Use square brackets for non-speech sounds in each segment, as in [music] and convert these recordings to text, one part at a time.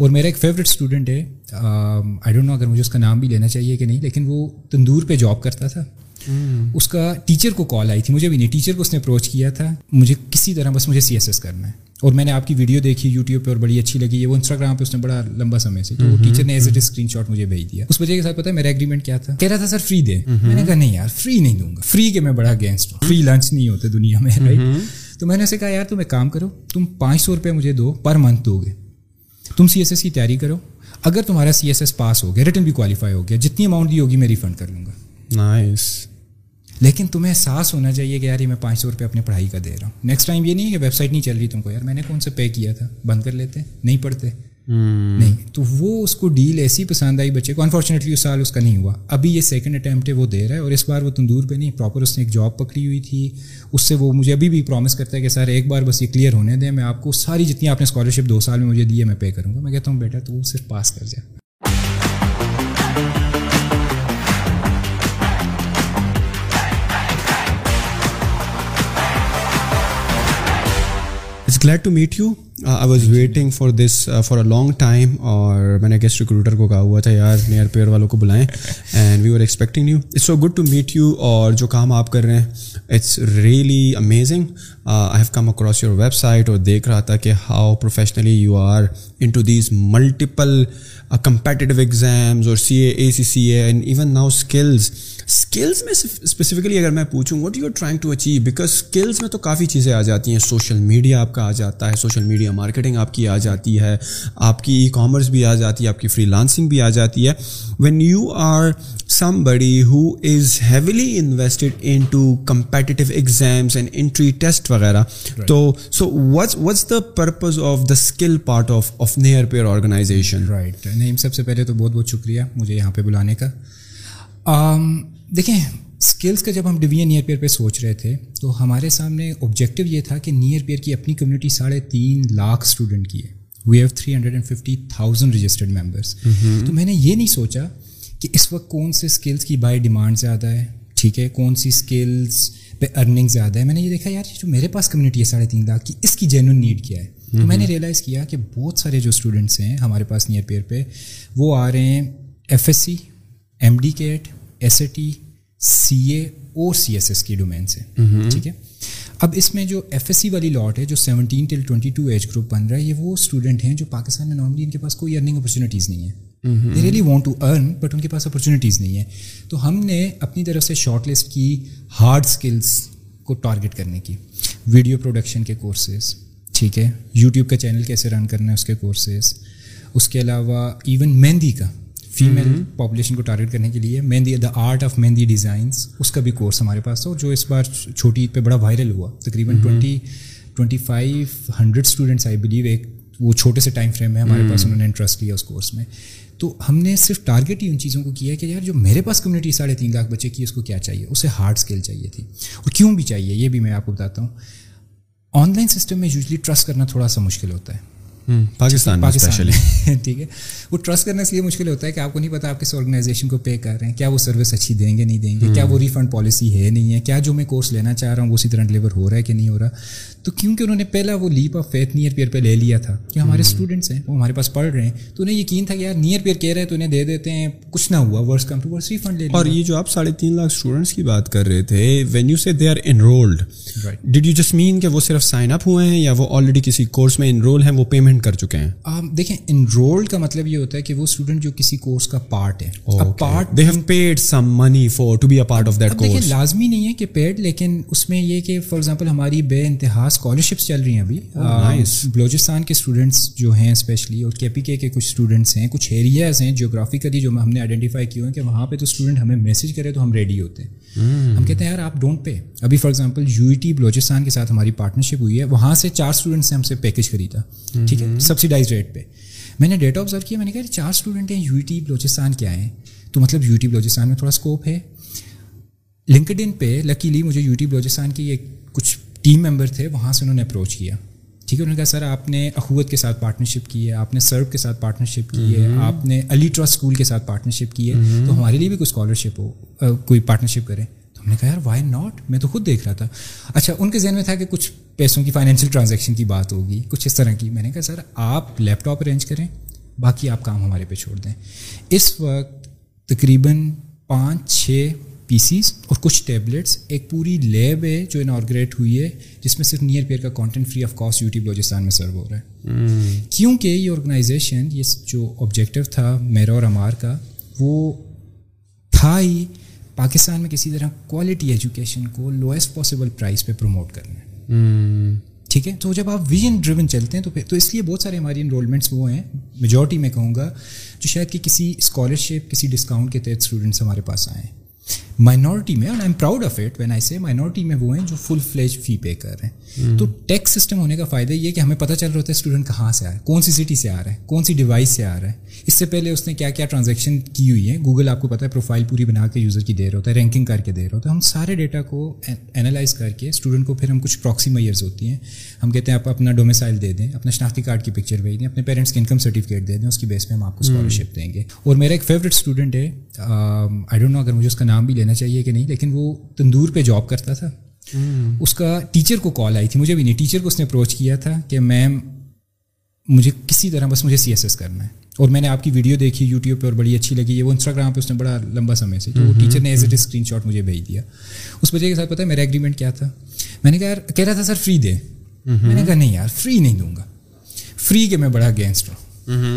اور میرا ایک فیوریٹ اسٹوڈنٹ ہے آئی ڈونٹ نو اگر مجھے اس کا نام بھی لینا چاہیے کہ نہیں لیکن وہ تندور پہ جاب کرتا تھا۔ اس کا ٹیچر کو کال آئی تھی مجھے بھی نہیں ٹیچر کو اس نے اپروچ کیا تھا۔ مجھے کسی طرح بس مجھے سی ایس ایس کرنا ہے۔ اور میں نے آپ کی ویڈیو دیکھی یوٹیوب پہ اور بڑی اچھی لگی ہے وہ انسٹاگرام پہ اس نے بڑا لمبا سمے سے۔ تو وہ ٹیچر نے ایز اٹ اسکرین شاٹ مجھے بھیج دیا۔ اس وجہ کے ساتھ پتا ہے میرا ایگریمنٹ کیا تھا؟ کہہ رہا تھا سر فری دے میں نے کہا نہیں یار فری نہیں دوں گا۔ فری کے میں بڑا اگینسٹ ہوں۔ فری لنچ نہیں ہوتے دنیا میں رائٹ تو میں نے اسے کہا یار تم ایک کام کرو تم پانچ سو روپئے مجھے دو پر منتھ دو گے۔ تم سی ایس ایس کی تیاری کرو۔ اگر تمہارا سی ایس ایس پاس ہو گیا ریٹرن بھی کوالیفائی ہو گیا جتنی اماؤنٹ دی ہوگی میں ریفنڈ کر لوں گا۔ نائس لیکن تمہیں احساس ہونا چاہیے کہ یار یہ میں پانچ سو روپئے اپنی پڑھائی کا دے رہا ہوں۔ نیکسٹ ٹائم یہ نہیں ہے کہ ویب سائٹ نہیں چل رہی تم کو یار میں نے کون سے پے کیا تھا؟ بند کر لیتے نہیں پڑھتے۔ Hmm. نہیں، تو وہ اس کو ڈیل ایسی پسند آئی بچے کو. انفارچونیٹلی اس سال اس کا نہیں ہوا. ابھی یہ سیکنڈ اٹیمپٹ ہے، وہ دے رہا ہے اور اس بار وہ تندور پہ نہیں پراپر اس نے ایک جاب پکڑی ہوئی تھی. اس سے وہ مجھے ابھی بھی پرومس کرتا ہے کہ سر، ایک بار بس یہ کلیئر ہونے دیں، میں آپ کو ساری جتنی آپ نے اسکالرشپ دو سال میں مجھے دی ہے، میں پے کروں گا. میں کہتا ہوں، بیٹا، تو صرف پاس کر جائے glad to meet you I was waiting for this for a long time اور میں نے گیسٹ ریکروٹر کو کہا ہوا تھا، یار نیئر پیئر والوں کو بلائیں. And we are expecting you it's so good to meet you اور جو کام آپ کر رہے ہیں it's really amazing I have come across your website اور دیکھ رہا تھا کہ how professionally you are into these multiple competitive exams اور C A A C C A and even now skills skills میں اسپیسیفکلی اگر میں پوچھوں what you are trying to achieve because skills میں تو کافی چیزیں آ جاتی ہیں. سوشل میڈیا آپ کا آ جاتا ہے. سوشل میڈیا مارکیٹنگ آپ کی آ جاتی ہے. آپ کی ای کامرس بھی آ جاتی ہے. آپ کی فری لانسنگ بھی آ جاتی ہے. وین یو آر سم بڑی who is heavily invested into competitive exams and entry test وغیرہ تو so what's what's the purpose of the skill part of of near peer organization right نہیں سب سے پہلے تو بہت بہت شکریہ مجھے یہاں پہ بلانے کا. دیکھیں اسکلس کا جب ہم ڈویژن نیئر پیئر پہ سوچ رہے تھے تو ہمارے سامنے آبجیکٹیو یہ تھا کہ نیئر پیئر کی اپنی کمیونٹی ساڑھے تین لاکھ اسٹوڈنٹ کی ہے۔ We have three hundred and fifty thousand registered members تو میں نے یہ نہیں سوچا کہ اس وقت کون سے اسکلس کی بائی ڈیمانڈ زیادہ ہے ٹھیک ہے کون سی اسکلس پہ ارننگ زیادہ ہے۔ میں نے یہ دیکھا یار جو میرے پاس کمیونٹی ہے ساڑھے تین لاکھ کی اس کی جینون نیڈ کیا ہے؟ تو میں نے ریئلائز کیا کہ بہت سارے جو اسٹوڈنٹس ہیں ہمارے پاس نیئر پیئر پہ وہ آ رہے ہیں F S C M D CAT S A T C A اور سی ایس ایس کی ڈومین سے. ٹھیک ہے؟ اب اس میں جو ایف ایس سی والی لاٹ ہے جو seventeen till twenty two age group بن رہا ہے یہ وہ اسٹوڈنٹ ہیں جو پاکستان میں نارملی ان کے پاس کوئی ارننگ اپرچونیٹیز نہیں ہے they really want to earn but ان کے پاس اپرچونیٹیز نہیں ہے تو ہم نے اپنی طرف سے شارٹ لسٹ کی ہارڈ اسکلس کو ٹارگیٹ کرنے کی. ویڈیو پروڈکشن کے کورسز ٹھیک ہے؟ یوٹیوب کا چینل کیسے رن کرنا ہے اس کے کورسز اس کے علاوہ ایون مہندی کا. فیمیل پاپولیشن کو ٹارگیٹ کرنے کے لیے mehndi the art of mehndi designs اس کا بھی کورس ہمارے پاس تھا اور جو اس بار چھوٹی عید پہ بڑا وائرل ہوا۔ تقریباً twenty twenty five hundred students I believe ایک وہ چھوٹے سے ٹائم فریم میں ہمارے پاس انہوں نے انٹرسٹ لیا اس کورس میں۔ تو ہم نے صرف ٹارگیٹ ہی ان چیزوں کو کیا کہ یار جو میرے پاس کمیونٹی ساڑھے تین لاکھ بچے کی اس کو کیا چاہیے؟ اسے ہارڈ اسکل چاہیے تھی۔ اور کیوں بھی چاہیے؟ یہ بھی میں آپ کو بتاتا ہوں۔ آن لائن سسٹم میں یوزلی ٹرسٹ کرنا تھوڑا سا مشکل ہوتا ہے۔ پاکستان پاکستان [laughs] ٹھیک ہے۔ وہ ٹرسٹ کرنا اس لیے مشکل ہوتا ہے کہ آپ کو نہیں پتا آپ کس آرگنائزیشن کو پے کر رہے ہیں کیا وہ سروس اچھی دیں گے نہیں دیں گے کیا وہ ریفنڈ پالیسی ہے نہیں ہے کیا جو میں کورس لینا چاہ رہا ہوں وہ اسی طرح ڈلیور ہو رہا ہے کہ نہیں ہو رہا۔ تو کیونکہ انہوں نے پہلا وہ leap of faith near peer پہ لے لیا تھا کہ ہمارے اسٹوڈنٹس ہیں وہ ہمارے پاس پڑھ رہے ہیں۔ تو انہیں یقین تھا کہ یار نیئر پیئر کہہ رہے ہیں تو انہیں دے دیتے ہیں کچھ نہ ہوا worse come to worse refund لے اور یہ جو آپ ساڑھے تین لاکھ اسٹوڈنٹس کی بات کر رہے تھے when you say they are enrolled did you just mean کہ وہ صرف سائن اپ ہوئے ہیں یا وہ آلریڈی کسی کورس میں انرول ہیں وہ پیمنٹ کر چکے ہیں؟ دیکھیں انرولڈ کا مطلب یہ ہوتا ہے کہ وہ اسٹوڈنٹ جو کسی کورس کا پارٹ ہے۔ Part they have paid some money for to be a part of that course لازمی نہیں ہے کہ پیڈ لیکن اس میں یہ کہ فار ایگزامپل ہماری بے انتہا اسکالرشپس چل رہی ہیں ابھی۔ بلوچستان کے اسٹوڈنٹس جو ہیں اسپیشلی اور کے پی کے کچھ اسٹوڈنٹس ہیں کچھ ایریاز ہیں جیوگرافیکلی جو ہم نے آئیڈینٹیفائی کیے ہیں کہ وہاں پہ تو اسٹوڈنٹ ہمیں میسج کرے تو ہم ریڈی ہوتے ہیں۔ ہم کہتے ہیں یار آپ ڈونٹ پے ابھی for example U E T Balochistan کے ساتھ ہماری پارٹنرشپ ہوئی ہے وہاں سے چار اسٹوڈنٹس نے ہم سے پیکج خریدا۔ ٹھیک ہے سبسڈائز ریٹ پہ۔ میں نے ڈیٹا آبزرو کیا میں نے کہا چار اسٹوڈنٹ ہیں یو ای ٹی بلوچستان کے آئے ہیں۔ تو مطلب یو ٹی بلوچستان میں تھوڑا اسکوپ ہے۔ لنکڈ ان پہ لکیلی مجھے یو ٹی بلوچستان کی ایک کچھ ٹیم ممبر تھے وہاں سے انہوں نے اپروچ کیا۔ ٹھیک ہے انہوں نے کہا سر آپ نے اخوت کے ساتھ پارٹنرشپ کی ہے آپ نے سرو کے ساتھ پارٹنرشپ کی ہے آپ نے علی ٹرسٹ اسکول کے ساتھ پارٹنرشپ کی ہے۔ تو ہمارے لیے بھی کوئی اسکالرشپ ہو کوئی پارٹنرشپ کرے تو ہم نے کہا یار وائی ناٹ میں تو خود دیکھ رہا تھا۔ اچھا ان کے ذہن میں تھا کہ کچھ پیسوں کی فائنینشیل ٹرانزیکشن کی بات ہوگی کچھ اس طرح کی۔ میں نے کہا سر آپ لیپ ٹاپ ارینج کریں باقی آپ کام ہمارے پہ چھوڑ دیں۔ اس وقت تقریباً پانچ چھ پی سیز اور کچھ ٹیبلٹس ایک پوری لیب ہے جو انارگریٹ ہوئی ہے جس میں صرف نیئر پیئر کا content free of cost YouTube Balochistan میں سرو ہو رہا ہے۔ کیونکہ یہ آرگنائزیشن یہ جو آبجیکٹیو تھا میرا اور امار کا وہ تھا ہی پاکستان میں کسی طرح کوالٹی ایجوکیشن کو لوئسٹ پاسبل پرائز پہ پروموٹ کرنا ٹھیک ہے؟ تو جب آپ ویژن ڈریون چلتے ہیں تو پھر تو اس لیے بہت سارے ہماری انرولمنٹس وہ ہیں میجورٹی میں کہوں گا جو شاید کہ کسی اسکالرشپ کسی ڈسکاؤنٹ کے تحت اسٹوڈنٹس ہمارے پاس آئے ہیں۔ مائنورٹی میں I am proud of it when I say minority میں وہ ہیں جو فل فلیج فی پے کر رہے ہیں. تو ٹیکس سسٹم ہونے کا فائدہ یہ کہ ہمیں پتہ چل رہا ہوتا ہے اسٹوڈنٹ کہاں سے آ رہا ہے کون سی سٹی سے آ رہا ہے کون سی ڈیوائس سے آ رہا ہے. اس سے پہلے اس نے کیا کیا ٹرانزیکشن کی ہوئی ہے. گوگل آپ کو پتا ہے پروفائل پوری بنا کے یوزر کی دے رہا ہوتا ہے رینکنگ کر کے دے رہا ہوتا ہے. ہم سارے ڈیٹا کو اینالائز کر کے اسٹوڈنٹ کو پھر ہم کچھ پراکسی میئرز ہوتی ہیں. ہم کہتے ہیں آپ اپنا ڈومیسائل دے دیں اپنا شناختی کارڈ کی پکچر بھیج دیں اپنے پیرنٹس کی انکم سرٹیفکیٹ دے دیں اس کی بیس پہ ہم آپ کو اسکالرشپ دیں گے. اور میرا ایک فیوریٹ اسٹوڈنٹ ہے. آئی ڈونٹ نو اگر مجھے اس کا نام بھی لینا چاہیے کہ نہیں لیکن وہ تندور پہ جاب کرتا تھا۔ اس کا ٹیچر کو کال آئی تھی مجھے بھی نہیں۔ ٹیچر کو اس نے اپروچ کیا تھا کہ میم مجھے کسی طرح بس مجھے سی ایس ایس کرنا ہے۔ اور میں نے آپ کی ویڈیو دیکھی یوٹیوب پہ اور بڑی اچھی لگی۔ ہے وہ انسٹاگرام پہ اس نے بڑا لمبا سمے سے۔ تو وہ ٹیچر نے ایز اٹ اسکرین شاٹ مجھے بھیج دیا۔ اس بچے کے ساتھ پتا ہے میرا ایگریمنٹ کیا تھا۔ میں نے کہا یار کہہ رہا تھا سر فری دے۔ میں نے کہا نہیں یار فری نہیں دوں گا۔ فری کے میں بڑا اگینسٹ ہوں۔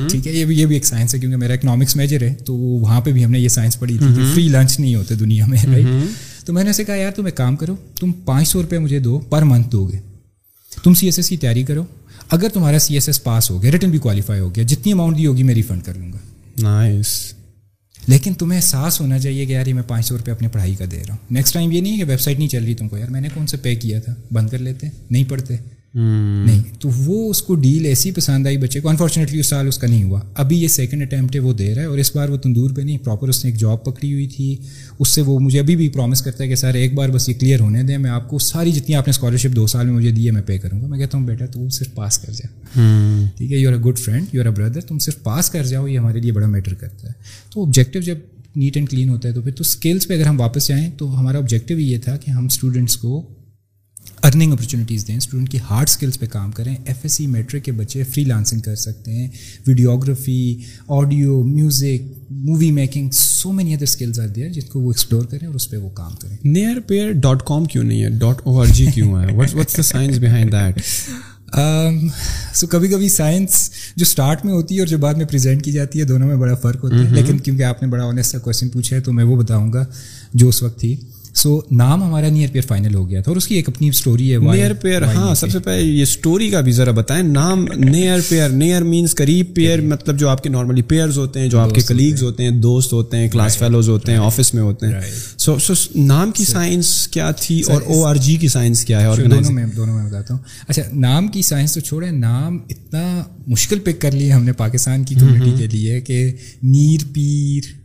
ٹھیک ہے یہ بھی یہ بھی ایک سائنس ہے کیونکہ میرا اکنامکس میجر ہے تو وہاں پہ بھی ہم نے یہ سائنس پڑھی تھی کہ فری لنچ نہیں ہوتے دنیا میں رائٹ تو میں نے اسے کہا یار تم ایک کام کرو تم پانچ سو روپئے مجھے دو پر منتھ دو گے تم سی ایس ایس کی تیاری کرو۔ اگر تمہارا سی ایس ایس پاس ہو گیا ریٹرن بھی کوالیفائی ہو گیا جتنی اماؤنٹ دی ہوگی میں ریفنڈ کر لوں گا۔ نائس لیکن تمہیں احساس ہونا چاہیے کہ یار یہ میں پانچ سو روپئے اپنی پڑھائی کا دے رہا ہوں۔ نیکسٹ ٹائم یہ نہیں ہے کہ ویب سائٹ نہیں چل رہی تم کو یار میں نے کون سے پے کیا تھا؟ بند کر لیتے نہیں پڑھتے۔ نہیں تو وہ اس کو ڈیل ایسی پسند آئی بچے کو. انفارچونیٹلی اس سال اس کا نہیں ہوا. ابھی یہ سیکنڈ اٹیمپٹ ہے وہ دے رہا ہے اور اس بار وہ تندور پہ نہیں پراپر اس نے ایک جاب پکڑی ہوئی تھی. اس سے وہ مجھے ابھی بھی پرومس کرتا ہے کہ سر ایک بار بس یہ کلیئر ہونے دیں میں آپ کو ساری جتنی آپ نے اسکالرشپ دو سال میں مجھے دی ہے میں پے کروں گا. میں کہتا ہوں بیٹا تو صرف پاس کر جا. ٹھیک ہے you a good friend you a brother تم صرف پاس کر جاؤ یہ ہمارے لیے بڑا میٹر کرتا ہے. تو آبجیکٹیو جب نیٹ اینڈ کلین ہوتا ہے تو پھر تو اسکلس پہ اگر ہم واپس جائیں تو ہمارا آبجیکٹیو یہ تھا کہ ہم اسٹوڈنٹس کو ارننگ اپرچونیٹیز دیں۔ اسٹوڈنٹ کی ہارڈ اسکلس پہ کام کریں۔ ایف ایس سی میٹرک کے بچے فری لانسنگ کر سکتے ہیں۔ Videography audio music movie making so many other skills are there جس کو وہ ایکسپلور کریں اور اس پہ وہ کام کریں۔ نیئر پیئر ڈاٹ کام کیوں نہیں ہے؟ ڈاٹ او آر جی کیوں ہے what's the science behind that so کبھی کبھی سائنس جو اسٹارٹ میں ہوتی ہے اور جو بعد میں پریزنٹ کی جاتی ہے دونوں میں بڑا فرق ہوتا ہے۔ لیکن کیونکہ آپ نے بڑا آنیسٹ سا کوشچن پوچھا ہے تو میں وہ بتاؤں گا جو اس وقت تھی۔ سو نام ہمارا نیئر پیئر فائنل ہو گیا تھا اور اس کی ایک اپنی اسٹوری ہے نیئر پیئر ہاں سب سے پہلے یہ اسٹوری کا بھی ذرا بتائیں نام نیئر پیئر نیئر مینس قریب پیئر مطلب جو آپ کے نارملی پیئرز ہوتے ہیں جو آپ کے کلیگز ہوتے ہیں دوست ہوتے ہیں کلاس فیلوز ہوتے ہیں آفس میں ہوتے ہیں سو سو نام کی سائنس کیا تھی اور او آر جی کی سائنس کیا ہے اور دونوں میں دونوں میں بتاتا ہوں اچھا نام کی سائنس تو چھوڑیں نام اتنا مشکل پک کر لیا ہم نے پاکستان کی کمیونٹی کے لیے کہ نیر پیر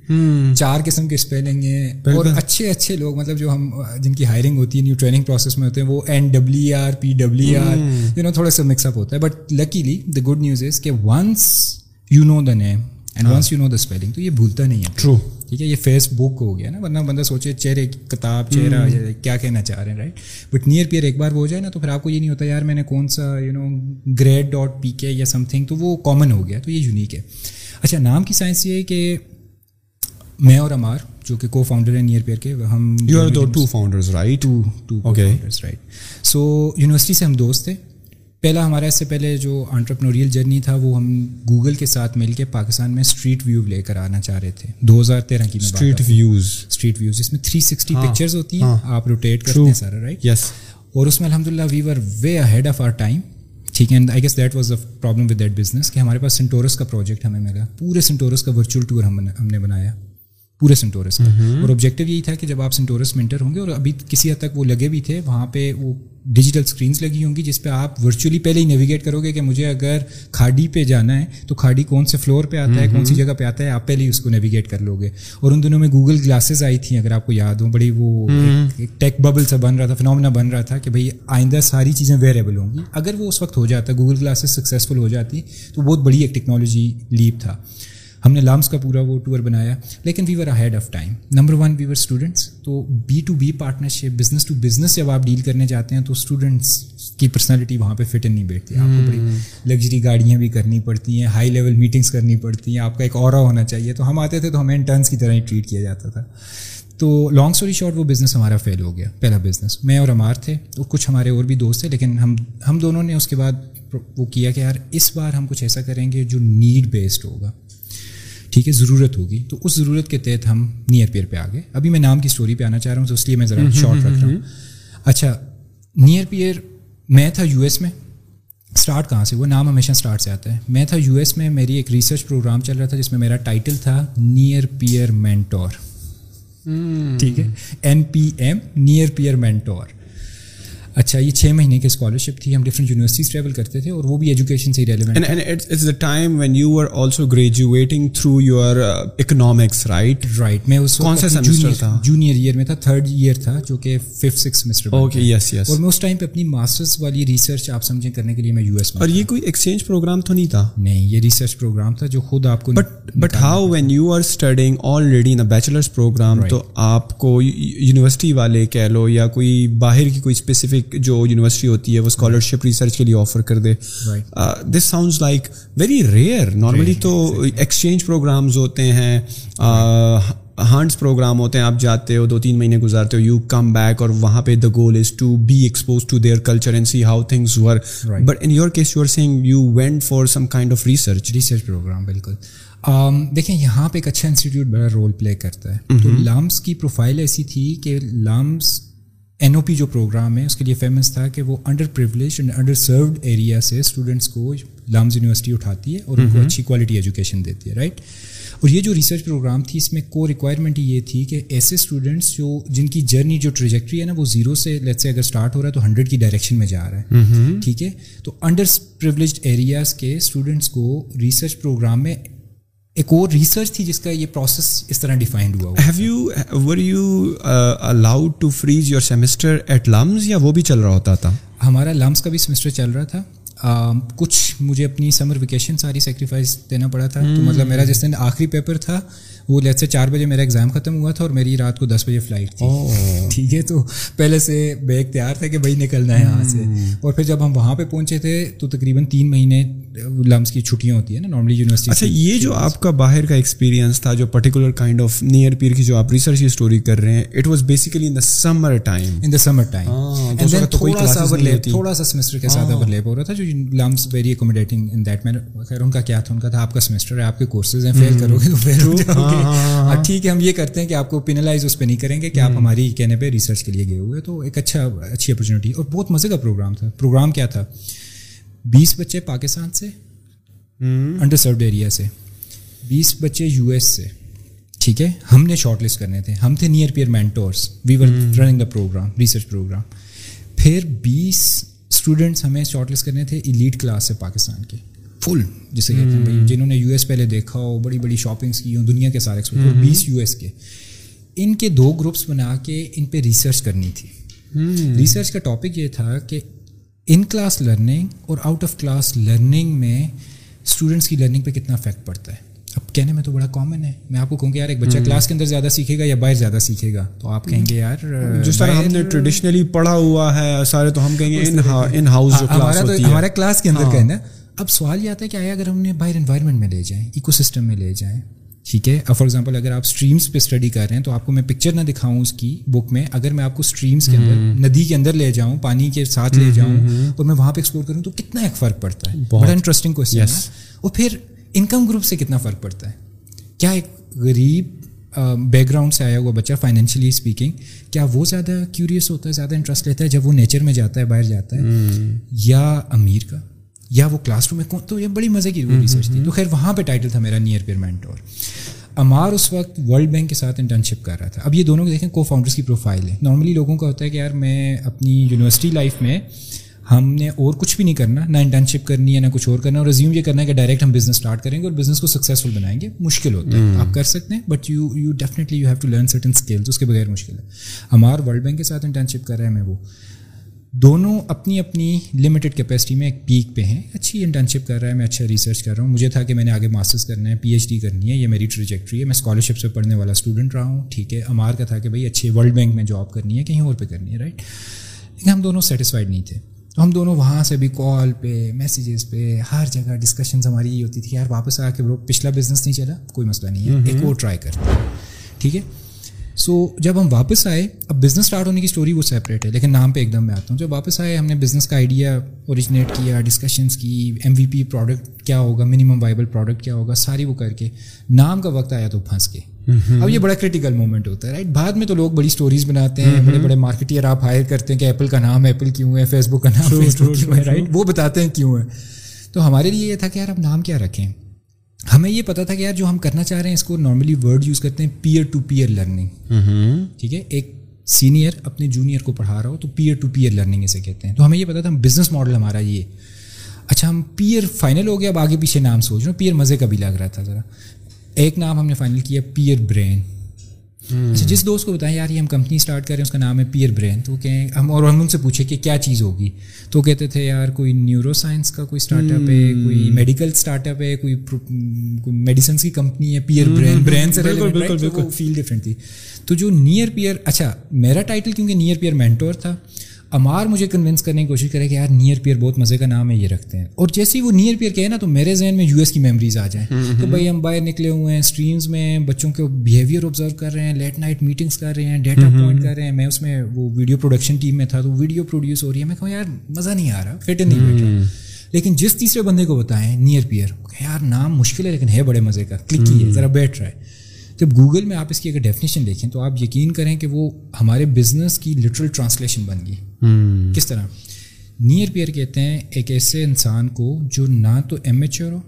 چار قسم کے اسپیلنگ ہیں اور اچھے اچھے لوگ مطلب جو ہم جن کی ہائرنگ ہوتی ہے نیو ٹریننگ پروسیس میں ہوتے ہیں وہ N W R P W R you know تھوڑا سا مکس اپ ہوتا ہے. But luckily the good news is کہ once you know the name and once you know the spelling تو یہ بھولتا نہیں ہے. ٹرو ٹھیک ہے یہ فیس بک ہو گیا نا ورنہ بندہ سوچے چہرے کتاب چہرہ کیا کہنا چاہ رہے ہیں رائٹ بٹ نیئر پیئر ایک بار وہ ہو جائے نا تو پھر آپ کو یہ نہیں ہوتا یار میں نے کون سا you know grade dot P K یا سم تھنگ تو وہ کامن ہو گیا تو یہ یونیک ہے. اچھا نام کی سائنس یہ ہے کہ میں اور امار جو کہ کو فاؤنڈر ہیں نیئر پیئر کے ہم two founders right so university سے ہم دوست تھے۔ پہلا ہمارا اس سے پہلے جو انٹرپنوریل جرنی تھا وہ ہم گوگل کے ساتھ مل کے پاکستان میں اسٹریٹ ویو لے کر آنا چاہ رہے تھے۔ دو ہزار تیرہ کی اسٹریٹ ویوز اسٹریٹ ویوز جس میں تھری سکسٹی پکچرز ہوتی ہیں۔ آپ روٹیٹ کرتے ہیں سارا رائٹ یس اور اس میں الحمد للہ we were way head of our time ٹھیک ہے I guess that was a problem with that business کہ ہمارے پاس سنٹورس کا پروجیکٹ ہمیں ملا۔ پورے سنٹورس کا ورچوئل ٹور ہم نے بنایا۔ پورے سنٹورس کا اور آبجیکٹیو یہی تھا کہ جب آپ سنٹورس میں انٹر ہوں گے اور ابھی کسی حد تک وہ لگے بھی تھے وہاں پہ وہ ڈیجیٹل اسکرینس لگی ہوں گی جس پہ آپ ورچولی پہلے ہی نیویگیٹ کرو گے کہ مجھے اگر کھاڑی پہ جانا ہے تو کھاڑی کون سے فلور پہ آتا ہے کون سی جگہ پہ آتا ہے آپ پہلے ہی اس کو نیویگیٹ کر لو گے۔ اور ان دنوں میں گوگل گلاسز آئی تھیں اگر آپ کو یاد ہوں بڑی وہ ٹیک ببل سا بن رہا تھا فنومنا بن رہا تھا کہ بھائی آئندہ ساری چیزیں ویریبل ہوں گی۔ اگر وہ اس وقت ہو جاتا گوگل گلاسز سکسیزفل ہو جاتی تو بہت بڑی ایک ٹیکنالوجی لیپ تھا۔ ہم نے لامس کا پورا وہ ٹور بنایا لیکن we were head of time number one we were students تو B to B partnership business to business جب آپ ڈیل کرنے جاتے ہیں تو اسٹوڈنٹس کی پرسنالٹی وہاں پہ فٹ ان نہیں بیٹھتی آپ کو بڑی لگژری گاڑیاں بھی کرنی پڑتی ہیں ہائی لیول میٹنگس کرنی پڑتی ہیں آپ کا ایک اور ہونا چاہیے۔ تو ہم آتے تھے تو ہمیں انٹرنس کی طرح ہی ٹریٹ کیا جاتا تھا۔ تو لانگ اسٹوری شارٹ وہ بزنس ہمارا فیل ہو گیا پہلا بزنس میں اور امار تھے تو کچھ ہمارے اور بھی دوست تھے لیکن ہم ہم دونوں نے اس کے بعد وہ کیا کہ یار اس بار ہم کچھ ایسا کریں گے جو نیڈ بیسڈ ہوگا۔ ٹھیک ہے ضرورت ہوگی۔ تو اس ضرورت کے تحت ہم نیئر پیئر پہ آ گئے ابھی میں نام کی اسٹوری پہ آنا چاہ رہا ہوں تو اس لیے میں ذرا شارٹ رکھ رہا ہوں اچھا نیئر پیئر میں تھا یو ایس میں۔ اسٹارٹ کہاں سے؟ وہ نام ہمیشہ اسٹارٹ سے آتا ہے۔ میں تھا یو ایس میں میری ایک ریسرچ پروگرام چل رہا تھا جس میں میرا ٹائٹل تھا نیئر پیئر مینٹور ٹھیک ہے۔ N P M near peer mentor اچھا یہ چھ مہینے کی اسکالرشپ تھی ہم ڈفرنٹ یونیورسٹیز ٹریول کرتے تھے اور وہ بھی ایجوکیشن سے relevant the time when you are also graduating through your economics right right میں اس کون سا سیمسٹر تھا؟ جونیئر ایئر میں تھا تھرڈ ایئر تھا جو کہ fifth six semester okay yes yes اور میں اس ٹائم پہ اپنی ماسٹرس والی ریسرچ آپ سمجھیں کرنے کے لیے میں یو ایس میں اور یہ کوئی ایکسچینج پروگرام تو نہیں تھا؟ نہیں یہ ریسرچ پروگرام تھا جو خود آپ کو but but how when you are studying already in bachelors program تو آپ کو یونیورسٹی والے کہہ لو یا کوئی باہر کی کوئی اسپیسیفک جو یونیورسٹی ہوتی ہے وہ اسکالرشپ ریسرچ کے لیے آفر کر دے. This sounds like very rare normally تو ایکسچینج پروگرامز ہوتے ہیں. ہانڈس پروگرام ہوتے ہیں. آپ جاتے ہو دو تین مہینے گزارتے ہو. یو کم بیک اور وہاں پہ the goal is to be expose to their culture and see how things were but in your case you are saying you went for some kind of research research program بالکل. دیکھیں یہاں پہ ایک اچھا institute بڑا role play کرتا ہے. تو لامس کی پروفائل ایسی تھی کہ لامس این او پی جو پروگرام ہے اس کے لیے فیمس تھا کہ وہ under privilege and under served area سے اسٹوڈنٹس کو لامز یونیورسٹی اٹھاتی ہے اور ان کو اچھی کوالٹی ایجوکیشن دیتی ہے رائٹ اور یہ جو ریسرچ پروگرام تھی اس میں کو ریکوائرمنٹ یہ تھی کہ ایسے اسٹوڈنٹس جو جن کی جرنی جو ٹریجیکٹری ہے نا وہ زیرو سے لیٹ سے اگر اسٹارٹ ہو رہا ہے تو ہنڈریڈ کی ڈائریکشن میں جا رہا ہے۔ ٹھیک ہے؟ تو انڈر پریولیجڈ ایریاز کے اسٹوڈنٹس کو ریسرچ پروگرام میں ایک اور ریسرچ تھی جس کا یہ پروسیس اس طرح ڈیفائنڈ ہوا have you were you allowed to freeze your semester at LUMS یا وہ بھی چل رہا ہوتا تھا؟ ہمارا لمس کا بھی سیمسٹر چل رہا تھا۔ کچھ مجھے اپنی سمر ویکیشن ساری سیکریفائز دینا پڑا تھا۔ تو مطلب میرا جس دن آخری پیپر تھا وہ لیٹ سے چار بجے میرا ایگزام ختم ہوا تھا اور میری رات کو دس بجے فلائٹ تھی۔ [laughs] ٹھیک ہے تو پہلے سے بیگ تیار تھا کہ بھائی نکلنا ہے یہاں سے۔ اور پھر جب ہم وہاں پہ پہنچے تھے تو تقریباً تین مہینے لمس کی چھٹیاں ہوتی ہیں نا نارملی یونیورسٹی اچھا یہ جو آپ کا باہر کا ایکسپیرینس تھا جو particular kind of near peer کی جو آپ ریسرچ اسٹوری کر رہے ہیں it was basically in the summer time in the summer time تھوڑا سا تھوڑا سا سیمسٹر کے ساتھ اوور لیپ ہو رہا تھا جو لمس ویری اکوموڈیٹنگ ان دیٹ میں خیر ان کا کیا تھا؟ ان کا تھا آپ کا سیمسٹر ہے آپ کے کورسز ہیں فیل کرو گے تو فیل ہو جاؤ گے ٹھیک ہے ہم یہ کرتے ہیں کہ آپ کو پینلائز اس پہ نہیں کریں گے کہ آپ ہماری کہنے پہ ریسرچ کے لیے گئے ہوئے تو ایک اچھا اچھی اپرچونیٹی اور بہت مزے کا پروگرام تھا۔ پروگرام کیا تھا؟ بیس بچے پاکستان سے انڈر سروڈ ایریا سے۔ بیس بچے یو ایس سے۔ ٹھیک ہے؟ ہم نے شارٹ لسٹ کرنے تھے۔ ہم تھے near peer mentors we were running the program research program پھر بیس اسٹوڈنٹس ہمیں شارٹ لسٹ کرنے تھے ایلیٹ کلاس سے پاکستان کے۔ فل جسے کہتے ہیں بھائی جنہوں نے یو ایس پہلے دیکھا ہو بڑی بڑی شاپنگس کی ہوں دنیا کے سارے بیس یو ایس کے۔ ان کے دو گروپس بنا کے ان پہ ریسرچ کرنی تھی۔ ریسرچ کا ٹاپک یہ تھا کہ ان کلاس لرننگ اور آؤٹ آف کلاس لرننگ میں اسٹوڈنٹس کی لرننگ پہ کتنا افیکٹ پڑتا ہے۔ اب کہنے میں تو بڑا کامن ہے۔ میں آپ کو کہوں کہ یار ایک بچہ کلاس کے اندر زیادہ سیکھے گا یا باہر زیادہ سیکھے گا؟ تو آپ کہیں گے یار جس طرح ہم نے ٹریڈیشنلی پڑھا ہوا ہے سارے تو ہم کہیں گے ہمارا کلاس کے اندر کہنا اب سوال یہ آتا ہے کہ آیا اگر ہم نے باہر انوائرمنٹ میں لے جائیں ایکو سسٹم میں لے جائیں ٹھیک ہے؟ فار ایگزامپل اگر آپ اسٹریمس پہ اسٹڈی کر رہے ہیں تو آپ کو میں پکچر نہ دکھاؤں اس کی بک میں اگر میں آپ کو اسٹریمس کے اندر ندی کے اندر لے جاؤں پانی کے ساتھ لے جاؤں اور میں وہاں پہ ایکسپلور کروں تو کتنا ایک فرق پڑتا ہے؟ بڑا انٹرسٹنگ کوشچن ہے۔ اور پھر انکم گروپ سے کتنا فرق پڑتا ہے؟ کیا ایک غریب بیک گراؤنڈ سے آیا ہوا بچہ فائنینشلی اسپیکنگ کیا وہ زیادہ کیوریس ہوتا ہے زیادہ انٹرسٹ لیتا ہے جب وہ نیچر میں جاتا ہے باہر جاتا ہے؟ یا امیر کا؟ یا وہ کلاس روم میں کون تو یہ بڑی مزے کی ریسرچ تھی۔ تو خیر وہاں پہ ٹائٹل تھا میرا نیئر پیئر اور امار اس وقت ورلڈ بینک کے ساتھ انٹرنشپ کر رہا تھا۔ اب یہ دونوں کو دیکھیں کو فاؤنڈرس کی پروفائل ہے۔ نارملی لوگوں کا ہوتا ہے کہ یار میں اپنی یونیورسٹی لائف میں ہم نے اور کچھ بھی نہیں کرنا نہ انٹرنشپ کرنی ہے نہ کچھ اور کرنا۔ اور ریزیوم یہ کرنا ہے کہ ڈائریکٹ ہم بزنس اسٹارٹ کریں گے اور بزنس کو سکسیزفل بنائیں گے۔ مشکل ہوتا ہے۔ آپ کر سکتے ہیں but you you definitely you have to learn certain skills اس کے بغیر مشکل ہے۔ ہمارا ورلڈ بینک کے ساتھ انٹرنشپ کر رہے ہیں میں وہ۔ دونوں اپنی اپنی لمیٹڈ کیپیسٹی میں ایک پیک پہ ہیں۔ اچھی انٹرنشپ کر رہا ہے میں اچھا ریسرچ کر رہا ہوں۔ مجھے تھا کہ میں نے آگے ماسٹرس کرنا ہے پی ایچ ڈی کرنی ہے یہ میری ٹریجیکٹری ہے۔ میں اسکالرشپ سے پڑھنے والا اسٹوڈنٹ رہا ہوں ٹھیک ہے۔ امار کا تھا کہ بھائی اچھے ورلڈ بینک میں جاب کرنی ہے کہیں اور پہ کرنی ہے رائٹ لیکن ہم دونوں سیٹسفائڈ نہیں تھے۔ تو ہم دونوں وہاں سے بھی کال پہ میسیجز پہ ہر جگہ ڈسکشنز ہماری یہ ہوتی تھی یار واپس آ کے برو پچھلا بزنس نہیں چلا کوئی مسئلہ نہیں ہے ایک اور ٹرائی کرتے ٹھیک ہے؟ سو جب ہم واپس آئے اب بزنس اسٹارٹ ہونے کی اسٹوری وہ سیپریٹ ہے۔ لیکن نام پہ ایک دم میں آتا ہوں۔ جب واپس آئے ہم نے بزنس کا آئیڈیا اوریجنیٹ کیا ڈسکشنس کی ایم وی پی پروڈکٹ کیا ہوگا منیمم وائبل پروڈکٹ کیا ہوگا ساری وہ کر کے نام کا وقت آیا تو پھنس کے اب یہ بڑا کرٹیکل مومنٹ ہوتا ہے رائٹ بعد میں تو لوگ بڑی اسٹوریز بناتے ہیں بڑے بڑے مارکیٹر آپ ہائر کرتے ہیں کہ ایپل کا نام ایپل کیوں ہے فیس بک کا نام فیس بک کیوں ہے رائٹ وہ بتاتے ہیں کیوں ہے۔ تو ہمارے لیے یہ تھا کہ یار اب نام کیا رکھیں؟ ہمیں یہ پتا تھا کہ یار جو ہم کرنا چاہ رہے ہیں اس کو نارملی ورڈ یوز کرتے ہیں پیئر ٹو پیئر لرننگ ٹھیک ہے؟ ایک سینئر اپنے جونیئر کو پڑھا رہا ہو تو پیئر ٹو پیئر لرننگ اسے کہتے ہیں۔ تو ہمیں یہ پتا تھا بزنس ماڈل ہمارا یہ۔ اچھا ہم پیئر فائنل ہو گیا اب آگے پیچھے نام سوچ رہے ہیں پیئر مزے کا بھی لگ رہا تھا ذرا۔ ایک نام ہم نے فائنل کیا پیئر برین اچھا جس دوست کو بتائیں یار یہ ہم کمپنی اسٹارٹ کر رہے ہیں اس کا نام ہے پیئر برین تو کہیں ہم اور ہم ان سے پوچھے کہ کیا چیز ہوگی؟ تو کہتے تھے یار کوئی نیورو سائنس کا کوئی اسٹارٹ اپ ہے کوئی میڈیکل اسٹارٹ اپ ہے کوئی میڈیسنس کی کمپنی ہے پیئر برین برین سے فیل ڈفرینٹ تھی تو جو نیئر پیئر اچھا میرا ٹائٹل کیونکہ نیئر پیئر مینٹور تھا امار مجھے کنونس کرنے کی کوشش کرے کہ یار نیئر پیئر بہت مزے کا نام ہے یہ رکھتے ہیں۔ اور جیسے ہی وہ نیئر پیئر کہے نا تو میرے ذہن میں یو ایس کی میموریز آ جائیں۔ تو بھائی ہم باہر نکلے ہوئے ہیں اسٹریمز میں بچوں کے بیہیویئر آبزرو کر رہے ہیں لیٹ نائٹ میٹنگس کر رہے ہیں ڈیٹا پوائنٹ کر رہے ہیں۔ میں اس میں وہ ویڈیو پروڈکشن ٹیم میں تھا تو ویڈیو پروڈیوس ہو رہی ہے۔ میں کہوں یار مزہ نہیں آ رہا فٹ نہیں بیٹھ رہا لیکن جس تیسرے بندے کو بتائیں نیئر پیئر یار نام مشکل ہے لیکن ہے بڑے مزے کا۔ کلک کیے ذرا بیٹھ رہا ہے۔ جب گوگل میں آپ اس کی اگر ڈیفینیشن دیکھیں تو آپ یقین کریں کہ وہ ہمارے بزنس کی لٹرل ٹرانسلیشن بن گئی۔ کس طرح؟ نیئر پیئر کہتے ہیں ایک ایسے انسان کو جو نہ تو ایم ایچ ہو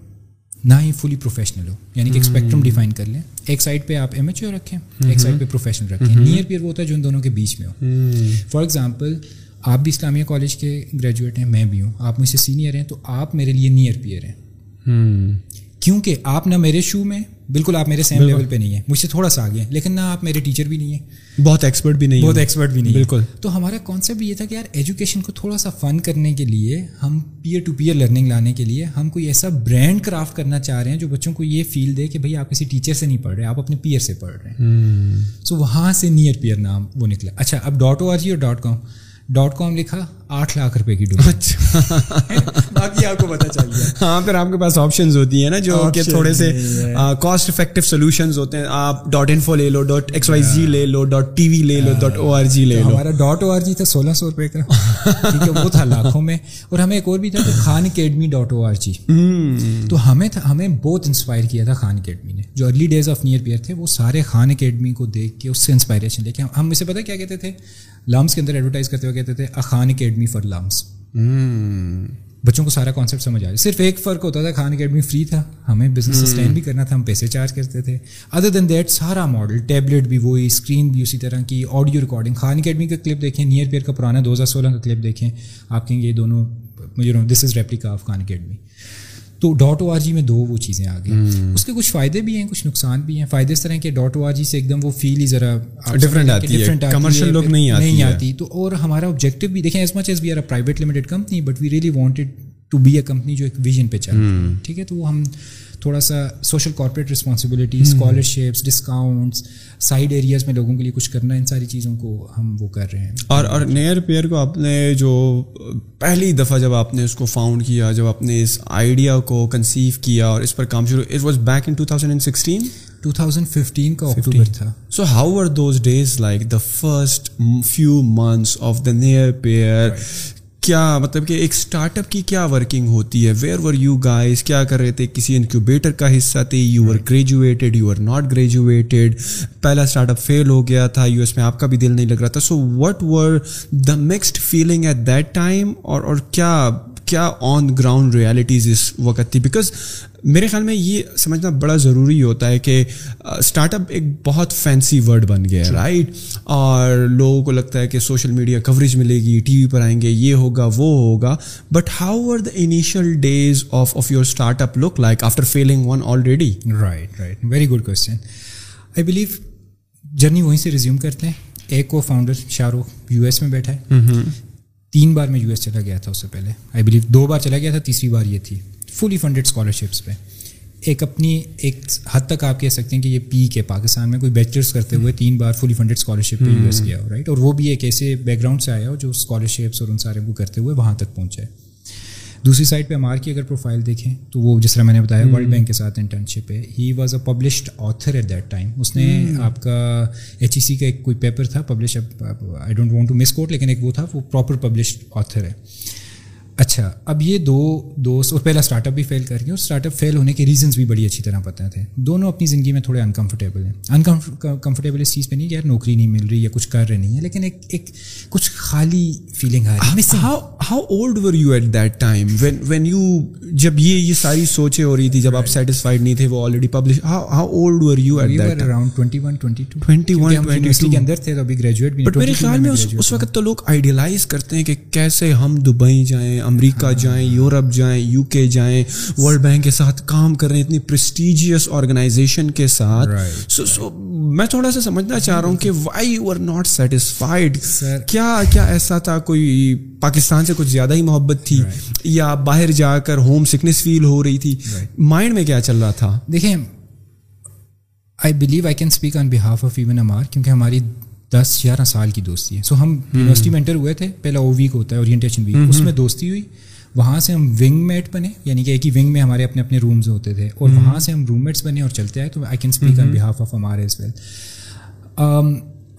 نہ ہی فلی پروفیشنل ہو۔ یعنی کہ ایک اسپیکٹرم ڈیفائن کر لیں۔ ایک سائڈ پہ آپ ایم ایچ او رکھیں ایک سائڈ پہ پروفیشنل رکھیں۔ نیئر پیئر وہ ہوتا ہے جو ان دونوں کے بیچ میں ہو۔ فار ایگزامپل آپ بھی اسلامیہ کالج کے گریجویٹ ہیں میں بھی ہوں۔ آپ مجھ سے سینئر ہیں تو آپ میرے لیے نیئر پیئر ہیں۔ کیونکہ آپ نہ میرے شو میں بالکل آپ میرے سیم لیول پہ نہیں ہیں۔ مجھ سے تھوڑا سا آگے ہیں لیکن نہ آپ میرے ٹیچر بھی نہیں ہیں۔ بہت ایکسپرٹ بھی نہیں بہت ایکسپرٹ بھی نہیں بالکل۔ تو ہمارا کانسیپٹ یہ تھا کہ یار ایجوکیشن کو تھوڑا سا فن کرنے کے لیے ہم پیئر ٹو پیئر لرننگ لانے کے لیے ہم کوئی ایسا برانڈ کرافٹ کرنا چاہ رہے ہیں جو بچوں کو یہ فیل دے کہ بھائی آپ کسی ٹیچر سے نہیں پڑھ رہے آپ اپنے پیئر سے پڑھ رہے ہیں۔ سو وہاں سے نیئر پیئر نام وہ نکلا۔ اچھا اب ڈاٹ او آر جی اور ڈاٹ کام ڈاٹ کام لکھا۔ آٹھ لاکھ روپے کی ڈوب [laughs] باقی آپ کو پتا چل گیا۔ ہاں پھر آپ کے پاس آپشنز ہوتی ہیں نا جو کہ تھوڑے سے کاسٹ افیکٹو سولوشنز ہوتے ہیں۔ آپ ڈاٹ انفو لے لو ڈاٹ ایکس وائی جی لے لو ڈاٹ ٹی وی لے لو ڈاٹ او آر جی لے لو۔ ہمارا ڈاٹ او آر جی تھا سولہ سو روپے کا۔ وہ تھا لاکھوں میں۔ اور ہمیں ایک اور بھی تھا Khan academy dot O R G تو ہمیں ہمیں بہت انسپائر کیا تھا خان اکیڈمی نے۔ جو early days of near peer تھے وہ سارے خان اکیڈمی کو دیکھ کے اس سے انسپائریشن لے کے۔ ہم اسے پتہ کیا کہتے تھے؟ لمس کے اندر ایڈورٹائز کرتے ہوئے کہتے تھے اخان اکیڈمی فار لمس بچوں کو سارا کانسیپٹ سمجھ آ رہا ہے۔ صرف ایک فرق ہوتا تھا خان اکیڈمی فری تھا۔ ہمیں بزنس سسٹین بھی کرنا تھا ہم پیسے چارج کرتے تھے۔ ادر دین دیٹ سارا ماڈل ٹیبلٹ بھی وہی اسکرین بھی اسی طرح کی آڈیو ریکارڈنگ خان اکیڈمی کا کلپ دیکھیں نیئر پیئر کا پرانا دو ہزار سولہ کا کلپ دیکھیں۔ آپ کہیں گے یہ دونوں this is replica of Khan academy تو ڈاٹ او آر جی میں دو وہ چیزیں آ گئی اس کے کچھ فائدے بھی ہیں کچھ نقصان بھی ہیں۔ فائدے اس طرح کے ڈاٹ او آر جی سے ایک دم وہ فیل ہی ذرا ڈفرینٹ آتی ہے۔ کمرشل لوگ نہیں آتی تو اور ہمارا آبجیکٹو بھی دیکھیں as much as we are a private limited company but we really wanted to be a company جو ایک ویژن پہ چل ٹھیک ہے تو وہ ہم تھوڑا سا social corporate responsibility scholarships discounts side areas میں لوگوں کے لیے کچھ کرنا ان ساری چیزوں کو ہم وہ کر رہے ہیں۔ اور اور نیئر پیئر کو آپ نے جو پہلی دفعہ جب آپ نے اس کو فاؤنڈ کیا جب آپ نے اس آئیڈیا کو کنسیو کیا اور اس پر کام شروع it was back in two thousand and sixteen two thousand fifteen کا اکتوبر تھا۔ So how are those days like the first few months of the near peer کیا مطلب کہ ایک اسٹارٹ اپ کی کیا ورکنگ ہوتی ہے؟ ویئر ور یو گائز کیا کر رہے تھے؟ کسی انکیوبیٹر کا حصہ تھے؟ You are graduated you are not graduated پہلا اسٹارٹ اپ فیل ہو گیا تھا یو ایس میں آپ کا بھی دل نہیں لگ رہا تھا. So what were the mixed feeling at that time اور اور کیا کیا آن گراؤنڈ ریالٹیز اس وقت تھی؟ بیکاز میرے خیال میں یہ سمجھنا بڑا ضروری ہوتا ہے کہ اسٹارٹ اپ ایک بہت فینسی ورڈ بن گیا ہے رائٹ اور لوگوں کو لگتا ہے کہ سوشل میڈیا کوریج ملے گی ٹی وی پر آئیں گے یہ ہوگا وہ ہوگا۔ But how are the initial days of of your startup look like after failing one already right right very good question I believe journey وہیں سے ریزیوم کرتے ہیں۔ ایک کو founder Shah Rukh U S میں بیٹھا ہے۔ تین بار میں یو ایس چلا گیا تھا اس سے پہلے۔ آئی بلیو دو بار چلا گیا تھا تیسری بار یہ تھی۔ فلی فنڈیڈ اسکالرشپس پہ۔ ایک اپنی ایک حد تک آپ کہہ سکتے ہیں کہ یہ پیک ہے۔ پاکستان میں کوئی بیچلرس کرتے ہوئے تین بار فلی فنڈیڈ اسکالرشپ پہ یو ایس گیا ہو رائٹ اور وہ بھی ایک ایسے بیک گراؤنڈ سے آیا ہو جو اسکالرشپس اور ان سارے کو کرتے ہوئے وہاں تک پہنچا ہے۔ دوسری سائڈ پہ امار کی اگر پروفائل دیکھیں تو وہ جس طرح میں نے بتایا ورلڈ بینک کے ساتھ انٹرنشپ ہے۔ He was a published author at that time اس نے آپ کا ایچ ای سی کا ایک کوئی پیپر تھا publish I don't want to misquote لیکن ایک وہ تھا وہ پراپر پبلشڈ آتھر ہے۔ اچھا اب یہ دو دوست اور پہلا اسٹارٹ اپ بھی فیل کر گیا اور اسٹارٹ اپ فیل ہونے کے ریزنس بھی بڑی اچھی طرح پتہ تھے۔ دونوں اپنی زندگی میں تھوڑے انکمفرٹیبل ہیں۔ انکمفرٹیبل اس چیز پہ نہیں کہ یار نوکری نہیں مل رہی یا کچھ کر رہے نہیں ہے لیکن ایک ایک کچھ خالی فیلنگ آ رہی ہے۔ How old were you at that time when when you جب یہ یہ ساری سوچیں ہو رہی تھی جب آپ سیٹسفائڈ نہیں تھے وہ already publish how old were you at that around twenty one twenty two twenty one university کے اندر تھے تو ابھی گریجویٹ بھی بٹ میرے خیال میں اس وقت تو لوگ آئیڈیلائز کرتے ہیں کہ کیسے ہم دبئی جائیں امریکہ جائیں یورپ جائیں یو کے جائیں ورلڈ بینک کے ساتھ کام کر رہے ہیں اتنی پرسٹیجیس آرگنائزیشن کے ساتھ. سو سو میں تھوڑا سا سمجھنا چاہ رہا ہوں کہ why you are not satisfied کیا کیا ایسا تھا کوئی پاکستان سے کچھ زیادہ ہی محبت تھی؟ یا باہر جا کر ہوم سکنس فیل ہو رہی تھی؟ مائنڈ میں کیا چل رہا تھا؟ دیکھیں I believe I can speak on behalf of even Ammar کیونکہ ہماری دس گیارہ سال کی دوستی ہے۔ سو ہم یونیورسٹی میں انٹر ہوئے تھے پہلا او ویک ہوتا ہے اورینٹیشن ویک اس میں دوستی ہوئی۔ وہاں سے ہم ونگ میٹ بنے یعنی کہ ایک ہی ونگ میں ہمارے اپنے اپنے رومز ہوتے تھے۔ اور وہاں سے ہم روم میٹس بنے اور چلتے آئے۔ تو I can speak on behalf of ہمارے اس ویل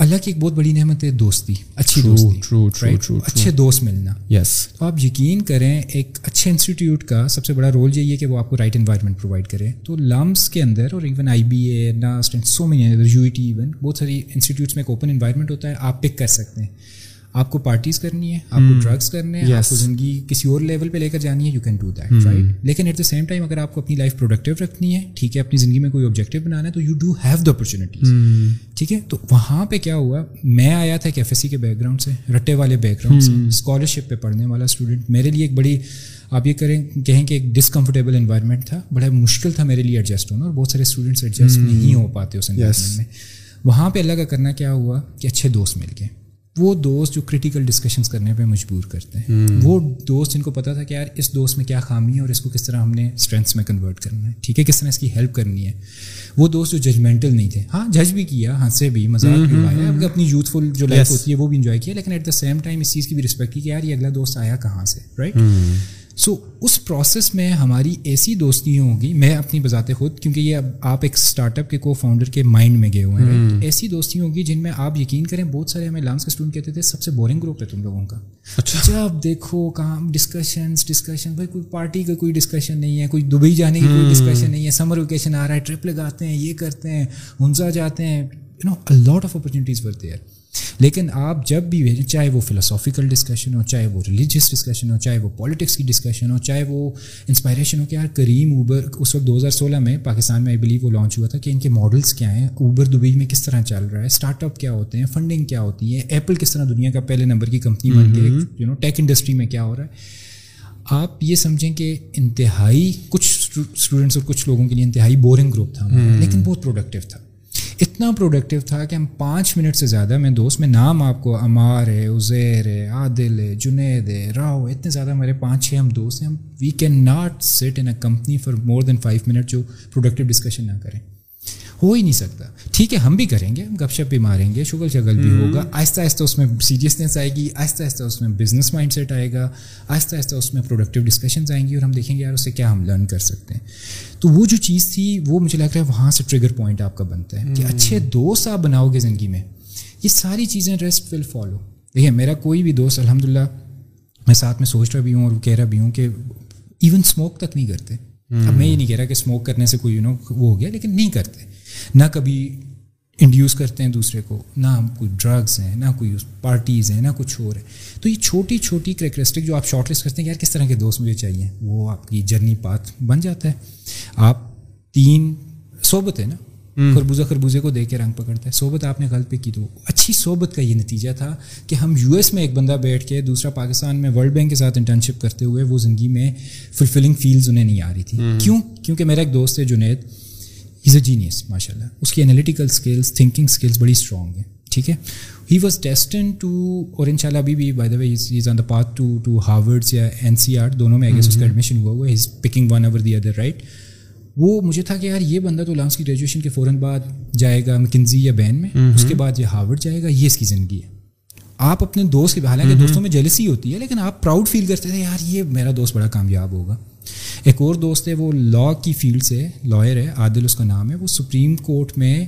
اللہ کی ایک بہت بڑی نعمت ہے دوستی اچھی دوستی اچھے دوست ملنا۔ یس تو آپ یقین کریں ایک اچھے انسٹیٹیوٹ کا سب سے بڑا رول یہی ہے کہ وہ آپ کو رائٹ انوائرمنٹ پرووائڈ کرے۔ تو لمس کے اندر اور even I B A NUST so many U E T even بہت ساری انسٹیٹیوٹس میں ایک اوپن انوائرمنٹ ہوتا ہے آپ پک کر سکتے ہیں۔ آپ کو پارٹیز کرنی ہے آپ کو ڈرگس کرنے ہیں آپ کو زندگی کسی اور لیول پہ لے کر جانی ہے you can do that right لیکن ایٹ دا سیم ٹائم اگر آپ کو اپنی لائف پروڈکٹیو رکھنی ہے ٹھیک ہے اپنی زندگی میں کوئی آبجیکٹو بنانا ہے تو you do have the opportunities ٹھیک ہے؟ تو وہاں پہ کیا ہوا میں آیا تھا ایک ایف ایس سی کے بیک گراؤنڈ سے رٹے والے بیک گراؤنڈ سے اسکالرشپ پہ پڑھنے والا اسٹوڈنٹ میرے لیے ایک بڑی آپ یہ کریں کہیں کہ ایک ڈسکمفرٹیبل انوائرمنٹ تھا بڑا مشکل تھا میرے لیے ایڈجسٹ ہونا اور بہت سارے اسٹوڈنٹس ایڈجسٹ نہیں ہو پاتے اس انوائرمنٹ میں. وہاں پہ اللہ کا کرنا کیا ہوا کہ اچھے دوست مل گئے. وہ دوست جو کریٹیکل ڈسکشنس کرنے پہ مجبور کرتے ہیں۔ وہ دوست جن کو پتا تھا کہ یار اس دوست میں کیا خامی ہے اور اس کو کس طرح ہم نے اسٹرینتھس میں کنورٹ کرنا ہے۔ ٹھیک ہے کس طرح اس کی ہیلپ کرنی ہے۔ وہ دوست جو ججمنٹل نہیں تھے۔ ہاں جج بھی کیا ہنسے بھی مذاق بھی اڑایا اپنی یوتھفل جو لائف ہوتی ہے وہ بھی انجوائے کیا لیکن ایٹ دا سیم ٹائم اس چیز کی بھی رسپیکٹ کی کہ یار یہ اگلا دوست آیا کہاں سے رائٹ سو اس پروسیس میں ہماری ایسی دوستیاں ہوگی میں اپنی بذات خود کیونکہ یہ اب آپ ایک اسٹارٹ اپ کے کو فاؤنڈر کے مائنڈ میں گئے ہوئے ہیں ایسی دوستیاں ہوگی جن میں آپ یقین کریں بہت سارے ہمیں لانس کے اسٹوڈنٹ کہتے تھے سب سے بورنگ گروپ ہے تم لوگوں کا۔ اچھا۔ جب دیکھو کام ڈسکشن ڈسکشن بھائی کوئی پارٹی کا کوئی ڈسکشن نہیں ہے کوئی دبئی جانے کی کوئی ڈسکشن نہیں ہے سمر ویکیشن آ رہا ہے ٹرپ لگاتے ہیں یہ کرتے ہیں ہنزا جاتے ہیں۔ You know lot of opportunities ورتے ہیں لیکن آپ جب بھی بھیجیں چاہے وہ فلاسافیکل ڈسکشن ہو چاہے وہ ریلیجیس ڈسکشن ہو چاہے وہ پالیٹکس کی ڈسکشن ہو چاہے وہ انسپائریشن ہو کہ یار کریم اوبر اس وقت دو ہزار سولہ میں پاکستان میں آئی بلیو وہ لانچ ہوا تھا کہ ان کے ماڈلس کیا ہیں اوبر دبئی میں کس طرح چل رہا ہے اسٹارٹ اپ کیا ہوتے ہیں فنڈنگ کیا ہوتی ہے ایپل کس طرح دنیا کا پہلے نمبر کی کمپنی بن کے یو نو ٹیک انڈسٹری میں کیا ہو رہا ہے۔ آپ یہ سمجھیں کہ انتہائی کچھ اسٹوڈنٹس اور کچھ لوگوں کے لیے انتہائی بورنگ گروپ تھا لیکن بہت پروڈکٹیو تھا۔ اتنا پروڈکٹیو تھا کہ ہم پانچ منٹ سے زیادہ میں دوست میں نام آپ کو امار ہے ازیر ہے عادل ہے جنید ہے راؤ اتنے زیادہ ہمارے پانچ چھ ہم دوست ہیں۔ ہم we can not sit in a company for more than five minute جو پروڈکٹیو ڈسکشن نہ کریں۔ ہو ہی نہیں سکتا۔ ٹھیک ہے ہم بھی کریں گے گپ شپ بھی ماریں گے شگل شگل بھی ہوگا۔ آہستہ آہستہ اس میں سیریسنیس آئے گی آہستہ آہستہ اس میں بزنس مائنڈ سیٹ آئے گا۔ آہستہ آہستہ اس میں پروڈکٹیو ڈسکشنز آئیں گی اور ہم دیکھیں گے یار اس سے کیا ہم لرن کر سکتے ہیں۔ تو وہ جو چیز تھی وہ مجھے لگ رہا ہے وہاں سے ٹریگر پوائنٹ آپ کا بنتا ہے کہ اچھے دوست آپ بناؤ گے زندگی میں۔ یہ ساری چیزیں ریسٹ ول فالو دیکھیے میرا کوئی بھی دوست الحمد للہ میں ساتھ میں سوچ رہا بھی ہوں اور کہہ رہا بھی ہوں کہ ایون اسموک تک نہیں کرتے۔ اب میں یہ نہیں کہہ رہا کہ اسموک کرنے سے کوئی یو نو وہ ہو گیا لیکن نہیں کرتے۔ نہ کبھی انڈیوس کرتے ہیں دوسرے کو نہ کوئی ڈرگس ہیں نہ کوئی پارٹیز ہیں نہ کچھ اور ہے تو یہ چھوٹی چھوٹی کریکٹرسٹک جو آپ شارٹ لسٹ کرتے ہیں یار کس طرح کے دوست مجھے چاہیے وہ آپ کی جرنی پاتھ بن جاتا ہے۔ آپ تین صحبت ہے نا خربوزہ خربوزے کو دیکھ کے رنگ پکڑتا ہے۔ صحبت آپ نے غلط پہ کی تو اچھی صحبت کا یہ نتیجہ تھا کہ ہم یو ایس میں ایک بندہ بیٹھ کے دوسرا پاکستان میں ورلڈ بینک کے ساتھ انٹرنشپ کرتے ہوئے وہ زندگی میں فلفلنگ فیلز انہیں نہیں آ رہی تھی۔ کیوں؟ کیونکہ میرا ایک دوست ہے جنید۔ از اے جینیس ماشاء اللہ اس کی انالیٹیکل اسکلس تھنکنگ اسکلس بڑی اسٹرانگ ہیں ٹھیک ہے ہی واز ڈیسٹن ٹو اور ان شاء اللہ ابھی بھی by the way is on the path to to Harvard's یا این سی آر دونوں میں اس کا ایڈمیشن ہوا ہوا is picking one over the other right وہ مجھے تھا کہ یار یہ بندہ تو لانس کی گریجویشن کے فوراً بعد جائے گا مکنزی یا بین میں اس کے بعد یہ ہارورڈ جائے گا یہ اس کی زندگی ہے آپ اپنے دوست کے حالانکہ دوستوں میں جیلسی ہوتی ہے لیکن آپ پراؤڈ فیل کرتے تھے یار یہ میرا دوست بڑا کامیاب ہوگا. ایک اور دوست ہے وہ لا کی فیلڈ سے لائر ہے عادل اس کا نام ہے۔ وہ سپریم کورٹ میں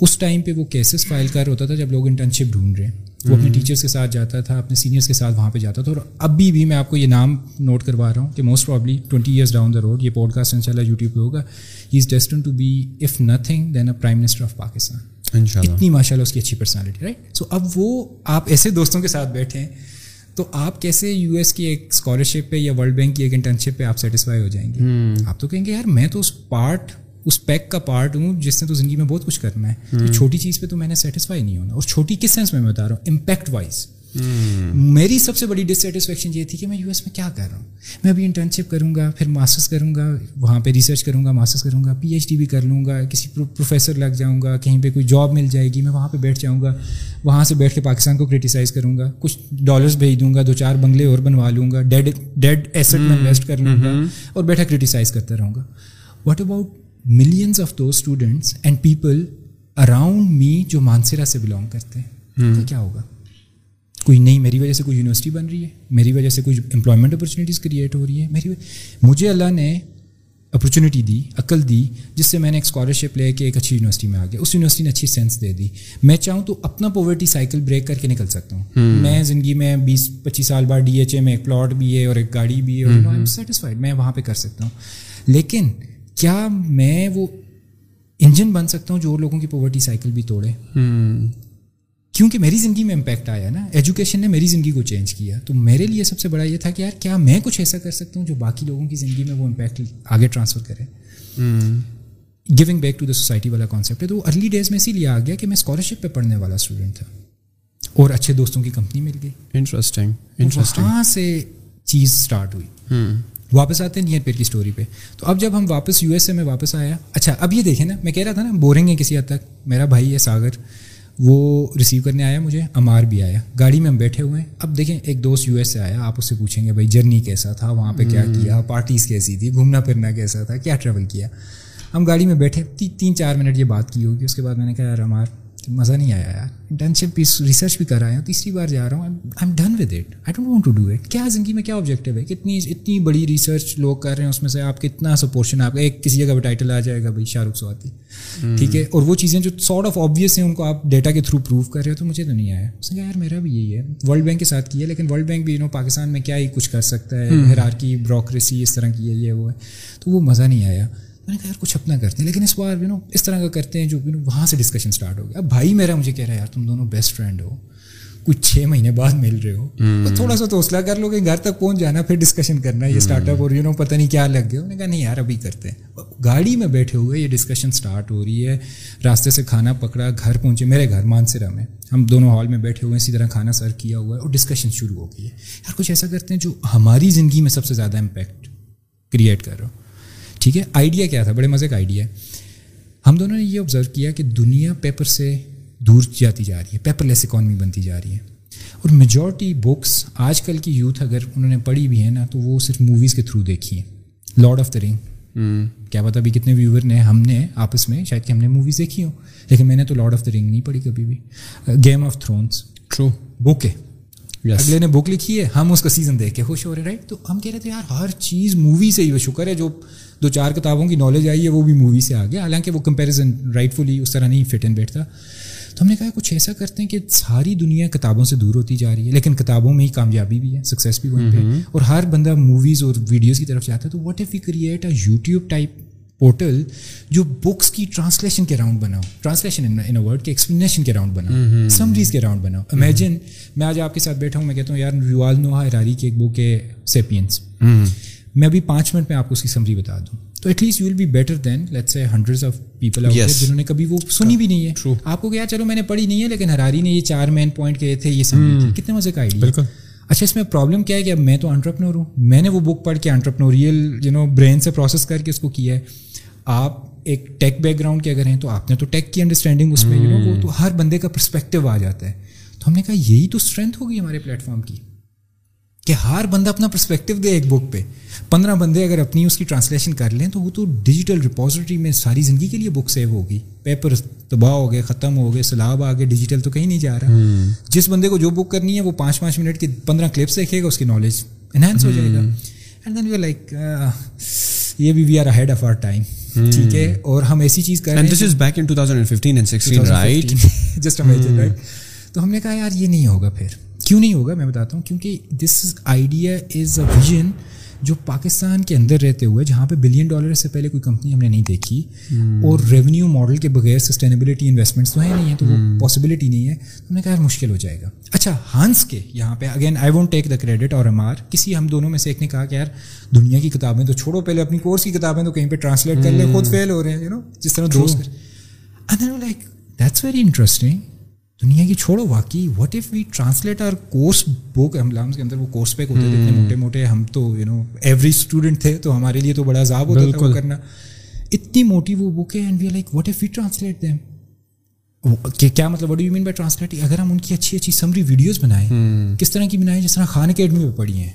اس ٹائم پہ وہ کیسز فائل کر ہوتا تھا جب لوگ انٹرنشپ ڈھونڈ رہے۔ ہیں وہ اپنے ٹیچرس کے ساتھ جاتا تھا اپنے سینئرس کے ساتھ وہاں پہ جاتا تھا۔ اور ابھی بھی میں آپ کو یہ نام نوٹ کروا رہا ہوں کہ most probably twenty years down the road یہ پوڈ کاسٹ ان شاء اللہ یوٹیوب پہ ہوگا۔ He is destined to be if nothing then a prime minister of Pakistan اتنی ماشاء اللہ اس کی اچھی پرسنالٹی رائٹ سو اب وہ آپ ایسے دوستوں کے ساتھ بیٹھے ہیں تو آپ کیسے یو ایس کی ایک اسکالرشپ پہ یا ورلڈ بینک کی ایک انٹرنشپ پہ آپ سیٹسفائی ہو جائیں گے؟ آپ تو کہیں گے یار میں تو اس پارٹ اس پیک کا پارٹ ہوں جس نے تو زندگی میں بہت کچھ کرنا ہے۔ چھوٹی چیز پہ تو میں نے سیٹسفائی نہیں ہونا۔ اور چھوٹی کس سینس میں میں بتا رہا ہوں؟ امپیکٹ وائز میری سب سے بڑی ڈسٹسفیکشن یہ تھی کہ میں یو ایس میں کیا کر رہا ہوں؟ میں ابھی انٹرنشپ کروں گا پھر ماسٹرس کروں گا وہاں پہ ریسرچ کروں گا ماسٹرس کروں گا پی ایچ ڈی بھی کر لوں گا کسی پروفیسر لگ جاؤں گا کہیں پہ کوئی جاب مل جائے گی میں وہاں پہ بیٹھ جاؤں گا وہاں سے بیٹھ کے پاکستان کو کرٹیسائز کروں گا کچھ ڈالرس بھیج دوں گا دو چار بنگلے اور بنوا لوں گا ڈیڈ ڈیڈ ایسٹ میں انویسٹ کر لوں گا اور بیٹھا کرٹیسائز کرتا رہوں گا۔ What about millions of those students and people around me جو مانسرا سے بلانگ کرتے ہیں؟ کیا ہوگا؟ کوئی نہیں میری وجہ سے کوئی یونیورسٹی بن رہی ہے؟ میری وجہ سے کوئی امپلائمنٹ اپرچونیٹیز کریٹ ہو رہی ہے؟ میری مجھے اللہ نے اپرچونیٹی دی عقل دی جس سے میں نے ایک اسکالرشپ لے کے ایک اچھی یونیورسٹی میں آ گیا۔ اس یونیورسٹی نے اچھی سینس دے دی۔ میں چاہوں تو اپنا پاورٹی سائیکل بریک کر کے نکل سکتا ہوں۔ میں زندگی میں بیس پچیس سال بعد ڈی ایچ اے میں ایک پلاٹ بھی ہے اور ایک گاڑی بھی ہے سیٹسفائڈ میں وہاں پہ کر سکتا ہوں۔ لیکن کیا میں وہ انجن بن سکتا ہوں جو لوگوں کی پاورٹی سائیکل بھی توڑے؟ کیونکہ میری زندگی میں امپیکٹ آیا نا ایجوکیشن نے میری زندگی کو چینج کیا۔ تو میرے لیے سب سے بڑا یہ تھا کہ یار کیا میں کچھ ایسا کر سکتا ہوں جو باقی لوگوں کی زندگی میں وہ امپیکٹ آگے ٹرانسفر کرے؟ Going back to the society والا کانسیپٹ ہے۔ تو ارلی ڈیز میں اسی لیے آ گیا کہ میں اسکالرشپ پہ پڑھنے والا اسٹوڈنٹ تھا۔ اور اچھے دوستوں کی کمپنی مل گئی۔ انٹرسٹنگ وہاں سے چیز اسٹارٹ ہوئی۔ واپس آتے ہیں نیئر پیر کی اسٹوری پہ۔ تو اب جب ہم واپس یو ایس اے میں واپس آیا اچھا اب یہ دیکھیں نا میں کہہ رہا تھا نا بورنگ ہے کسی حد تک میرا بھائی ہے ساگر۔ وہ ریسیو کرنے آیا مجھے امار بھی آیا۔ گاڑی میں ہم بیٹھے ہوئے ہیں۔ اب دیکھیں ایک دوست یو ایس سے آیا آپ اس سے پوچھیں گے بھائی جرنی کیسا تھا؟ وہاں پہ کیا کیا پارٹیز کیسی تھی گھومنا پھرنا کیسا تھا کیا ٹریول کیا؟ ہم گاڑی میں بیٹھے تین چار منٹ یہ بات کی ہوگی اس کے بعد میں نے کہا یار امار مزہ نہیں آیا یار. انٹرنشپ ریسرچ بھی کر رہا ہوں تیسری بار جا رہا ہوں. I am done with it I don't want to do it کیا زندگی میں کیا آبجیکٹیو ہے؟ کتنی اتنی بڑی ریسرچ لوگ کر رہے ہیں اس میں سے آپ کتنا سا پورشن آپ کا ایک کسی جگہ پہ ٹائٹل آ جائے گا بھائی شاہ رخ سواتی. ٹھیک ہے؟ اور وہ چیزیں جو سارٹ آف آبویس ہیں ان کو آپ ڈیٹا کے تھرو پروو کر رہے ہو تو مجھے تو نہیں آیا. اس نے کہا یار میرا بھی یہی ہے۔ ورلڈ بینک کے ساتھ کیا لیکن ورلڈ بینک بھی یو نو پاکستان میں کیا ہی کچھ کر سکتا ہے؟ ہرار کی بروکریسی اس طرح کی ہے یہ وہ ہے۔ تو وہ مزہ نہیں آیا۔ میں نے کہا یار کچھ اپنا کرتے ہیں. لیکن اس بار یو نو اس طرح کا کرتے ہیں جو یو نو وہاں سے ڈسکشن اسٹارٹ ہو گیا۔ اب بھائی میرا مجھے کہہ رہا ہے یار تم دونوں بیسٹ فرینڈ ہو۔ کچھ چھ مہینے بعد مل رہے ہو۔ تو تھوڑا سا تو حوصلہ کر لو کہ گھر تک پہنچ جانا پھر ڈسکشن کرنا یہ اسٹارٹ اپ اور یو نو پتہ نہیں کیا لگ گیا۔ انہوں نے کہا نہیں یار ابھی کرتے ہیں۔ گاڑی میں بیٹھے ہوئے یہ ڈسکشن اسٹارٹ ہو رہی ہے۔ راستے سے کھانا پکڑا گھر پہنچے۔ میرے گھر مانسرا میں۔ ہم دونوں ہال میں بیٹھے ہوئے ہیں اسی طرح کھانا سرو کیا ہوا ہے اور ڈسکشن شروع ہو گئی ہے۔ یار کچھ ایسا کرتے ہیں جو ہماری زندگی میں سب سے زیادہ امپیکٹ کریٹ کر رہا ہو۔ ٹھیک ہے؟ آئیڈیا کیا تھا؟ بڑے مزے کا آئیڈیا ہے۔ ہم دونوں نے یہ آبزرو کیا کہ دنیا پیپر سے دور جاتی جا رہی ہے پیپر لیس اکانمی بنتی جا رہی ہے۔ اور میجورٹی بکس آج کل کی یوتھ اگر انہوں نے پڑھی بھی ہے نا تو وہ صرف موویز کے تھرو دیکھی ہیں۔ لارڈ آف دا رنگ کیا پتا ابھی کتنے ویور نے ہم نے آپس میں شاید کہ ہم نے موویز دیکھی ہوں۔ لیکن میں نے تو لارڈ آف دا رنگ نہیں پڑھی کبھی بھی۔ Game of Thrones true book ہے۔ اگلے نے بک لکھی ہے ہم اس کا سیزن دیکھ کے خوش ہو رہے رائٹ تو ہم کہہ رہے تھے یار ہر چیز مووی سے ہی وہ شکر ہے جو دو چار کتابوں کی نالج آئی ہے وہ بھی مووی سے آ گیا حالانکہ وہ کمپیریزن رائٹ فلی اس طرح نہیں فٹ اینڈ بیٹھتا تو ہم نے کہا کچھ ایسا کرتے ہیں کہ ساری دنیا کتابوں سے دور ہوتی جا رہی ہے لیکن کتابوں میں ہی کامیابی بھی ہے سکسیز بھی وہیں پہ۔ اور ہر بندہ موویز اور ویڈیوز کی طرف جاتا ہے تو what if you create a YouTube type portal جو بکس کی ٹرانسلیشن کے راؤنڈ بناؤ؟ ٹرانسلیشن ان ورڈ کے ایکسپلینیشن کے راؤنڈ بناؤ۔ سمریز کے راؤنڈ بناؤ۔ امیجن میں آج آپ کے ساتھ بیٹھا ہوں میں کہتا ہوں یار ریوال نوحا اراری کی ایک بک ہے سیپینس میں ابھی پانچ منٹ میں آپ کو اس کی سمری بتا دوں۔ تو at least you will be better than let's say hundred of people جنہوں نے کبھی وہ سنی بھی نہیں ہے۔ آپ کو کیا چلو میں نے پڑھی نہیں ہے لیکن ہراری نے یہ چار مین پوائنٹ کہے تھے یہ سمجھ کتنے مزے کا آئیڈیا بالکل۔ اچھا اس میں پرابلم کیا ہے کہ اب میں تو انٹرپنور ہوں۔ میں نے وہ بک پڑھ کے انٹرپنوریل یو نو برین سے پروسیس کر کے اس کو کیا ہے۔ آپ ایک ٹیک بیک گراؤنڈ کے اگر ہیں تو آپ نے تو ٹیک کی انڈرسٹینڈنگ اس میں یو نو وہ تو ہر بندے کا پرسپیکٹو آ جاتا ہے۔ تو ہم نے کہا یہی تو اسٹرینتھ ہوگی ہمارے پلیٹفارم کی۔ کہ ہر بندہ اپنا پرسپیکٹو دے ایک بک پہ۔ پندرہ بندے اگر اپنی اس کی ٹرانسلیشن کر لیں تو وہ تو ڈیجیٹل ریپوزیٹری میں ساری زندگی کے لیے بک سیو ہوگی۔ پیپر تباہ ہو گئے ختم ہو گئے سلاب آ گئے ڈیجیٹل تو کہیں نہیں جا رہا۔ جس بندے کو جو بک کرنی ہے وہ پانچ پانچ منٹ کی پندرہ کلپس دیکھے گا اس کی نالج انہینس ہو جائے گا۔ اینڈ دین یو لائک یہ بھی we are ahead of our time ٹھیک ہے اور ہم ایسی چیز کر رہے ہیں [laughs] تو ہم نے کہا یار یہ نہیں ہوگا پھر۔ کیوں نہیں ہوگا؟ میں بتاتا ہوں کیونکہ this idea is a vision جو پاکستان کے اندر رہتے ہوئے جہاں پہ بلین ڈالر سے پہلے کوئی کمپنی ہم نے نہیں دیکھی اور ریونیو ماڈل کے بغیر سسٹینیبلٹی انویسٹمنٹس تو ہے نہیں ہے تو وہ پاسبلٹی نہیں ہے۔ تو ہم نے کہا یار مشکل ہو جائے گا۔ اچھا ہانس کے یہاں پہ again I won't take the credit اور ایم آر کسی ہم دونوں میں سے ایک نے کہا کہ یار دنیا کی کتابیں تو چھوڑو پہلے اپنی کورس کی کتابیں تو کہیں پہ ٹرانسلیٹ کر لیں خود فیل ہو رہے ہیں یو نو جس طرح دوست۔ لائک دیٹس ویری انٹرسٹنگ دنیا کی چھوڑو واقعی what if we translate our course book املامس کے اندر وہ کورس پیک ہوتے تھے اتنے موٹے موٹے ہم تو یو نو ایوریج اسٹوڈنٹ تھے تو ہمارے لیے تو بڑا عذاب ہوتا تھا وہ کرنا۔ اتنی موٹی وہ بک ہے and we like what if we translate them کہ کیا مطلب what you mean by translate اگر ہم ان کی اچھی اچھی سمری ویڈیوز بنائیں کس طرح کی بنائیں جس طرح خان اکیڈمی میں پڑھی ہیں۔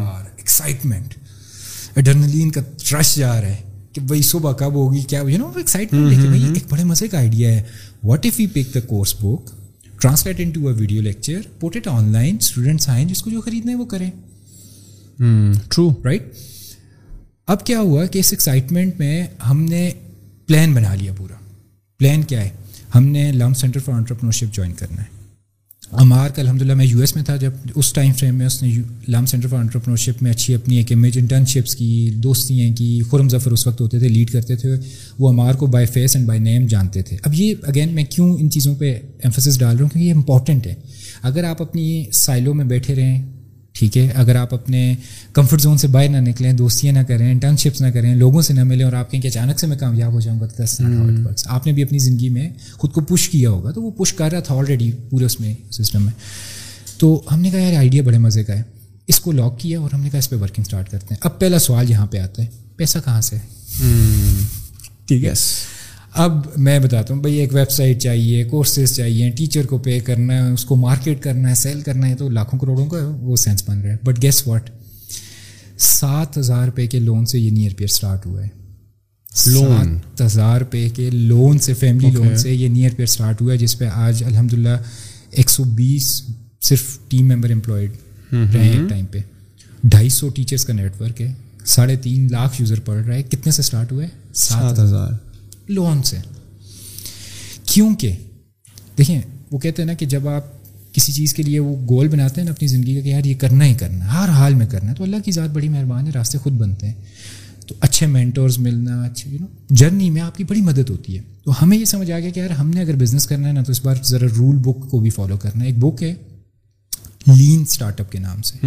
اور ایکسائٹمنٹ ایڈرنلین کا رش جا رہا ہے کہ بھائی صبح کب ہوگی کیا یو نو ایکسائٹمنٹ ایک بڑے مزے کا آئیڈیا ہے۔ What if you pick the course book translate into a video lecture put it online students آئیں جس کو جو خریدنا ہے وہ کریں ٹرو رائٹ اب کیا ہوا کہ اس ایکسائٹمنٹ میں ہم نے پلان بنا لیا پورا پلان کیا ہے ہم نے LUMS center for entrepreneurship join کرنا ہے امار کا الحمد للہ میں یو ایس میں تھا، جب اس ٹائم فریم میں اس نے لام سینٹر فار انٹرپرنرشپ میں اچھی اپنی ایک امیج انٹرنشپس کی، دوستیاں کی، خرم ظفر اس وقت ہوتے تھے لیڈ کرتے تھے، وہ امار کو by face and by name جانتے تھے۔ اب یہ اگین میں کیوں ان چیزوں پہ ایمفسس ڈال رہا ہوں؟ کیونکہ یہ امپورٹنٹ ہے۔ اگر آپ اپنی سائلوں میں بیٹھے رہیں ٹھیک ہے؟ اگر آپ اپنے کمفرٹ زون سے باہر نہ نکلیں دوستیاں نہ کریں انٹرنشپس نہ کریں لوگوں سے نہ ملیں اور آپ کہیں کہ اچانک سے میں کامیاب ہو جاؤں گا دس آپ نے بھی اپنی زندگی میں خود کو پش کیا ہوگا تو وہ پش کر رہا تھا آلریڈی پورے اس میں سسٹم میں۔ تو ہم نے کہا یار آئیڈیا بڑے مزے کا ہے۔ اس کو لاک کیا اور ہم نے کہا اس پہ ورکنگ اسٹارٹ کرتے ہیں۔ اب پہلا سوال یہاں پہ آتا ہے پیسہ کہاں سے ٹھیک ہے۔ اب میں بتاتا ہوں بھائی ایک ویب سائٹ چاہیے کورسز چاہیے ٹیچر کو پے کرنا ہے اس کو مارکیٹ کرنا ہے سیل کرنا ہے تو لاکھوں کروڑوں کا وہ سینس بن رہا ہے۔ بٹ گیس واٹ سات ہزار روپے کے لون سے یہ نیئر پیئر اسٹارٹ ہوا ہے۔ سات ہزار روپے کے لون سے فیملی لون سے یہ نیئر پیئر اسٹارٹ ہوا ہے جس پہ آج الحمد للہ ایک سو بیس صرف ٹیم ممبر امپلائڈ رہے ہیں ایک ٹائم پہ۔ ڈھائی سو ٹیچرس کا نیٹ ورک ہے ساڑھے تین لاکھ یوزر پڑھ رہا ہے۔ کتنے سے اسٹارٹ ہوا ہے؟ سات ہزار۔ لون سے۔ کیونکہ دیکھیں وہ کہتے ہیں نا کہ جب آپ کسی چیز کے لیے وہ گول بناتے ہیں نا اپنی زندگی کا کہ یار یہ کرنا ہی کرنا ہے ہر حال میں کرنا ہے تو اللہ کی ذات بڑی مہربان ہے راستے خود بنتے ہیں۔ تو اچھے مینٹورز ملنا اچھے یو نو جرنی میں آپ کی بڑی مدد ہوتی ہے۔ تو ہمیں یہ سمجھ آ گیا کہ یار ہم نے اگر بزنس کرنا ہے نا تو اس بار ذرا رول بک کو بھی فالو کرنا ہے۔ ایک بک ہے لین اسٹارٹ اپ کے نام سے۔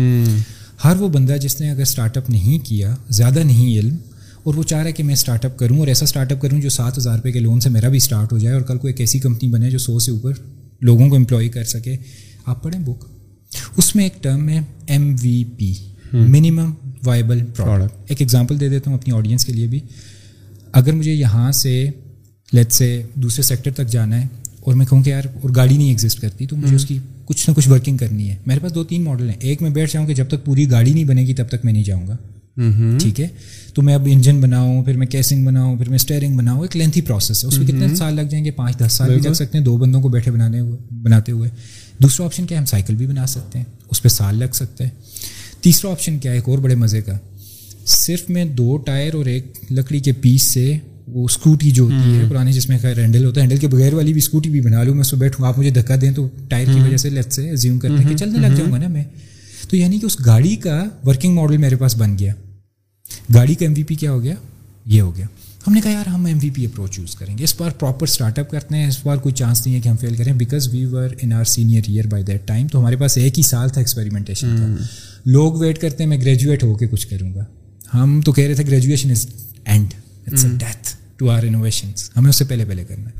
ہر وہ بندہ جس نے اگر اسٹارٹ اپ نہیں کیا زیادہ نہیں علم اور وہ چاہ رہا ہے کہ میں اسٹارٹ اپ کروں اور ایسا اسٹارٹ اپ کروں جو سات ہزار روپے کے لون سے میرا بھی اسٹارٹ ہو جائے اور کل کو ایک ایسی کمپنی بنے جو سو سے اوپر لوگوں کو امپلائی کر سکے۔ آپ پڑھیں بک اس میں ایک ٹرم ہے M V P minimum viable product ایک ایگزامپل دے دیتا ہوں اپنی آڈینس کے لیے بھی۔ اگر مجھے یہاں سے لیٹ سے دوسرے سیکٹر تک جانا ہے اور میں کہوں کہ یار اور گاڑی نہیں ایگزسٹ کرتی تو مجھے اس کی کچھ نہ کچھ ورکنگ کرنی ہے۔ میرے پاس دو تین ماڈل ہیں۔ ایک میں بیٹھ جاؤں کہ جب تک پوری گاڑی نہیں بنے گی تب تک میں نہیں جاؤں گا۔ ٹھیک ہے؟ تو میں اب انجن بناؤں پھر میں کیسنگ بناؤں پھر میں اسٹیئرنگ بناؤں ایک لینتھی پروسیس ہے۔ اس میں کتنے سال لگ جائیں گے؟ پانچ دس سال بھی لگ سکتے ہیں۔ دو بندوں کو بیٹھے بنانے ہوئے بناتے ہوئے۔ دوسرا آپشن کیا ہے؟ ہم سائیکل بھی بنا سکتے ہیں۔ اس پہ سال لگ سکتا ہے۔ تیسرا آپشن کیا ہے؟ ایک اور بڑے مزے کا۔ صرف میں دو ٹائر اور ایک لکڑی کے پیس سے وہ اسکوٹی جو ہوتی ہے پرانی جس میں خیر ہینڈل ہوتا ہے ہینڈل کے بغیر والی بھی اسکوٹی بھی بنا لوں میں اس پہ بیٹھوں۔ آپ مجھے دھکا دیں تو ٹائر کی وجہ سے لیٹ سے زیوم کرتے ہیں کہ چلنے لگ جاؤں گا نا میں۔ تو یعنی کہ اس گاڑی کا ورکنگ ماڈل میرے پاس بن گیا۔ گاڑی کا ایم وی پی کیا ہو گیا؟ یہ ہو گیا۔ ہم نے کہا یار ہم M V P approach use کریں گے۔ اس بار پراپر اسٹارٹ اپ کرتے ہیں۔ اس بار کوئی چانس نہیں ہے کہ ہم فیل کریں۔ Because we were in our senior year by that time تو ہمارے پاس ایک ہی سال تھا ایکسپیریمنٹیشن کا۔ لوگ ویٹ کرتے ہیں میں گریجویٹ ہو کے کچھ کروں گا۔ ہم تو کہہ رہے تھے graduation is and it's a death to our innovations ہمیں اس سے پہلے پہلے کرنا ہے۔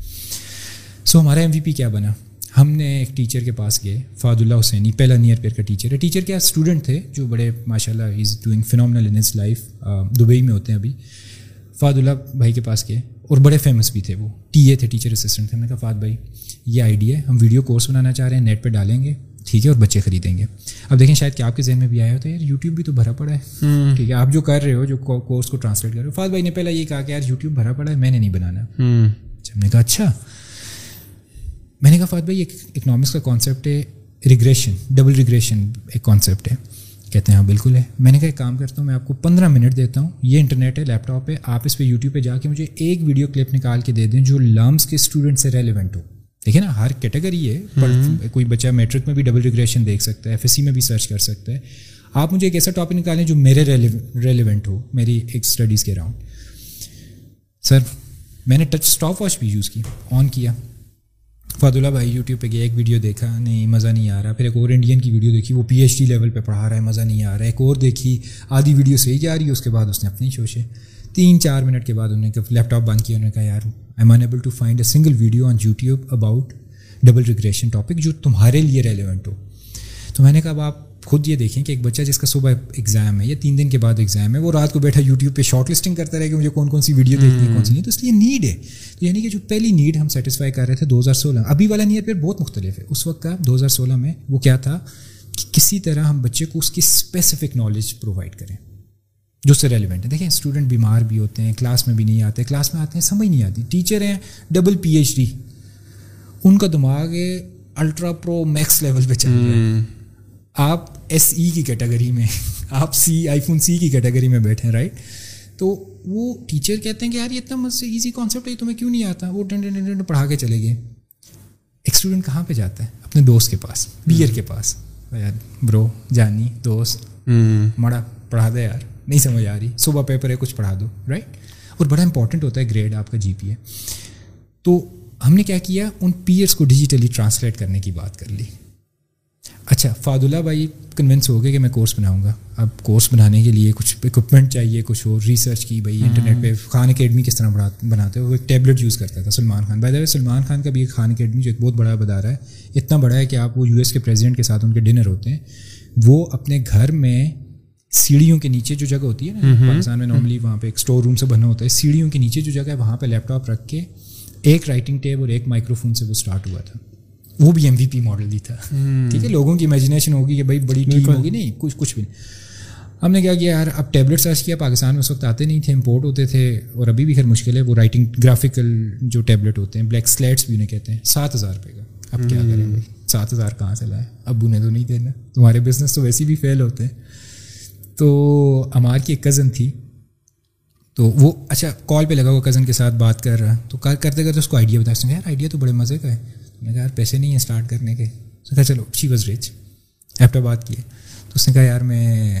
سو ہمارا ایم وی پی کیا بنا؟ ہم نے ایک ٹیچر کے پاس گئے فاد اللہ حسینی پہلا نیئر پیئر کا ٹیچر ہے۔ ٹیچر کیا اسٹوڈنٹ تھے جو بڑے ماشاء اللہ is doing phenomenal in his life Dubai میں ہوتے ہیں ابھی۔ فاد اللہ بھائی کے پاس گئے اور بڑے فیمس بھی تھے وہ۔ ٹی اے تھے ٹیچر اسسٹنٹ تھے۔ ہم نے کہا فات بھائی یہ آئیڈیا ہے۔ ہم ویڈیو کورس بنانا چاہ رہے ہیں نیٹ پہ ڈالیں گے۔ ٹھیک ہے اور بچے خریدیں گے۔ اب دیکھیں شاید کہ آپ کے ذہن میں بھی آیا ہوتا ہے یار یوٹیوب بھی تو بھرا پڑا ہے۔ ٹھیک ہے آپ جو کر رہے ہو جو کورس کو ٹرانسلیٹ کر رہے ہو۔ فات بھائی نے پہلے یہ کہا کہ یار یوٹیوب بھرا پڑا ہے میں نے نہیں بنانا۔ اچھا ہم نے کہا اچھا۔ میں نے کہا فات بھائی ایک اکنامکس کا کانسیپٹ ہے ریگریشن ڈبل ریگریشن ایک کانسیپٹ ہے۔ کہتے ہیں ہاں بالکل ہے۔ میں نے کہا ایک کام کرتا ہوں میں آپ کو پندرہ منٹ دیتا ہوں۔ یہ انٹرنیٹ ہے لیپ ٹاپ ہے۔ آپ اس پہ یوٹیوب پہ جا کے مجھے ایک ویڈیو کلپ نکال کے دے دیں جو لامس کے اسٹوڈنٹ سے ریلیونٹ ہو۔ دیکھیں نا ہر کیٹیگری ہے کوئی بچہ میٹرک میں بھی ڈبل ریگریشن دیکھ سکتا ہے ایف ایس سی میں بھی سرچ کر سکتا ہے۔ آپ مجھے ایک ایسا ٹاپک نکالیں جو میرے ریلیونٹ ہو میری ایک اسٹڈیز کے اراؤنڈ سر میں نے ٹچ اسٹاپ واچ بھی یوز کی آن کیا۔ فاد اللہ بھائی یوٹیوب پہ گیا، ایک ویڈیو دیکھا، نہیں، مزہ نہیں آ رہا۔ پھر ایک اور انڈین کی ویڈیو دیکھی، وہ پی ایچ ڈی لیول پہ پڑھا رہا ہے، مزہ نہیں آ رہا۔ ہے ایک اور دیکھی، آدھی ویڈیو صحیح جا رہی ہے اس کے بعد اس نے اپنی شوشے۔ تین چار منٹ کے بعد انہوں نے لیپ ٹاپ بند کیا، انہوں نے کہا، یار I am unable to find a single video on YouTube about double regression topic جو تمہارے لیے ریلیونٹ ہو۔ تو میں نے کہا، اب آپ خود یہ دیکھیں کہ ایک بچہ جس کا صبح ایگزام ہے یا تین دن کے بعد ایگزام ہے وہ رات کو بیٹھا یوٹیوب پہ شارٹ لسٹنگ کرتا رہے کہ مجھے کون کون سی ویڈیو دیکھنی ہے کون سی نہیں تو اس لیے نیڈ ہے۔ تو یعنی کہ جو پہلی نیڈ ہم سیٹسفائی کر رہے تھے دو ہزار سولہ۔ ابھی والا نیڈ پھر بہت مختلف ہے۔ اس وقت کا دو ہزار سولہ میں وہ کیا تھا کہ کسی طرح ہم بچے کو اس کی اسپیسیفک نالج پرووائڈ کریں جو سے ریلیونٹ ہے۔ دیکھیں اسٹوڈنٹ بیمار بھی ہوتے ہیں کلاس میں بھی نہیں آتے کلاس میں آتے ہیں سمجھ نہیں آتی۔ ٹیچر ہیں ڈبل پی ایچ ڈی ان کا دماغ الٹرا پرو میکس لیول پہ چل رہا ہے۔ آپ ایس ای کی کیٹیگری میں آپ سی آئی فون سی کی کیٹیگری میں بیٹھے ہیں رائٹ تو وہ ٹیچر کہتے ہیں کہ یار یہ اتنا مجھ سے ایزی کانسیپٹ ہے تمہیں کیوں نہیں آتا؟ وہ ٹن ٹن پڑھا کے چلے گئے۔ ایک اسٹوڈنٹ کہاں پہ جاتا ہے؟ اپنے دوست کے پاس بیئر کے پاس۔ یار برو جانی دوست مڑا پڑھا دے یار۔ نہیں سمجھ آ رہی۔ صبح پیپر ہے کچھ پڑھا دو رائٹ اور بڑا امپورٹنٹ ہوتا ہے گریڈ آپ کا جی پی اے تو ہم نے کیا کیا؟ ان پیئرس کو ڈیجیٹلی ٹرانسلیٹ کرنے کی بات کر لی۔ اچھا فاد اللہ بھائی کنونس ہو گئے کہ میں کورس بناؤں گا۔ اب کورس بنانے کے لیے کچھ اکوپمنٹ چاہیے کچھ اور ریسرچ کی بھائی انٹرنیٹ پہ خان اکیڈمی کس طرح بناتے وہ ایک ٹیبلٹ یوز کرتا تھا سلمان خان۔ بھائی سلمان خان کا بھی ایک خان اکیڈمی جو ایک بہت بڑا بدارا ہے اتنا بڑا ہے کہ آپ وہ یو ایس کے پریزیڈنٹ کے ساتھ ان کے ڈنر ہوتے ہیں۔ وہ اپنے گھر میں سیڑھیوں کے نیچے جو جگہ ہوتی ہے نا پاکستان میں نارملی وہاں پہ ایک اسٹور روم سے بنا ہوتا ہے سیڑھیوں کے نیچے جو جگہ ہے وہاں پہ لیپ ٹاپ رکھ کے ایک رائٹنگ ٹیب اور ایک مائکرو فون سے وہ اسٹارٹ ہوا تھا۔ وہ بھی ایم وی پی ماڈل ہی تھا۔ ٹھیک ہے لوگوں کی امیجنیشن ہوگی کہ بھائی بڑی ٹیم ہوگی نہیں کچھ کچھ بھی نہیں۔ ہم نے کیا کیا یار اب ٹیبلٹ سرچ کیا پاکستان میں اس وقت آتے نہیں تھے امپورٹ ہوتے تھے اور ابھی بھی خیر مشکل ہے وہ رائٹنگ گرافیکل جو ٹیبلٹ ہوتے ہیں بلیک سلیٹس بھی انہیں کہتے ہیں۔ سات ہزار روپے کا۔ اب کیا کریں بھائی سات ہزار کہاں سے لائے؟ ابو نے تو نہیں دینا۔ تمہارے بزنس تو ویسے بھی فیل ہوتے ہیں۔ تو ہمار کی ایک کزن تھی۔ تو وہ اچھا کال پہ لگا وہ کزن کے ساتھ بات کر رہا۔ تو کرتے کرتے اس کو آئیڈیا بتا سکتے یار آئیڈیا تو بڑے مزے کا ہے۔ میں کہا یار پیسے نہیں ہیں اسٹارٹ کرنے کے۔ اس نے کہا چلو شی واز ریچ ایفٹر بات کیے تو اس نے کہا یار میں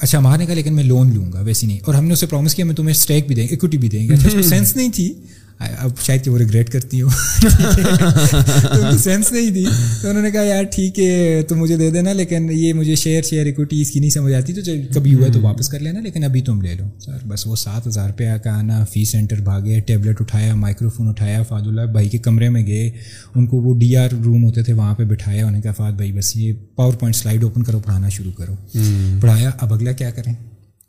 اچھا مارنے کا لیکن میں لون لوں گا ویسی نہیں۔ اور ہم نے اسے پرومس کیا میں تمہیں اسٹیک بھی دیں گے اکوٹی بھی دیں گے۔ اچھا سینس [laughs] نہیں تھی۔ اب شاید کہ وہ ریگریٹ کرتی ہوں سینس نہیں تھی تو انہوں نے کہا یار ٹھیک ہے تو مجھے دے دینا لیکن یہ مجھے شیئر شیئر اکوٹی اس کی نہیں سمجھ آتی تو کبھی ہوا تو واپس کر لینا لیکن ابھی تم لے لو سر بس وہ سات ہزار روپیہ کا آنا فی سینٹر بھاگے ٹیبلٹ اٹھایا مائکرو فون اٹھایا فاد اللہ بھائی کے کمرے میں گئے ان کو وہ ڈی آر روم ہوتے تھے وہاں پہ بٹھایا انہوں نے کہا فاد بھائی بس یہ پاور پوائنٹ سلائڈ اوپن کرو پڑھانا شروع کرو پڑھایا اب اگلا کیا کریں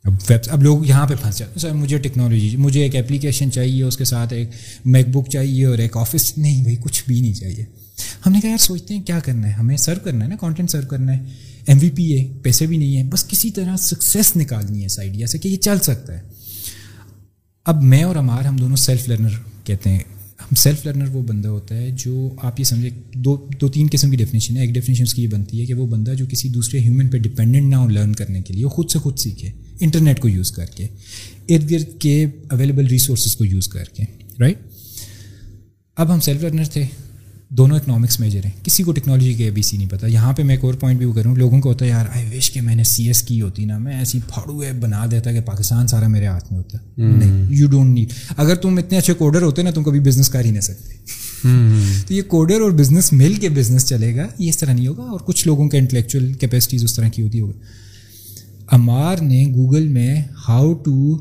اب ویب اب لوگ یہاں پہ پھنس جاتے ہیں۔ سر، مجھے ٹیکنالوجی مجھے ایک اپلیکیشن چاہیے، اس کے ساتھ ایک میک بک چاہیے اور ایک آفس نہیں بھائی، کچھ بھی نہیں چاہیے۔ ہم نے کہا، یار، سوچتے ہیں کیا کرنا ہے؟ ہمیں سرو کرنا ہے نا کانٹینٹ سرو کرنا ہے۔ ایم وی پی ہے، پیسے بھی نہیں ہے بس کسی طرح سکسیس نکالنی ہے اس آئیڈیا سے کہ یہ چل سکتا ہے۔ اب میں اور ہمار ہم دونوں سیلف لرنر کہتے ہیں۔ سیلف لرنر وہ بندہ ہوتا ہے جو آپ یہ سمجھے دو دو تین قسم کی ڈیفینیشن ہے ایک ڈیفینیشن اس کی یہ بنتی ہے کہ وہ بندہ جو کسی دوسرے ہیومن پہ ڈپینڈنٹ نہ ہو لرن کرنے کے لیے، وہ خود سے خود سیکھے انٹرنیٹ کو یوز کر کے ارد گرد کے اویلیبل ریسورسز کو یوز کر کے رائٹ اب ہم سیلف لرنر تھے۔ دونوں اکنامکس میجر ہیں۔ کسی کو ٹیکنالوجی کے ابھی سی نہیں پتا۔ یہاں پہ میں ایک اور پوائنٹ بھی وہ کروں۔ لوگوں کو ہوتا ہے یار آئی وش کہ میں نے سی ایس کی ہوتی نا۔ میں ایسی پھاڑو ایپ بنا دیتا کہ پاکستان سارا میرے ہاتھ میں ہوتا۔ نہیں یو ڈونٹ نیڈ اگر تم اتنے اچھے کوڈر ہوتے نا تم کبھی بزنس کر ہی نہیں سکتے۔ تو یہ کوڈر اور بزنس مل کے بزنس چلے گا۔ یہ اس طرح نہیں ہوگا اور کچھ لوگوں کے انٹلیکچوئل کیپیسٹیز اس طرح کی ہوتی ہوگا امار نے گوگل میں how to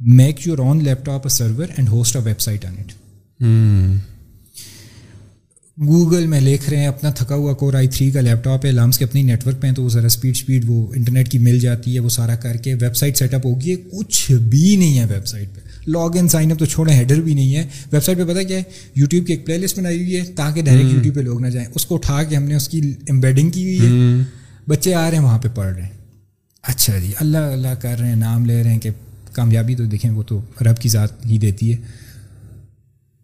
make your own laptop a server and host a website on it Google میں لکھ رہے ہیں اپنا تھکا ہوا کور آئی تھری کا لیپ ٹاپ ہے لامس کے اپنی نیٹ ورک پہ ہیں تو وہ ذرا اسپیڈ اسپیڈ وہ انٹرنیٹ کی مل جاتی ہے وہ سارا کر کے ویب سائٹ سیٹ اپ ہوگی کچھ بھی نہیں ہے ویب سائٹ پہ۔ لاگ ان سائن اپ تو چھوڑیں ہیڈر بھی نہیں ہے۔ ویب سائٹ پہ پتہ کیا ہے؟ یوٹیوب کی ایک پلے لسٹ بنائی ہوئی ہے تاکہ ڈائریکٹ یوٹیوب پہ لوگ نہ جائیں۔ اس کو اٹھا کے ہم نے اس کی امبیڈنگ کی ہوئی ہے۔ بچے آ رہے ہیں وہاں پہ پڑھ رہے ہیں۔ اچھا جی اللہ اللہ کر رہے ہیں نام لے رہے ہیں کہ کامیابی تو دیکھیں وہ تو رب کی ذات ہی دیتی ہے۔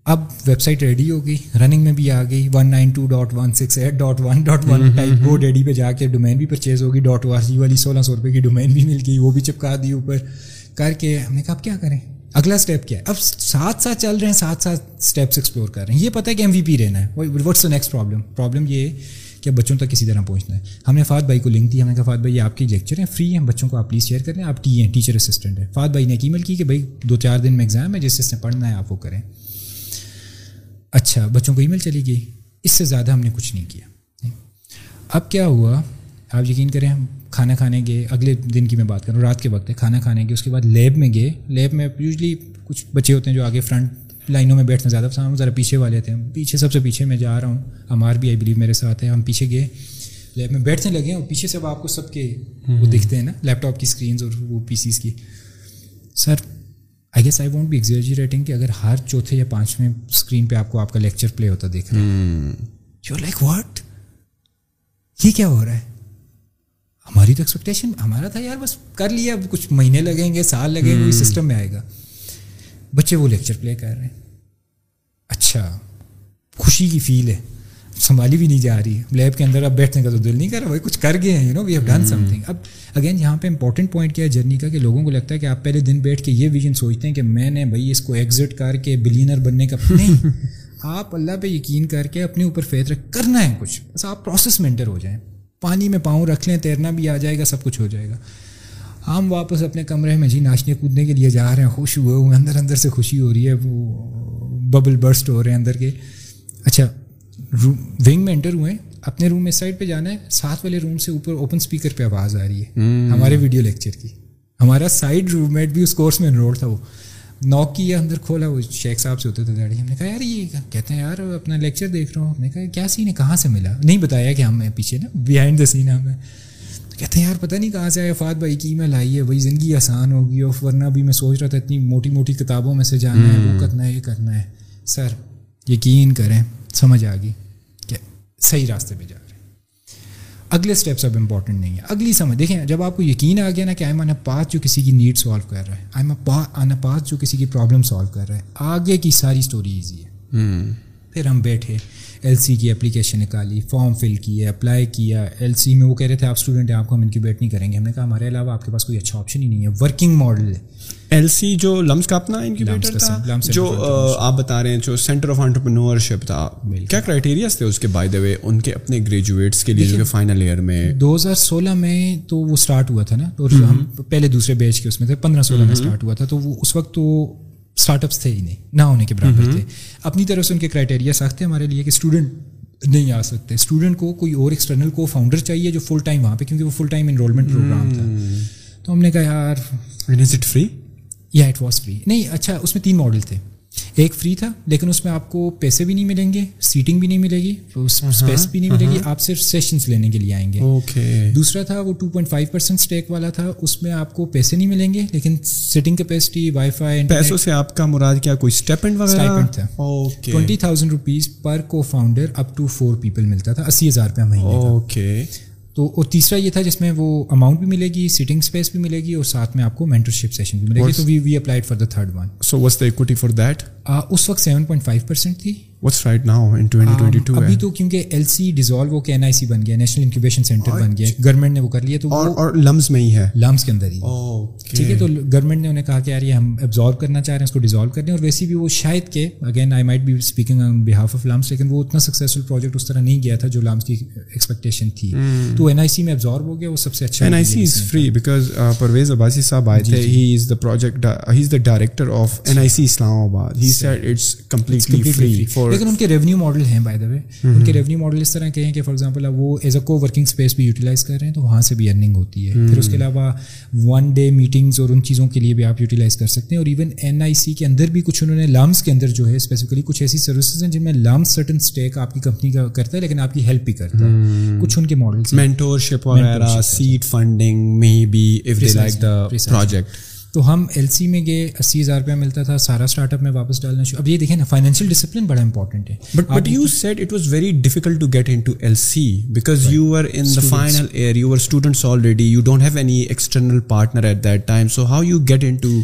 اب ویب سائٹ ریڈی ہو گئی رننگ میں بھی آ گئی one nine two dot one six eight dot one dot one type وہ ڈیڈی پہ جا کے ڈومین بھی پرچیز ہوگی ڈاٹ او آر جی والی سولہ سو روپئے کی ڈومین بھی مل گئی وہ بھی چپکا دی اوپر کر کے ہم نے کہا اب کیا کریں؟ اگلا اسٹیپ کیا ہے؟ اب ساتھ ساتھ چل رہے ہیں ساتھ ساتھ اسٹیپس ایکسپلور کر رہے ہیں یہ پتہ ہے کہ ایم وی پی رہنا ہے what's the next problem problem یہ ہے کہ بچوں تک کسی طرح پہنچنا ہے۔ ہم نے فات بھائی کو لنک دی ہم نے کہا فات بھائی آپ کی لیکچر ہیں فری ہیں بچوں کو آپ پلیز شیئر کریں آپ ٹی ہیں ٹیچر اسسٹنٹ ہیں فات بھائی نے ایک ای میل کی کہ بھائی دو چار دن میں ایگزام ہے جس سے پڑھنا ہے آپ وہ کریں۔ اچھا بچوں کو ای میل چلی گئی۔ اس سے زیادہ ہم نے کچھ نہیں کیا۔ اب کیا ہوا؟ آپ یقین کریں ہم کھانا کھانے گئے اگلے دن کی میں بات کروں رات کے وقت ہے کھانا کھانے گئے اس کے بعد لیب میں گئے۔ لیب میں یوزلی کچھ بچے ہوتے ہیں جو آگے فرنٹ لائنوں میں بیٹھنا زیادہ پسند ذرا پیچھے والے تھے۔ پیچھے سب سے پیچھے میں جا رہا ہوں۔ ہمار بھی آئی بلیو میرے ساتھ ہے ہم پیچھے گئے۔ لیب میں بیٹھنے لگے اور پیچھے سے اب آپ کو سب کے وہ دکھتے ہیں نا لیپ ٹاپ کی اسکرینز اور وہ پی سیز کی۔ Sir I guess I won't be exaggerating کہ اگر ہر چوتھے یا پانچویں اسکرین پہ آپ کو آپ کا لیکچر پلے ہوتا دیکھ رہے ہیں۔ یو لائک واٹ یہ کیا ہو رہا ہے؟ ہماری تو ایکسپیکٹیشن ہمارا تھا یار بس کر لیا کچھ مہینے لگیں گے سال لگیں گے سسٹم میں آئے گا۔ بچے وہ لیکچر پلے کر رہے ہیں۔ اچھا خوشی کی فیل ہے۔ سنبھالی بھی نہیں جا رہی ہے۔ لیب کے اندر اب بیٹھنے کا تو دل نہیں کر رہا۔ بھائی کچھ کر گئے ہیں you know we have done something اب اگین یہاں پہ امپورٹنٹ پوائنٹ کیا ہے جرنی کا کہ لوگوں کو لگتا ہے کہ آپ پہلے دن بیٹھ کے یہ ویژن سوچتے ہیں کہ میں نے بھائی اس کو ایگزٹ کر کے بلینر بننے کا [laughs] نہیں آپ اللہ پہ یقین کر کے اپنے اوپر فیت رکھ کرنا ہے کچھ۔ بس آپ پروسیس میں انٹر ہو جائیں۔ پانی میں پاؤں رکھ لیں تیرنا بھی آ جائے گا سب کچھ ہو جائے گا۔ ہم واپس اپنے کمرے میں جی ناچنے کودنے کے لیے جا رہے ہیں خوش ہوئے ہوئے اندر اندر سے خوشی ہو رہی ہے وہ ببل برسٹ ہو رہے ہیں اندر کے۔ اچھا ونگ میں انٹر ہوئے اپنے روم میں سائڈ پہ جانا ہے ساتھ والے روم سے اوپر اوپن اسپیکر پہ آواز آ رہی ہے۔ ہمارے ویڈیو لیکچر کی۔ ہمارا سائڈ روم میٹ بھی اس کورس میں انرول تھا وہ۔ نوک کیا اندر کھولا وہ شیخ صاحب سے ہوتے تھے ڈیڈی ہم نے کہا یار یہ کہتے ہیں یار اپنا لیکچر دیکھ رہا ہوں۔ ہم نے کہا کیا سین ہے؟ کہاں سے ملا؟ نہیں بتایا کہ ہم پیچھے نا بہائنڈ دا سین ہمیں کہتے ہیں یار پتہ نہیں کہاں سے آئے فات بھائی کی میں لائی ہے۔ وہی زندگی آسان ہوگی اور ورنہ بھی میں سوچ رہا تھا اتنی موٹی موٹی کتابوں میں سے جانا ہے وہ کرنا ہے یہ کرنا ہے۔ سر یقین کریں۔ سمجھ آ گئی کہ صحیح راستے پہ جا رہے ہیں۔ اگلے اسٹیپس اب امپورٹنٹ نہیں ہے اگلی سمجھ دیکھیں جب آپ کو یقین آ گیا نا کہ آئی ایم پاس جو کسی کی نیڈ سالو کر رہا ہے آئی ایم پاس جو کسی کی پرابلم سالو کر رہا ہے آگے کی ساری اسٹوری ایزی ہے۔ پھر ہم بیٹھے ایل سی کی اپلیکیشن نکالی فارم فل کیا اپلائی کیا ایل سی میں وہ کہہ رہے تھے آپ اسٹوڈنٹ ہیں آپ کو ہم انکیوبیٹ نہیں کریں گے۔ ہم نے کہا ہمارے علاوہ آپ کے پاس کوئی اچھا آپشن ہی نہیں ہے۔ ورکنگ ماڈل ہے۔ ایل سی جو لمس کا اپنا انکیوبیٹر تھا جو آپ بتا رہے ہیں جو سینٹر آف انٹرپرنورشپ تھا کیا کرائٹیریاز تھے اس کے بائی دا وے ان کے اپنے گریجویٹس کے لیے جو کہ فائنل ایئر میں؟ دو ہزار سولہ میں تو وہ اسٹارٹ ہوا تھا نا تو ہم پہلے دوسرے بیچ کے اس میں تھے پندرہ سولہ میں اسٹارٹ ہوا تھا تو وہ اس وقت تو اسٹارٹ اپس تھے ہی نہیں نہ ہونے کے برابر تھے۔ اپنی طرف سے ان کے کرائٹیریا سخت تھے ہمارے لیے کہ اسٹوڈنٹ نہیں آ سکتے۔ اسٹوڈنٹ کو کوئی اور ایکسٹرنل کو فاؤنڈر چاہیے جو فل ٹائم وہاں پہ کیونکہ وہ فل ٹائم انرولمنٹ پروگرام تھا۔ تو ہم نے کہا یار از اٹ فری یا اٹ واز فری نہیں اچھا اس میں تین ماڈل تھے۔ ایک فری تھا لیکن اس میں آپ کو پیسے بھی نہیں ملیں گے سیٹنگ بھی نہیں ملے گی اسپیس بھی نہیں ملے گی آپ صرف سیشنس لینے کے لیے آئیں گے۔ دوسرا تھا وہ two point five percent stake والا تھا اس میں آپ کو پیسے نہیں ملیں گے لیکن سیٹنگ کیپیسٹی وائی فائی پیسوں سے آپ کا مراد کیا کوئی اسٹیپنڈ وغیرہ؟ تھا۔ Twenty thousand rupees per cofounder up to four people ملتا تھا اسی ہزار روپیہ مہینے اوکے تو اور تیسرا یہ تھا جس میں وہ اماؤنٹ بھی ملے گی سیٹنگ اسپیس بھی ملے گی اور ساتھ میں آپ کو مینٹرشپ سیشن بھی ملے گی۔ تو we we applied for the third one so was the equity for that اس وقت سیون پوائنٹ فائیو پرسینٹ تھی۔ واٹس رائٹ ناؤ ان 2022 ابھی تو کیونکہ ایل سی ڈیزالو ہو کے این آئی سی بن گیا نیشنل انکیوبیشن سینٹر بن گیا۔ گورنمنٹ نے وہ کر لیا تو اور لمز میں ہی ہے۔ لمز کے اندر ہی۔ ٹھیک ہے تو گورنمنٹ نے انہیں کہا کہ یار یہ ہم کرنا چاہ رہے ہیں اس کو ڈیزالو کرنے اور ویسے بھی وہ شاید کہ again I might be speaking on behalf of لیکن وہ اتنا سکسیزفل پروجیکٹ اس طرح نہیں گیا تھا جو لمس کی ایکسپیکٹیشن تھی۔ تو این آئی سی میں ہو گیا وہ سب سے اچھا N I C is free because Pervez Abbasi Sahib آئے تھے۔ He is the project he is the director of N I C Islamabad he لیکن ان کے ریونیو ماڈل ہیں بائی دا وے ان کے ریونیو ماڈل اس طرح کے ہیں کہ فار ایگزامپل وہ ایز اے کو ورکنگ اسپیس بھی یوٹیلائز کر رہے ہیں تو وہاں سے بھی ارننگ ہوتی ہے پھر اس کے علاوہ ون ڈے میٹنگز اور ان چیزوں کے لیے بھی آپ یوٹیلائز کر سکتے ہیں اور ایون این آئی سی کے اندر بھی کچھ انہوں نے لامس کے اندر جو ہے اسپیسیفکلی کچھ ایسی سروسز ہیں جن میں لامس سرٹن اسٹیک آپ کی کمپنی کا کرتا ہے لیکن آپ کی ہیلپ بھی کرتا ہے کچھ ان کے ماڈلس mentorship وغیرہ seed funding maybe if they like the project. تو ہم ایل سی میں گئے اسی ہزار روپیہ ملتا تھا سارا اسٹارٹ اپ میں واپس ڈالنا شروع اب یہ دیکھیں نا فائنینشیل ڈسپلن بڑا امپورٹنٹ ہے۔ But but you see it was very difficult to get into L C because you are in the final year you are students already you don't have any external partner at that time so how you get into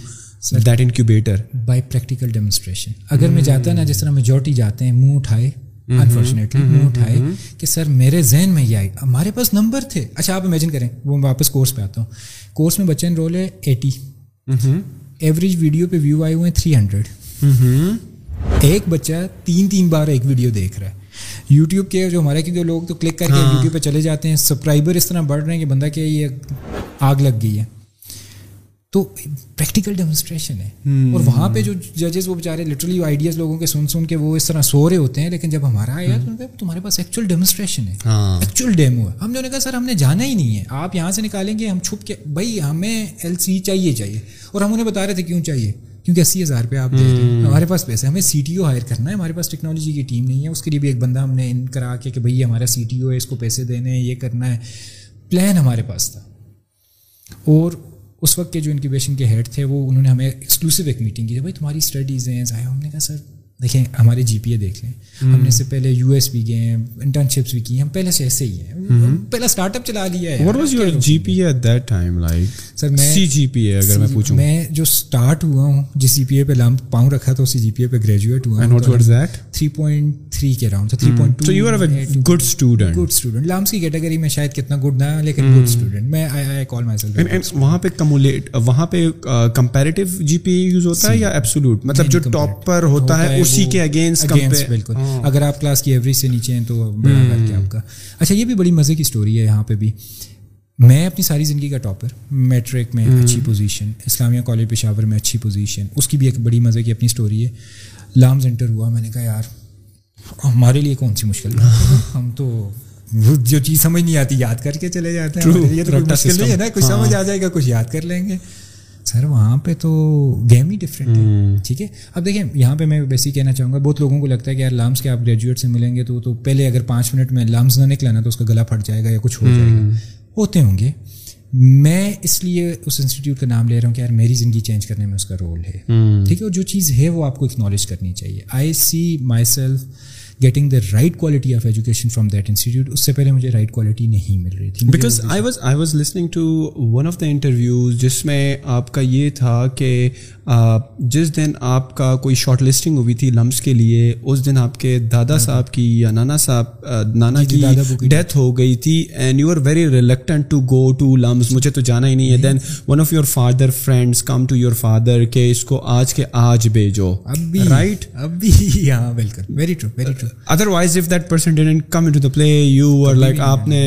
that incubator by practical demonstration اگر میں جاتا نا جس طرح majority جاتے ہیں منہ اٹھائے انفارچونیٹلی منہ اٹھائے کہ سر میرے ذہن میں یہ آئی۔ ہمارے پاس نمبر تھے۔ اچھا آپ امیجن کریں وہ واپس کورس پہ آتا ہوں۔ کورس میں بچہ انرول ہے ایٹی ایوریج ویڈیو پہ ویو آئے ہوئے ہیں تھری ہنڈریڈ ایک بچہ تین تین بار ایک ویڈیو دیکھ رہا ہے یوٹیوب کے جو ہمارے جو لوگ تو کلک کر کے یوٹیوب پہ چلے جاتے ہیں سبسکرائبر اس طرح بڑھ رہے ہیں کہ بندہ کہ یہ آگ لگ گئی ہے تو پریکٹیکل ڈیمونسٹریشن ہے۔ اور وہاں پہ جو ججز وہ بیچارے لٹرلی آئیڈیاز لوگوں کے سن سن کے وہ اس طرح سو رہے ہوتے ہیں لیکن جب ہمارا آیا تو تمہارے پاس ایکچوئل ڈیمونسٹریشن ہے۔ ایکچوئل ڈیمو ہے۔ ہم نے کہا سر ہم نے جانا ہی نہیں ہے۔ آپ یہاں سے نکالیں گے ہم چھپ کے بھائی ہمیں ایل سی چاہیے چاہیے۔ اور ہم انہیں بتا رہے تھے کیوں چاہیے؟ کیونکہ اسی ہزار روپے آپ دے رہے ہیں ہمارے پاس پیسے ہمیں سی ٹی او ہائر کرنا ہے۔ ہمارے پاس ٹیکنالوجی کی ٹیم نہیں ہے۔ اس کے لیے بھی ایک بندہ ہم نے ان کرا کے کہ بھائی ہمارا سی ٹی او ہے اس کو پیسے دینے ہیں یہ کرنا ہے۔ پلان ہمارے پاس تھا۔ اور اس وقت کے جو انکیوبیشن کے ہیڈ تھے، وہ انہوں نے ہمیں ایکسکلوسو ایک میٹنگ کی بھائی تمہاری اسٹڈیز ہیں ضائع ہم نے کہا، سر دیکھیں ہمارے جی پی اے دیکھ لیں۔ ہم نے اس سے پہلے یو ایس بھی گئے ہیں انٹرنشپس بھی کی ہم پہلے سے ایسے ہی ہیں۔ پہلا اسٹارٹ اپ چلا لیا ہے۔ G P at that time like sir میں سی جی پی اے اگر میں پوچھوں۔ میں جو اسٹارٹ ہوا ہوں جس سی پی اے پہ لام پاؤں رکھا تھا اسی جی پی اے پہ گریجویٹ ہوا تھری پوائنٹ تھری کے round three point two you are good student good student LUMS کی کیٹیگری میں شاید کتنا گڈ نہ لیکن گڈ اسٹوڈنٹ میں آئی کال مائی سیلف وہاں پہ کمولیٹ وہاں پہ کمپیریٹیو جی پی اے یوز ہوتا ہے یا ایبسولوٹ مطلب جو ٹاپ پر ہوتا ہے اسی کے اگینسٹ اگینسٹ بالکل۔ اگر آپ کلاس کی ایوریج سے نیچے ہیں تو بڑا کر کے آپ کا۔ اچھا یہ بھی بڑی مزے کی اسٹوری ہے یہاں پہ بھی۔ میں اپنی ساری زندگی کا ٹاپر میٹرک میں اچھی پوزیشن اسلامیہ کالج پشاور میں اچھی پوزیشن اس کی بھی ایک بڑی مزے کی اپنی اسٹوری ہے۔ لامز انٹر ہوا میں نے کہا یار ہمارے لیے کون سی مشکل [laughs] ہم تو جو چیز سمجھ نہیں آتی یاد کر کے چلے جاتے ہیں۔ یہ تو مشکل نہیں ہے نا کچھ سمجھ آ جائے گا کچھ یاد کر لیں گے۔ سر وہاں پہ تو گیم ہی ڈفرینٹ ہے۔ ٹھیک ہے؟ اب دیکھیں یہاں پہ میں بیسک کہنا چاہوں گا بہت لوگوں کو لگتا ہے کہ یار لامس کے آپ گریجویٹ سے ملیں گے تو تو پہلے اگر پانچ منٹ میں لامس نہ نکلا نا تو اس کا گلا پھٹ جائے گا یا کچھ ہو جائے گا۔ ہوتے ہوں گے۔ میں اس لیے اس انسٹیٹیوٹ کا نام لے رہا ہوں کہ یار میری زندگی چینج کرنے میں اس کا رول ہے۔ ٹھیک ہے؟ اور جو چیز ہے وہ آپ کو اکنالج کرنی چاہیے۔ I see myself getting the right quality of education from that institute اس سے پہلے مجھے رائٹ کوالٹی نہیں مل رہی تھی because I was I was listening to one of the interviews جس میں آپ کا یہ تھا کہ جس دن آپ کا کوئی شارٹ لسٹنگ ہوئی تھی لمس کے لیے اس دن آپ کے دادا صاحب کی یا نانا صاحب نانا کی ڈیتھ ہو گئی تھی and you are very reluctant to go to LUMS مجھے تو جانا ہی نہیں ہے۔ Then one of your father friends come to your father کہ اس کو آج کے آج بھیجو۔ رائٹ اب بھی ہاں بالکل۔ Very true very true otherwise if that person come to the play you are like آپ نے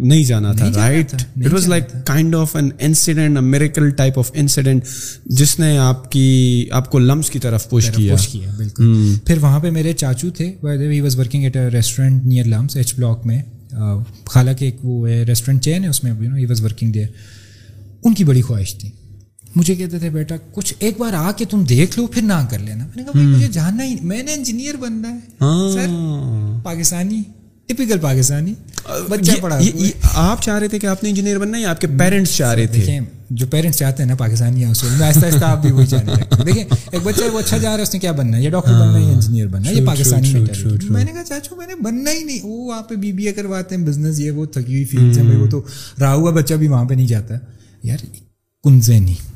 نہیں جانا تھا right it was like kind of an incident miracle type of incident جس نے آپ آپ کی آپ کو لمس کی طرف پوش کیا۔ بالکل۔ پھر وہاں پہ میرے چاچو تھے he was working at a restaurant near LUMS H block میں۔ حالانکہ ایک وہ ہے ریسٹورینٹ چین ہے اس میں ہی واز ورکنگ دیئر ان کی بڑی خواہش تھی۔ مجھے کہتے تھے بیٹا کچھ ایک بار آ کے تم دیکھ لو پھر نہ کر لینا۔ میں نے کہا مجھے جاننا ہی میں نے انجینئر بننا ہے۔ سر پاکستانی۔ ٹپیکل پاکستانی بچہ پڑھا آپ چاہ رہے تھے کہ آپ نے انجینئر بننا ہے آپ کے پیرنٹس چاہ رہے تھے جو پیرنٹس چاہتے ہیں نا پاکستانی اس میں آہستہ آہستہ آپ بھی وہی چاہنے لگتے دیکھیں ایک بچہ وہ اچھا جا رہا ہے اس نے کیا بننا ہے یہ ڈاکٹر بننا ہے یا انجینئر بننا ہے یہ پاکستانی میں نے کہا چاچو میں نے بننا ہی نہیں وہ وہاں پہ بی بی اے کرواتے ہیں بزنس یہ وہ تھکی ہوئی فیلڈ ہے وہ تو رہا ہوا بچہ بھی وہاں پہ نہیں جاتا یار کنزے نہیں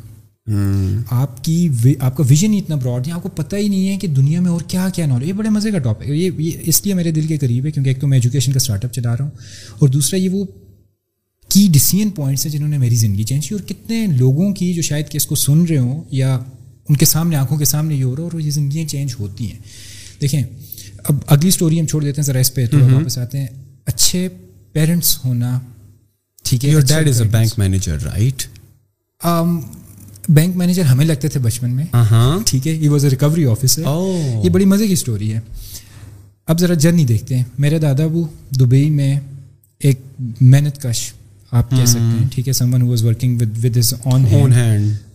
آپ کی آپ کا ویژن ہی اتنا براڈ ہے آپ کو پتہ ہی نہیں ہے کہ دنیا میں اور کیا کیا نالج یہ بڑے مزے کا ٹاپک ہے. یہ اس لیے میرے دل کے قریب ہے کیونکہ ایک تو میں ایجوکیشن کا اسٹارٹ اپ چلا رہا ہوں اور دوسرا یہ وہ کی ڈسیزن پوائنٹس ہیں جنہوں نے میری زندگی چینج کی اور کتنے لوگوں کی جو شاید کہ اس کو سن رہے ہوں یا ان کے سامنے آنکھوں کے سامنے یہ ہو رہا اور یہ زندگیاں چینج ہوتی ہیں. دیکھیں اب اگلی اسٹوری ہم چھوڑ دیتے ہیں ذرا اس پہ تو واپس آتے ہیں. اچھے پیرنٹس ہونا ٹھیک ہے بینک مینیجر ہمیں لگتے تھے بچپن میں۔ ٹھیک ہے یہ واز اے ریکوری آفیسر. یہ بڑی مزے کی اسٹوری ہے۔ اب ذرا جرنی دیکھتے ہیں۔ میرے دادا ابو دبئی میں ایک محنت کش آپ کہہ سکتے ہیں۔ ٹھیک ہے someone was working with with us on hand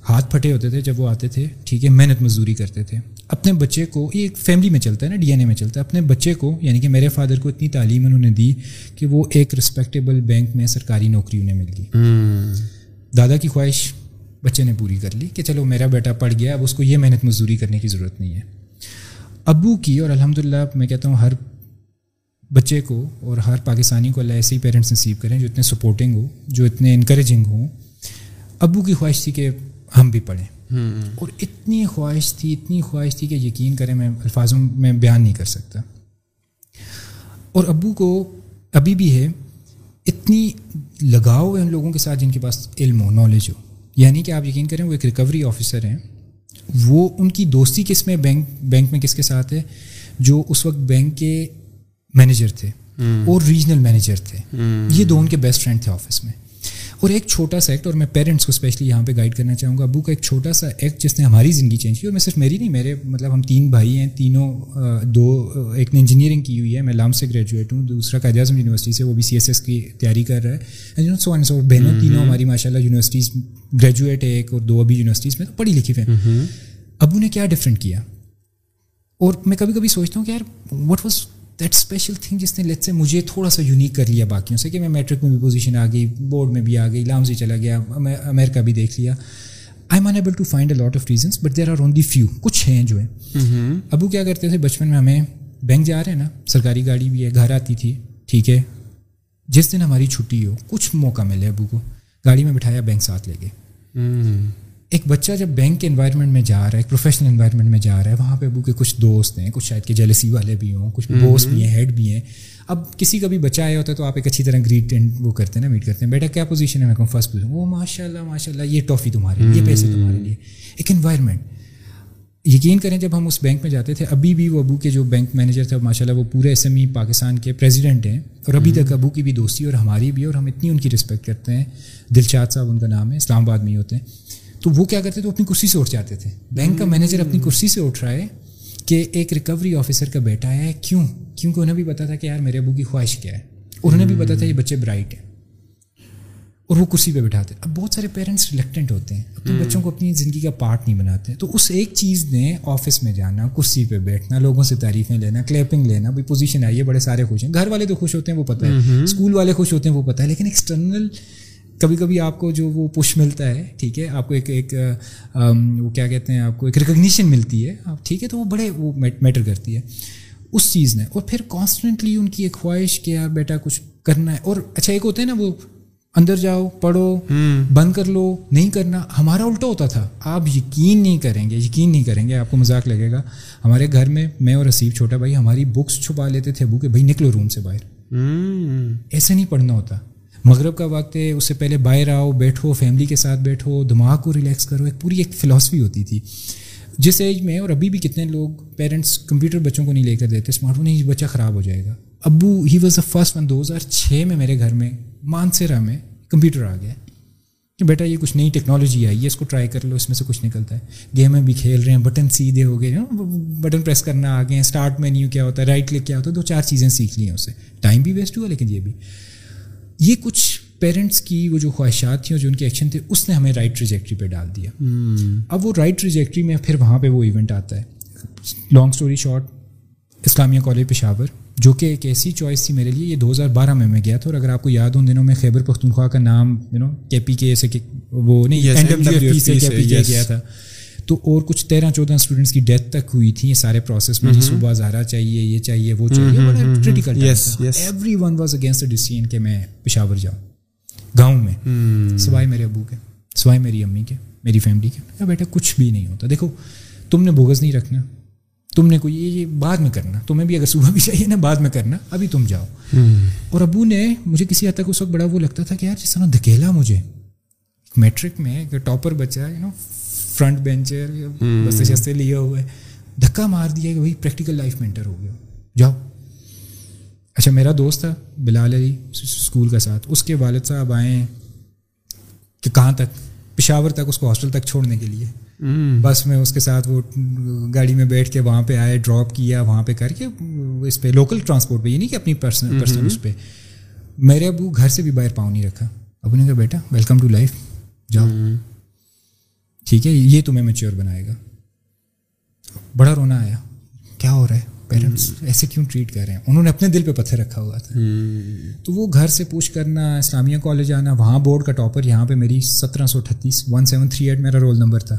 ہاتھ پھٹے ہوتے تھے جب وہ آتے تھے۔ ٹھیک ہے محنت مزدوری کرتے تھے۔ اپنے بچے کو یہ ایک فیملی میں چلتا ہے نا ڈی این اے میں چلتا ہے۔ اپنے بچے کو یعنی کہ میرے فادر کو اتنی تعلیم انہوں نے دی کہ وہ ایک رسپیکٹیبل بینک میں سرکاری نوکری انہیں مل گئی۔ دادا کی خواہش بچے نے پوری کر لی کہ چلو میرا بیٹا پڑھ گیا اب اس کو یہ محنت مزدوری کرنے کی ضرورت نہیں ہے۔ ابو کی اور الحمد میں کہتا ہوں ہر بچے کو اور ہر پاکستانی کو اللہ ایسے ہی پیرنٹس نصیب کریں جو اتنے سپورٹنگ ہو جو اتنے انکریجنگ ہوں۔ ابو کی خواہش تھی کہ ہم بھی پڑھیں۔ اور اتنی خواہش تھی اتنی خواہش تھی کہ یقین کریں میں الفاظوں میں بیان نہیں کر سکتا۔ اور ابو کو ابھی بھی ہے اتنی لگاؤ ہے ان لوگوں کے ساتھ جن کے پاس علم ہو نالج ہو۔ یعنی کہ آپ یقین کریں وہ ایک ریکوری آفیسر ہیں۔ وہ ان کی دوستی کس میں بینک بینک میں کس کے ساتھ ہے؟ جو اس وقت بینک کے مینیجر تھے اور ریجنل مینیجر تھے۔ یہ دو ان کے بیسٹ فرینڈ تھے آفس میں۔ اور ایک چھوٹا سا ایکٹ اور میں پیرنٹس کو اسپیشلی یہاں پہ گائڈ کرنا چاہوں گا ابو کا ایک چھوٹا سا ایکٹ جس نے ہماری زندگی چینج کی اور میں صرف میری نہیں میرے مطلب ہم تین بھائی ہیں تینوں دو ایک نے انجینئرنگ کی ہوئی ہے میں لام سے گریجویٹ ہوں دوسرا قائد اعظم یونیورسٹی سے وہ بھی سی ایس ایس کی تیاری کر رہا ہے سو اینڈ سو بہنوں تینوں ہماری ماشاء اللہ یونیورسٹیز گریجویٹ ہے ایک اور دو ابھی یونیورسٹیز میں تو پڑھی لکھی ہیں۔ ابو نے کیا ڈفرینٹ کیا؟ اور میں کبھی کبھی سوچتا ہوں کہ یار what was that special thing جس نے لیٹ سے مجھے تھوڑا سا یونیک کر لیا باقیوں سے کہ میں میٹرک میں بھی پوزیشن آ گئی بورڈ میں بھی آ گئی لام سے چلا گیا امیرکا بھی دیکھ لیا. I unable to find a lot of reasons but there are only few کچھ ہیں جو ہیں. ابو کیا کرتے تھے بچپن میں ہمیں بینک جا رہے ہیں نا سرکاری گاڑی بھی ہے گھر آتی تھی ٹھیک ہے. جس دن ہماری چھٹی ہو کچھ موقع ملے ابو کو. گاڑی میں بٹھایا بینک ساتھ لے گئے. ایک بچہ جب بینک کے انوائرمنٹ میں جا رہا ہے ایک پروفیشنل انوائرمنٹ میں جا رہا ہے وہاں پہ ابو کے کچھ دوست ہیں کچھ شاید کہ جیلسی والے بھی ہوں کچھ بوس بھی ہیں ہیڈ بھی ہیں۔ اب کسی کا بھی بچہ آیا ہوتا ہے تو آپ ایک اچھی طرح گریٹ اینڈ وہ کرتے ہیں نا میٹ کرتے ہیں۔ بیٹا کیا پوزیشن ہے؟ میں کہوں فرسٹ پوزیشن وہ ماشاء اللہ ماشاء اللہ یہ ٹافی تمہارے لیے یہ پیسے تمہارے لیے۔ ایک انوائرمنٹ یقین کریں جب ہم اس بینک میں جاتے تھے ابھی بھی وہ ابو کے جو بینک مینیجر تھے ماشاء اللہ وہ پورے ایس ایم ای پاکستان کے پریزیڈنٹ ہیں۔ اور ابھی تک ابو کی بھی دوستی اور ہماری بھی اور ہم اتنی ان کی رسپیکٹ کرتے ہیں۔ دلشاد صاحب ان کا نام ہے اسلام آباد میں ہی ہوتے ہیں۔ تو وہ کیا کرتے تھے؟ وہ اپنی کرسی سے اٹھ جاتے تھے۔ بینک کا مینیجر اپنی کرسی سے اٹھ رہا ہے کہ ایک ریکوری آفیسر کا بیٹا ہے۔ کیوں؟ کیونکہ انہیں بھی پتا تھا کہ یار میرے ابو کی خواہش کیا ہے۔ اور انہیں بھی پتا تھا یہ بچے برائٹ ہیں۔ اور وہ کرسی پہ بٹھاتے۔ اب بہت سارے پیرنٹس ریلیکٹنٹ ہوتے ہیں۔ اپنے بچوں کو اپنی زندگی کا پارٹ نہیں بناتے۔ تو اس ایک چیز نے آفس میں جانا کرسی پہ بیٹھنا لوگوں سے تعریفیں لینا کلیپنگ لینا۔ بھائی پوزیشن آئی ہے بڑے سارے خوش ہیں۔ گھر والے تو خوش ہوتے ہیں وہ پتہ ہے۔ اسکول والے خوش ہوتے ہیں وہ پتہ ہے۔ لیکن ایکسٹرنل کبھی کبھی آپ کو جو وہ پش ملتا ہے ٹھیک ہے آپ کو ایک ایک وہ کیا کہتے ہیں آپ کو ایک ریکگنیشن ملتی ہے ٹھیک ہے تو وہ بڑے وہ میٹر کرتی ہے۔ اس چیز نے اور پھر کانسٹنٹلی ان کی ایک خواہش کہ یار بیٹا کچھ کرنا ہے۔ اور اچھا ایک ہوتا ہے نا وہ اندر جاؤ پڑھو بند کر لو نہیں کرنا ہمارا الٹا ہوتا تھا۔ آپ یقین نہیں کریں گے یقین نہیں کریں گے آپ کو مذاق لگے گا۔ ہمارے گھر میں میں اور رسیب چھوٹا بھائی ہماری بکس چھپا لیتے تھے ابو کہ بھائی نکلو روم سے باہر۔ ایسے نہیں پڑھنا ہوتا۔ مغرب کا وقت ہے، اس سے پہلے باہر آؤ، بیٹھو فیملی کے ساتھ بیٹھو، دماغ کو ریلیکس کرو، ایک پوری ایک فلاسفی ہوتی تھی۔ جس ایج میں اور ابھی بھی کتنے لوگ پیرنٹس کمپیوٹر بچوں کو نہیں لے کر دیتے اسمارٹ فون نہیں، بچہ خراب ہو جائے گا۔ ابو he was a first one دو ہزار چھ میں میرے گھر میں مانسرا میں کمپیوٹر آ گیا۔ کہ بیٹا، یہ کچھ نئی ٹیکنالوجی آئی ہے، اس کو ٹرائی کر لو، اس میں سے کچھ نکلتا ہے۔ گیمیں بھی کھیل رہے ہیں بٹن سیدھے ہو گئے بٹن پریس کرنا آ گئے ہیں اسٹارٹ مینیو کیا ہوتا ہے رائٹ کلک کیا ہوتا ہے، دو چار چیزیں سیکھ لی ہیں اسے۔ ٹائم بھی ویسٹ ہوا، لیکن یہ بھی۔ یہ کچھ پیرنٹس کی وہ جو خواہشات تھیں اور جو ان کے ایکشن تھے اس نے ہمیں رائٹ ٹریجیکٹری پہ ڈال دیا۔ اب وہ رائٹ ٹریجیکٹری میں پھر وہاں پہ وہ ایونٹ آتا ہے۔ Long story short Islamia College Peshawar جو کہ ایک ایسی چوائس تھی میرے لیے یہ دو ہزار بارہ میں میں گیا تھا اور اگر آپ کو یاد ان دنوں میں خیبر پختونخوا کا نام یو نو کے پی کے سے وہ نہیں سے کے پی کے گیا تھا۔ تو اور کچھ تیرہ چودہ اسٹوڈنٹس کی ڈیتھ تک ہوئی تھی سارے پروسیس میں صبح زہرا چاہیے یہ چاہیے وہ چاہیے critical everyone was against کہ میں پشاور جاؤں۔ گاؤں میں۔ سوائے میرے ابو کے سوائے میری امی کے میری فیملی کے۔ بیٹا کچھ بھی نہیں ہوتا۔ دیکھو تم نے بوگز نہیں رکھنا۔ تم نے کوئی یہ بعد میں کرنا۔ تمہیں بھی اگر صبح بھی چاہیے نا بعد میں کرنا۔ ابھی تم جاؤ۔ اور ابو نے مجھے کسی حد تک اس وقت بڑا وہ لگتا تھا کہ یار جس طرح دھکیلا مجھے۔ میٹرک میں ٹاپر بچہ یو نو فرنٹ بینچر بستے شستے لیے ہوئے دھکا مار دیا کہ بھائی پریکٹیکل لائف میں انٹر ہو گیا جاؤ اچھا میرا دوست تھا بلال علی اسکول کا ساتھ اس کے والد صاحب آئیں کہ کہاں تک پشاور تک اس کو ہاسٹل تک چھوڑنے کے لیے بس میں اس کے ساتھ وہ گاڑی میں بیٹھ کے وہاں پہ آئے ڈراپ کیا وہاں پہ کر کے اس پہ لوکل ٹرانسپورٹ پہ یہ نہیں کہ اپنی پرسنل پرسنل اس پہ میرے ابو گھر سے بھی باہر پاؤں نہیں رکھا ابو نے کہا بیٹا ویلکم ٹو لائف جاؤ ٹھیک ہے یہ تمہیں میچیور بنائے گا۔ بڑا رونا آیا۔ کیا ہو رہا ہے؟ پیرنٹس ایسے کیوں ٹریٹ کر رہے ہیں؟ انہوں نے اپنے دل پہ پتھر رکھا ہوا تھا۔ تو وہ گھر سے پوچھ کرنا اسلامیہ کالج آنا وہاں بورڈ کا ٹاپر یہاں پہ میری سترہ سو اٹھتیس ون سیون تھری ایٹ میرا رول نمبر تھا۔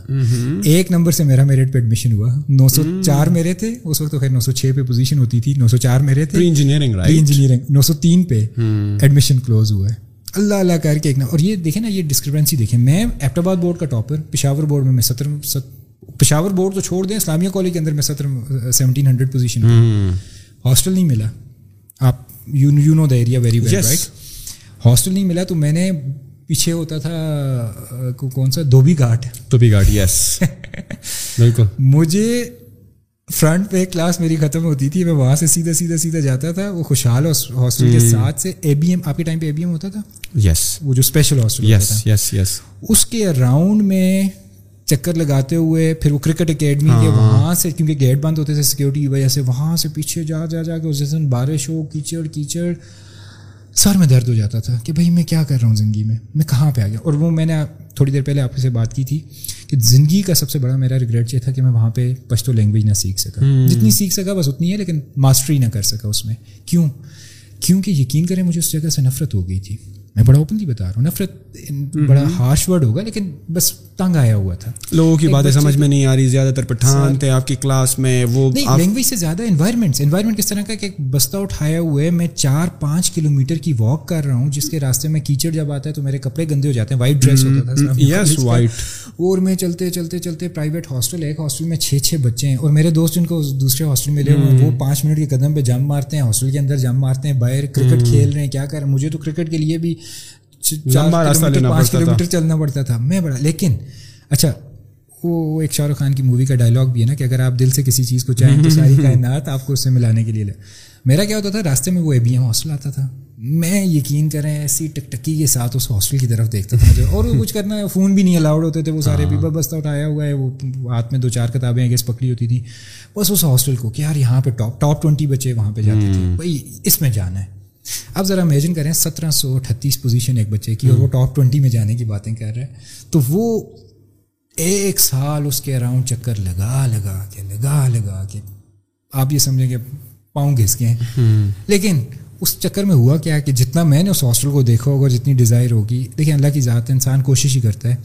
ایک نمبر سے میرا میرٹ پہ ایڈمیشن ہوا۔ نو سو چار میرے تھے اس وقت تو خیر نو سو چھ پہ پوزیشن ہوتی تھی نو سو چار میرے تھے۔ انجینئرنگ انجینئرنگ نو سو تین پہ ایڈمیشن کلوز ہوا ہے۔ اللہ اللہ کر کے ایک نا اور یہ دیکھیں نا یہ ڈسکرپنسی دیکھیں۔ میں ایبٹ آباد بورڈ کا ٹاپر پشاور بورڈ میں میں ستر پشاور بورڈ تو چھوڑ دیں اسلامیہ کالج کے اندر میں ستر سیونٹین ہنڈریڈ پوزیشن ہاسٹل نہیں ملا۔ آپ you you know the area very well right hostel نہیں ملا تو میں نے پیچھے ہوتا تھا کون سا؟ دھوبی گھاٹ۔ دھوبی گھاٹ یس [laughs] بالکل۔ مجھے فرنٹ پہ کلاس میری ختم ہوتی تھی میں وہاں سے سیدھا سیدھا سیدھا جاتا تھا وہ خوشحال ہاسٹل کے ساتھ سے اے بی ایم آپ کے ٹائم پہ اے بی ایم ہوتا تھا؟ یس وہ جو special hostel yes yes yes اس کے اراؤنڈ میں چکر لگاتے ہوئے پھر وہ کرکٹ اکیڈمی کے وہاں سے کیونکہ گیٹ بند ہوتے تھے سیکورٹی کی وجہ سے وہاں سے پیچھے جا جا جا کے اس دن بارش ہو کیچڑ کیچڑ سر میں درد ہو جاتا تھا کہ بھائی میں کیا کر رہا ہوں زندگی میں؟ میں کہاں پہ آ گیا؟ اور وہ میں نے تھوڑی دیر پہلے آپ سے بات کی تھی۔ کہ زندگی کا سب سے بڑا میرا ریگریٹ یہ تھا کہ میں وہاں پہ پشتو لینگویج نہ سیکھ سکا۔ جتنی سیکھ سکا بس اتنی ہے لیکن ماسٹری نہ کر سکا اس میں۔ کیوں؟ کیونکہ یقین کریں مجھے اس جگہ سے نفرت ہو گئی تھی۔ میں بڑا اوپنلی بتا رہا ہوں نفرت بڑا ہارش ورڈ ہوگا لیکن بس تنگ آیا ہوا تھا۔ لوگوں کی باتیں سمجھ میں نہیں آ رہی زیادہ تر پٹھان تھے آپ کی کلاس میں وہ لینگویج سے زیادہ انوائرمنٹ انوائرمنٹ کس طرح کا کہ بستہ اٹھایا ہوئے میں چار پانچ کلو میٹر کی واک کر رہا ہوں جس کے راستے میں کیچڑ جب آتا ہے تو میرے کپڑے گندے ہو جاتے ہیں وائٹ ڈریس ہوتا تھا یس وائٹ اور میں چلتے چلتے چلتے پرائیویٹ ہاسٹل ایک ہاسٹل میں چھ چھ بچے ہیں۔ اور میرے دوست جن کو دوسرے ہاسٹل میں لے ہوئے وہ پانچ منٹ کے قدم پہ جم مارتے ہیں ہاسٹل کے اندر جم مارتے ہیں باہر کرکٹ کھیل رہے ہیں کیا کر رہے ہیں؟ مجھے تو کرکٹ کے لیے بھی پانچ کلو میٹر چلنا پڑتا تھا۔ میں بڑا لیکن اچھا وہ ایک شاہ رخ خان کی مووی کا ڈائلاگ بھی ہے نا کہ اگر آپ دل سے کسی چیز کو چاہیں تو ساری [laughs] کائنات آپ کو اس سے ملانے کے لیے لے۔ میرا کیا ہوتا تھا راستے میں وہ اے بی ایم ہاسٹل آتا تھا۔ میں یقین کریں ایسی ٹک ٹکی کے ساتھ اس ہاسٹل کی طرف دیکھتا تھا اور وہ کچھ کرنا فون بھی نہیں الاؤڈ ہوتے تھے۔ وہ سارے بھی بستہ اٹھایا ہوا ہے۔ وہ ہاتھ میں دو چار کتابیں گیس پکڑی ہوتی تھیں۔ بس اس ہاسٹل کو کہ یار یہاں پہ ٹاپ ٹاپ ٹوینٹی بچے وہاں پہ جاتے تھے۔ بھائی اس میں جانا ہے۔ اب ذرا امیجن کریں سترہ سو اٹھتیس پوزیشن ایک بچے کی اور وہ ٹاپ ٹوینٹی میں جانے کی باتیں کر رہے ہیں۔ تو وہ ایک سال اس کے اراؤنڈ چکر لگا لگا کے لگا لگا کے۔ آپ یہ سمجھیں کہ پاؤں گھس گئے لیکن اس چکر میں ہوا کیا کہ جتنا میں نے اس ہاسٹل کو دیکھا ہوگا جتنی ڈیزائر ہوگی دیکھیں اللہ کی ذات انسان کوشش ہی کرتا ہے۔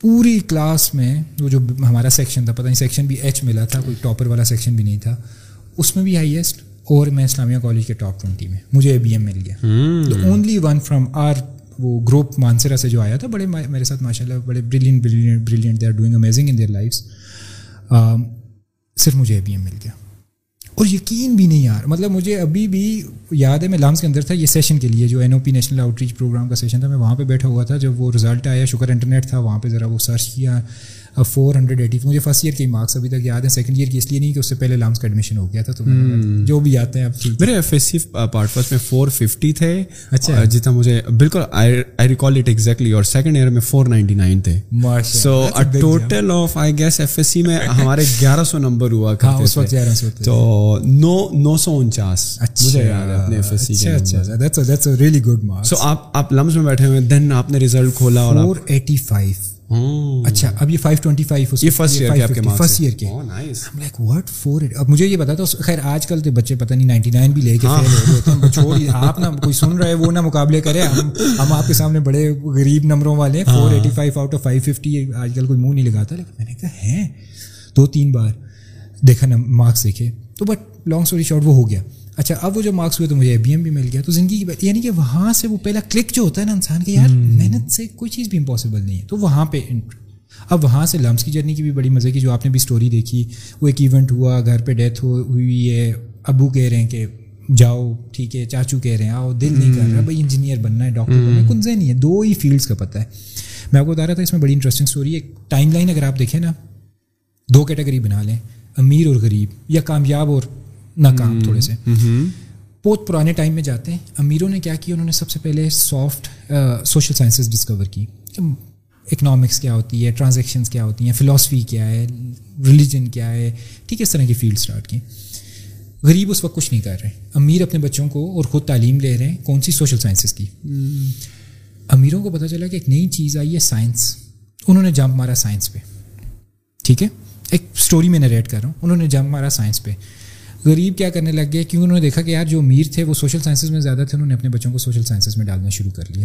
پوری کلاس میں وہ جو ہمارا سیکشن تھا پتہ نہیں سیکشن بھی ایچ ملا تھا کوئی ٹاپر والا سیکشن بھی نہیں تھا۔ اس میں بھی ہائیسٹ اور میں اسلامیہ کالج کے ٹاپ ٹوینٹی میں مجھے اے بی ایم مل گیا۔ تو اونلی ون فرام آر وہ گروپ مانسرا سے جو آیا تھا بڑے میرے ساتھ ماشاء اللہ بڑے brilliant brilliant brilliant they are doing amazing in their life صرف مجھے اے بی ایم مل گیا۔ اور یقین بھی نہیں یار مطلب مجھے ابھی بھی یاد ہے میں لامس کے اندر تھا یہ سیشن کے لیے جو N O P national outreach program کا سیشن تھا میں وہاں پہ بیٹھا ہوا تھا جب وہ رزلٹ آیا شکر انٹرنیٹ تھا وہاں پہ ذرا وہ سرچ کیا۔ فور ہنڈریڈ ایٹی مجھے فرسٹ ایئر کے مارکس ابھی تک یاد ہیں سیکنڈ ایئر کی اس لیے نہیں کہ اس سے پہلے لامس کا ایڈمیشن ہو گیا تھا تو جو بھی آتے ہیں اب میرے F S C part first میں فور ففٹی تھے۔ اچھا۔ جتنا مجھے بالکل آئی ریکال اٹ ایگزیکٹلی اور سیکنڈ ایئر میں فور نائنٹی نائن تھے so total of I guess F S C میں ہمارے گیارہ سو نمبر ہوا اس وقت گیارہ سو تو نو نو سو انچاس۔ مجھے یاد ہے اپنے F S C really good marks so آپ آپ لمس میں بیٹھے ہوئے دین آپ نے ریزلٹ کھولا اور فور ایٹی فائیو اچھا اب یہ فائیو ٹوئنٹی فائیو یہ فرسٹ ایئر کے فرسٹ ایئر کے لائک وٹ فور اب مجھے یہ بتا تھا خیر آج کل تو بچے پتہ نہیں نائنٹی نائن بھی لے کے چھوڑ آپ نا کوئی سن رہے وہ نہ مقابلے کرے۔ ہم ہم آپ کے سامنے بڑے غریب نمبروں والے four eighty five out of five fifty آج کل کوئی منہ نہیں لگاتا لیکن میں نے کہا ہے دو تین بار دیکھا نا مارکس دیکھے۔ تو بٹ لانگ اسٹوری شارٹ وہ ہو گیا۔ اچھا اب وہ جو مارکس ہوئے تو مجھے اے بی ایم بھی مل گیا۔ تو زندگی کی یعنی کہ وہاں سے وہ پہلا کلک جو ہوتا ہے نا انسان کے یار محنت سے کوئی چیز بھی امپاسبل نہیں ہے۔ تو وہاں پہ اب وہاں سے لمس کی جرنی کی بھی بڑی مزے کی جو آپ نے بھی اسٹوری دیکھی وہ ایک ایونٹ ہوا گھر پہ ڈیتھ ہوئی ہے۔ ابو کہہ رہے ہیں کہ جاؤ ٹھیک ہے چاچو کہہ رہے ہیں آؤ دل نہیں کر رہا بھائی انجینئر بننا ہے ڈاکٹر بننا ہے کنزے نہیں ہے دو ہی فیلڈس کا پتہ ہے۔ میں آپ کو بتا رہا تھا اس میں بڑی انٹرسٹنگ اسٹوری ہے۔ ٹائم لائن اگر آپ دیکھیں نا دو کیٹیگری بنا لیں امیر اور غریب یا کامیاب اور ناکام تھوڑے سے۔ بہت پرانے ٹائم میں جاتے ہیں۔ امیروں نے کیا کیا؟ انہوں نے سب سے پہلے سافٹ سوشل سائنسز ڈسکور کی۔ اکنامکس کیا ہوتی ہے ٹرانزیکشنس کیا ہوتی ہیں فلاسفی کیا ہے ریلیجن کیا ہے۔ ٹھیک ہے اس طرح کی فیلڈ اسٹارٹ کی۔ غریب اس وقت کچھ نہیں کر رہے۔ امیر اپنے بچوں کو اور خود تعلیم لے رہے ہیں۔ کون سی سوشل سائنسز کی؟ امیروں کو پتہ چلا کہ ایک نئی چیز آئی ہے سائنس انہوں نے جمپ مارا سائنس پہ۔ ٹھیک ہے؟ ایک اسٹوری میں نریٹ کر رہا ہوں۔ انہوں نے جمپ مارا سائنس پہ۔ غریب کیا کرنے لگ گئے؟ کیونکہ انہوں نے دیکھا کہ یار جو امیر تھے وہ سوشل سائنسز میں زیادہ تھے انہوں نے اپنے بچوں کو سوشل سائنسز میں ڈالنا شروع کر لیا۔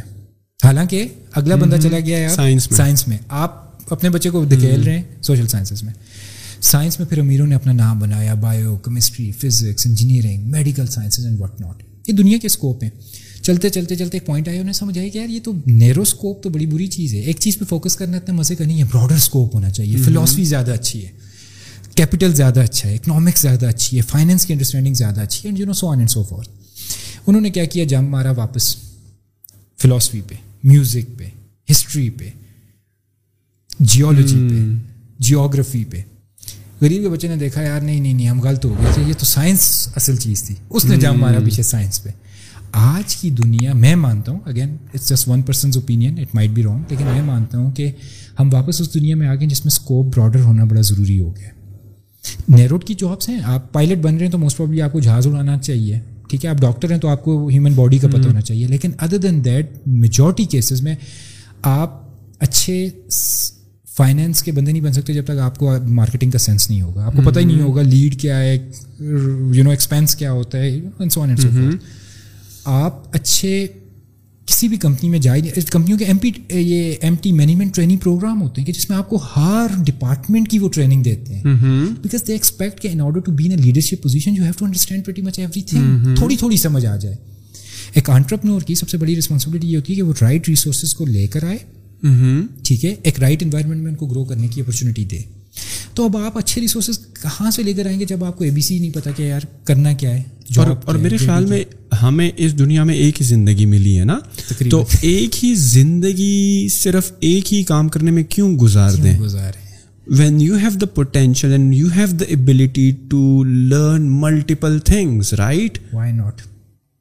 حالانکہ اگلا بندہ چلا گیا یار سائنس میں۔ سائنس میں۔ آپ اپنے بچے کو دھکیل رہے ہیں سوشل سائنسز میں۔ سائنس میں پھر امیروں نے اپنا نام بنایا biochemistry physics engineering medical sciences and what not یہ دنیا کے اسکوپ ہیں۔ چلتے چلتے چلتے ایک پوائنٹ آیا انہیں سمجھ آئی کہ یار یہ تو نیرو اسکوپ تو بڑی بری چیز ہے۔ ایک چیز پہ فوکس کرنا اتنا مزے کا نہیں ہے براڈر اسکوپ ہونا چاہیے۔ فلاسفی زیادہ اچھی ہے۔ کیپٹل زیادہ اچھا ہے اکنامکس زیادہ اچھی ہے فائنینس کی انڈرسٹینڈنگ زیادہ اچھی ہے and you know so on and so forth انہوں نے کیا کیا جم مارا واپس فلاسفی پہ میوزک پہ ہسٹری پہ جیولوجی پہ جیوگرافی پہ غریب کے بچے نے دیکھا یار نہیں نہیں نہیں ہم غلط ہو گئے تھے یہ تو سائنس اصل چیز تھی اس نے جام مارا پیچھے سائنس پہ آج کی دنیا میں مانتا ہوں again it's just one person's opinion it might be wrong لیکن میں مانتا ہوں کہ ہم واپس اس دنیا میں آ گئے جس میں اسکوپ براڈر ہونا بڑا ضروری ہو گیا نیروڈ کی جابس ہیں؟ آپ پائلٹ بن رہے ہیں تو موسٹ پرابلی آپ کو جہاز اڑانا چاہیے۔ ٹھیک ہے؟ آپ ڈاکٹر ہیں تو آپ کو ہیومن باڈی کا پتہ ہونا چاہیے۔ لیکن other than that majority cases میں آپ اچھے فائنینس کے بندے نہیں بن سکتے جب تک آپ کو مارکیٹنگ کا سینس نہیں ہوگا۔ آپ کو پتہ ہی نہیں ہوگا لیڈ کیا ہے یو نو ایکسپینس کیا ہوتا ہے آپ اچھے کسی بھی کمپنی میں جائیں کمپنیوں کے ایم پی یہ M T management training program ہوتے ہیں کہ جس میں آپ کو ہر ڈپارٹمنٹ کی وہ ٹریننگ دیتے ہیں۔ بیکاز دے ایکسپیکٹ کہ in order to be in leadership position you have to understand very much everything تھوڑی تھوڑی سمجھ آ جائے۔ ایک آنٹرپنور کی سب سے بڑی رسپانسبلٹی یہ ہوتی ہے کہ وہ رائٹ ریسورسز کو لے کر آئے۔ ٹھیک ہے؟ ایک رائٹ انوائرمنٹ میں ان کو گرو کرنے کی اپرچونیٹی دے۔ تو اب آپ اچھے ریسورسز کہاں سے لے کر آئیں گے جب آپ کو اے بی سی نہیں پتا کہ یار کرنا کیا ہے اور میرے خیال میں ہمیں اس دنیا میں ایک ہی زندگی ملی ہے نا؟ تو ایک ہی زندگی صرف ایک ہی کام کرنے میں کیوں گزار دیں؟ When you have the potential and you have the ability to learn multiple things right why not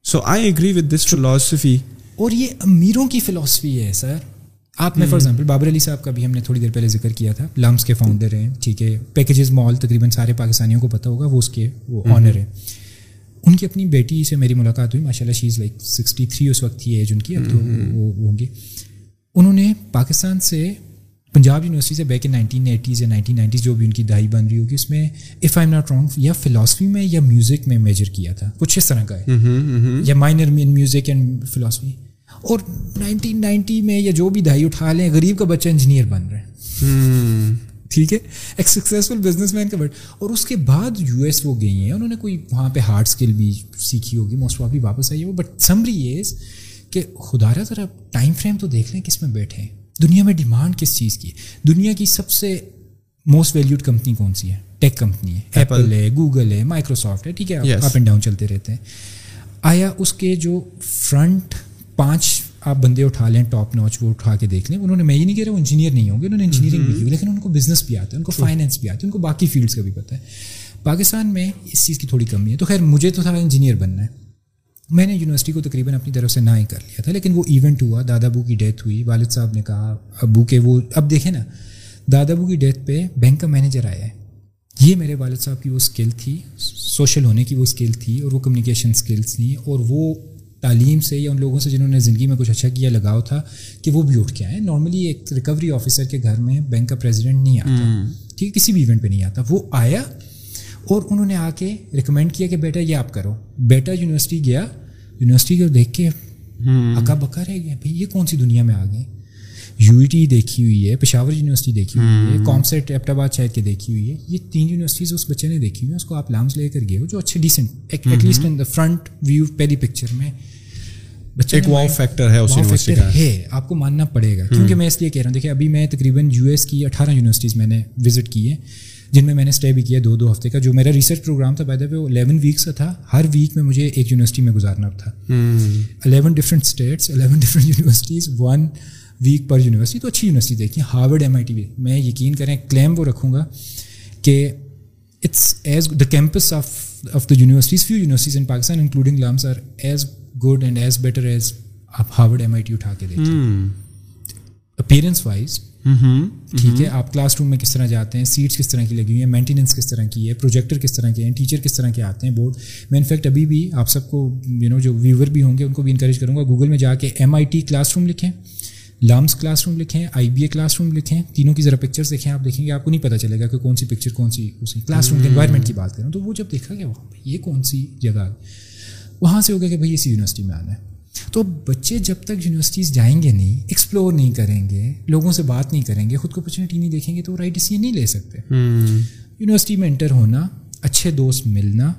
so I agree with this philosophy اور یہ امیروں کی فلاسفی ہے سر آپ میں فار ایگزامپل بابر علی صاحب کا بھی ہم نے تھوڑی دیر پہلے ذکر کیا تھا لمس کے فاؤنڈر ہیں ٹھیک ہے پیکیجز مال تقریباً سارے پاکستانیوں کو پتہ ہوگا وہ اس کے وہ آنر ہیں۔ ان کی اپنی بیٹی سے میری ملاقات ہوئی ماشاء اللہ شیز لائک سکسٹی تھری اس وقت کی ایج ان کی اب تو وہ ہوں گی انہوں نے پاکستان سے پنجاب یونیورسٹی سے بیک ان نائنٹین ایٹیز یا نائنٹین نائنٹیز جو بھی ان کی دہائی بن رہی ہوگی اس میں اف آئی ناٹ رانگ یا فلاسفی میں یا میوزک میں میجر کیا تھا کچھ اس طرح کا ہے۔ یا مائنر میوزک اینڈ فلاسفی اور نائنٹین نائنٹی میں یا جو بھی دہائی اٹھا لیں غریب کا بچہ انجینئر بن رہے ہیں ٹھیک ہے؟ ایک سکسیزفل بزنس مین کا بٹ اور اس کے بعد یو ایس وہ گئی ہیں انہوں نے کوئی وہاں پہ ہارڈ اسکل بھی سیکھی ہوگی موسٹ آف بھی واپس آئی ہو بٹ سمری از کہ خدا را ذرا ٹائم فریم تو دیکھ لیں کس میں بیٹھے ہیں۔ دنیا میں ڈیمانڈ کس چیز کی ہے؟ دنیا کی سب سے موسٹ ویلیوڈ کمپنی کون سی ہے؟ ٹیک کمپنی ہے۔ ایپل ہے گوگل ہے مائکروسافٹ ہے۔ ٹھیک ہے؟ اپ اینڈ ڈاؤن چلتے رہتے ہیں۔ آیا اس کے جو فرنٹ پانچ آپ بندے اٹھا لیں ٹاپ نوچ وہ اٹھا کے دیکھ لیں۔ انہوں نے میں یہ نہیں کہہ رہا وہ انجینئر نہیں ہوں گے، انہوں نے انجینئرنگ بھی کی ہوئی، لیکن ان کو بزنس بھی آتا ہے، ان کو فائنینس بھی آتا ہے، ان کو باقی فیلڈس کا بھی پتہ ہے۔ پاکستان میں اس چیز کی تھوڑی کمی ہے۔ تو خیر، مجھے تو تھا انجینئر بننا ہے۔ میں نے یونیورسٹی کو تقریباً اپنی طرف سے نہ ہی کر لیا تھا، لیکن وہ ایونٹ ہوا، دادا ابو کی ڈیتھ ہوئی۔ والد صاحب نے کہا، ابو کے وہ، اب دیکھیں نا، دادا ابو کی ڈیتھ پہ بینک کا مینیجر آیا ہے۔ یہ میرے والد صاحب کی وہ اسکل تھی سوشل ہونے کی وہ اسکل تھی اور وہ کمیونیکیشن اسکلس تھیں اور وہ تعلیم سے یا ان لوگوں سے جنہوں نے زندگی میں کچھ اچھا کیا لگاؤ تھا کہ وہ بھی اٹھ کے آئے نارملی ایک ریکوری آفیسر کے گھر میں بینک کا پریزیڈنٹ نہیں آتا۔ ٹھیک ہے کسی بھی ایونٹ پہ نہیں آتا۔ وہ آیا اور انہوں نے آ کے ریکمینڈ کیا کہ بیٹا یہ آپ کرو۔ بیٹا یونیورسٹی گیا یونیورسٹی کو دیکھ کے اکا بکا رہ گیا بھائی یہ کون سی دنیا میں آ گئے یو ای ٹی دیکھی ہوئی ہے پشاور یونیورسٹی دیکھی ہوئی ہے کامسیٹ ایپٹ آباد شہر کے دیکھی ہوئی ہے۔ یہ تین یونیورسٹیز اس بچے نے دیکھی ہوئی ہے اس کو آپ لامس لے کر گئے ہو جو اچھے decent at least in the front view پہلی پکچر میں ایک واؤ فیکٹر ہے اس ہے آپ کو ماننا پڑے گا۔ کیونکہ میں اس لیے کہہ رہا ہوں دیکھیے ابھی میں تقریباً یو ایس کی اٹھارہ یونیورسٹیز میں نے وزٹ کی ہے جن میں میں نے اسٹے بھی کیا دو دو ہفتے کا۔ جو میرا ریسرچ پروگرام تھا پیدا پہ وہ الیون ویکس کا تھا۔ ہر ویک میں مجھے ایک یونیورسٹی میں گزارنا تھا۔ Eleven different states eleven different universities one week پر یونیورسٹی تو اچھی یونیورسٹی دیکھیں ہارورڈ ایم آئی ٹی میں یقین کریں کلیم وہ رکھوں گا کہ it's as the campus of of the universities few universities in Pakistan including LUMS are as good and as better as آپ ہارورڈ ایم آئی ٹی اٹھا کے دیکھیں. اپیرنس وائز ٹھیک ہے آپ کلاس روم میں کس طرح جاتے ہیں سیٹس کس طرح کی لگی ہوئی ہیں مینٹیننس کس طرح کی ہے پروجیکٹر کس طرح کے ہیں ٹیچر کس طرح کے آتے ہیں بورڈ میں انفیکٹ ابھی بھی آپ سب کو یو نو جو ویور بھی ہوں گے ان کو بھی انکریج کروں گا گوگل میں جا کے M I T classroom لکھیں. لامس کلاس روم لکھیں آئی بی اے کلاس روم لکھیں تینوں کی ذرا پکچرس دیکھیں آپ دیکھیں گے آپ کو نہیں پتہ چلے گا کہ کون سی پکچر کون سی اسی کلاس روم کے انوائرمنٹ کی بات کریں۔ تو وہ جب دیکھا گیا وہاں پہ یہ کون سی جگہ وہاں سے ہو گیا کہ بھائی اسی یونیورسٹی میں آنا ہے۔ تو بچے جب تک یونیورسٹیز جائیں گے نہیں ایکسپلور نہیں کریں گے لوگوں سے بات نہیں کریں گے خود کو اپرچونیٹی نہیں دیکھیں گے تو رائٹ ڈیسیجن نہیں لے سکتے۔ یونیورسٹی میں انٹر ہونا اچھے دوست ملنا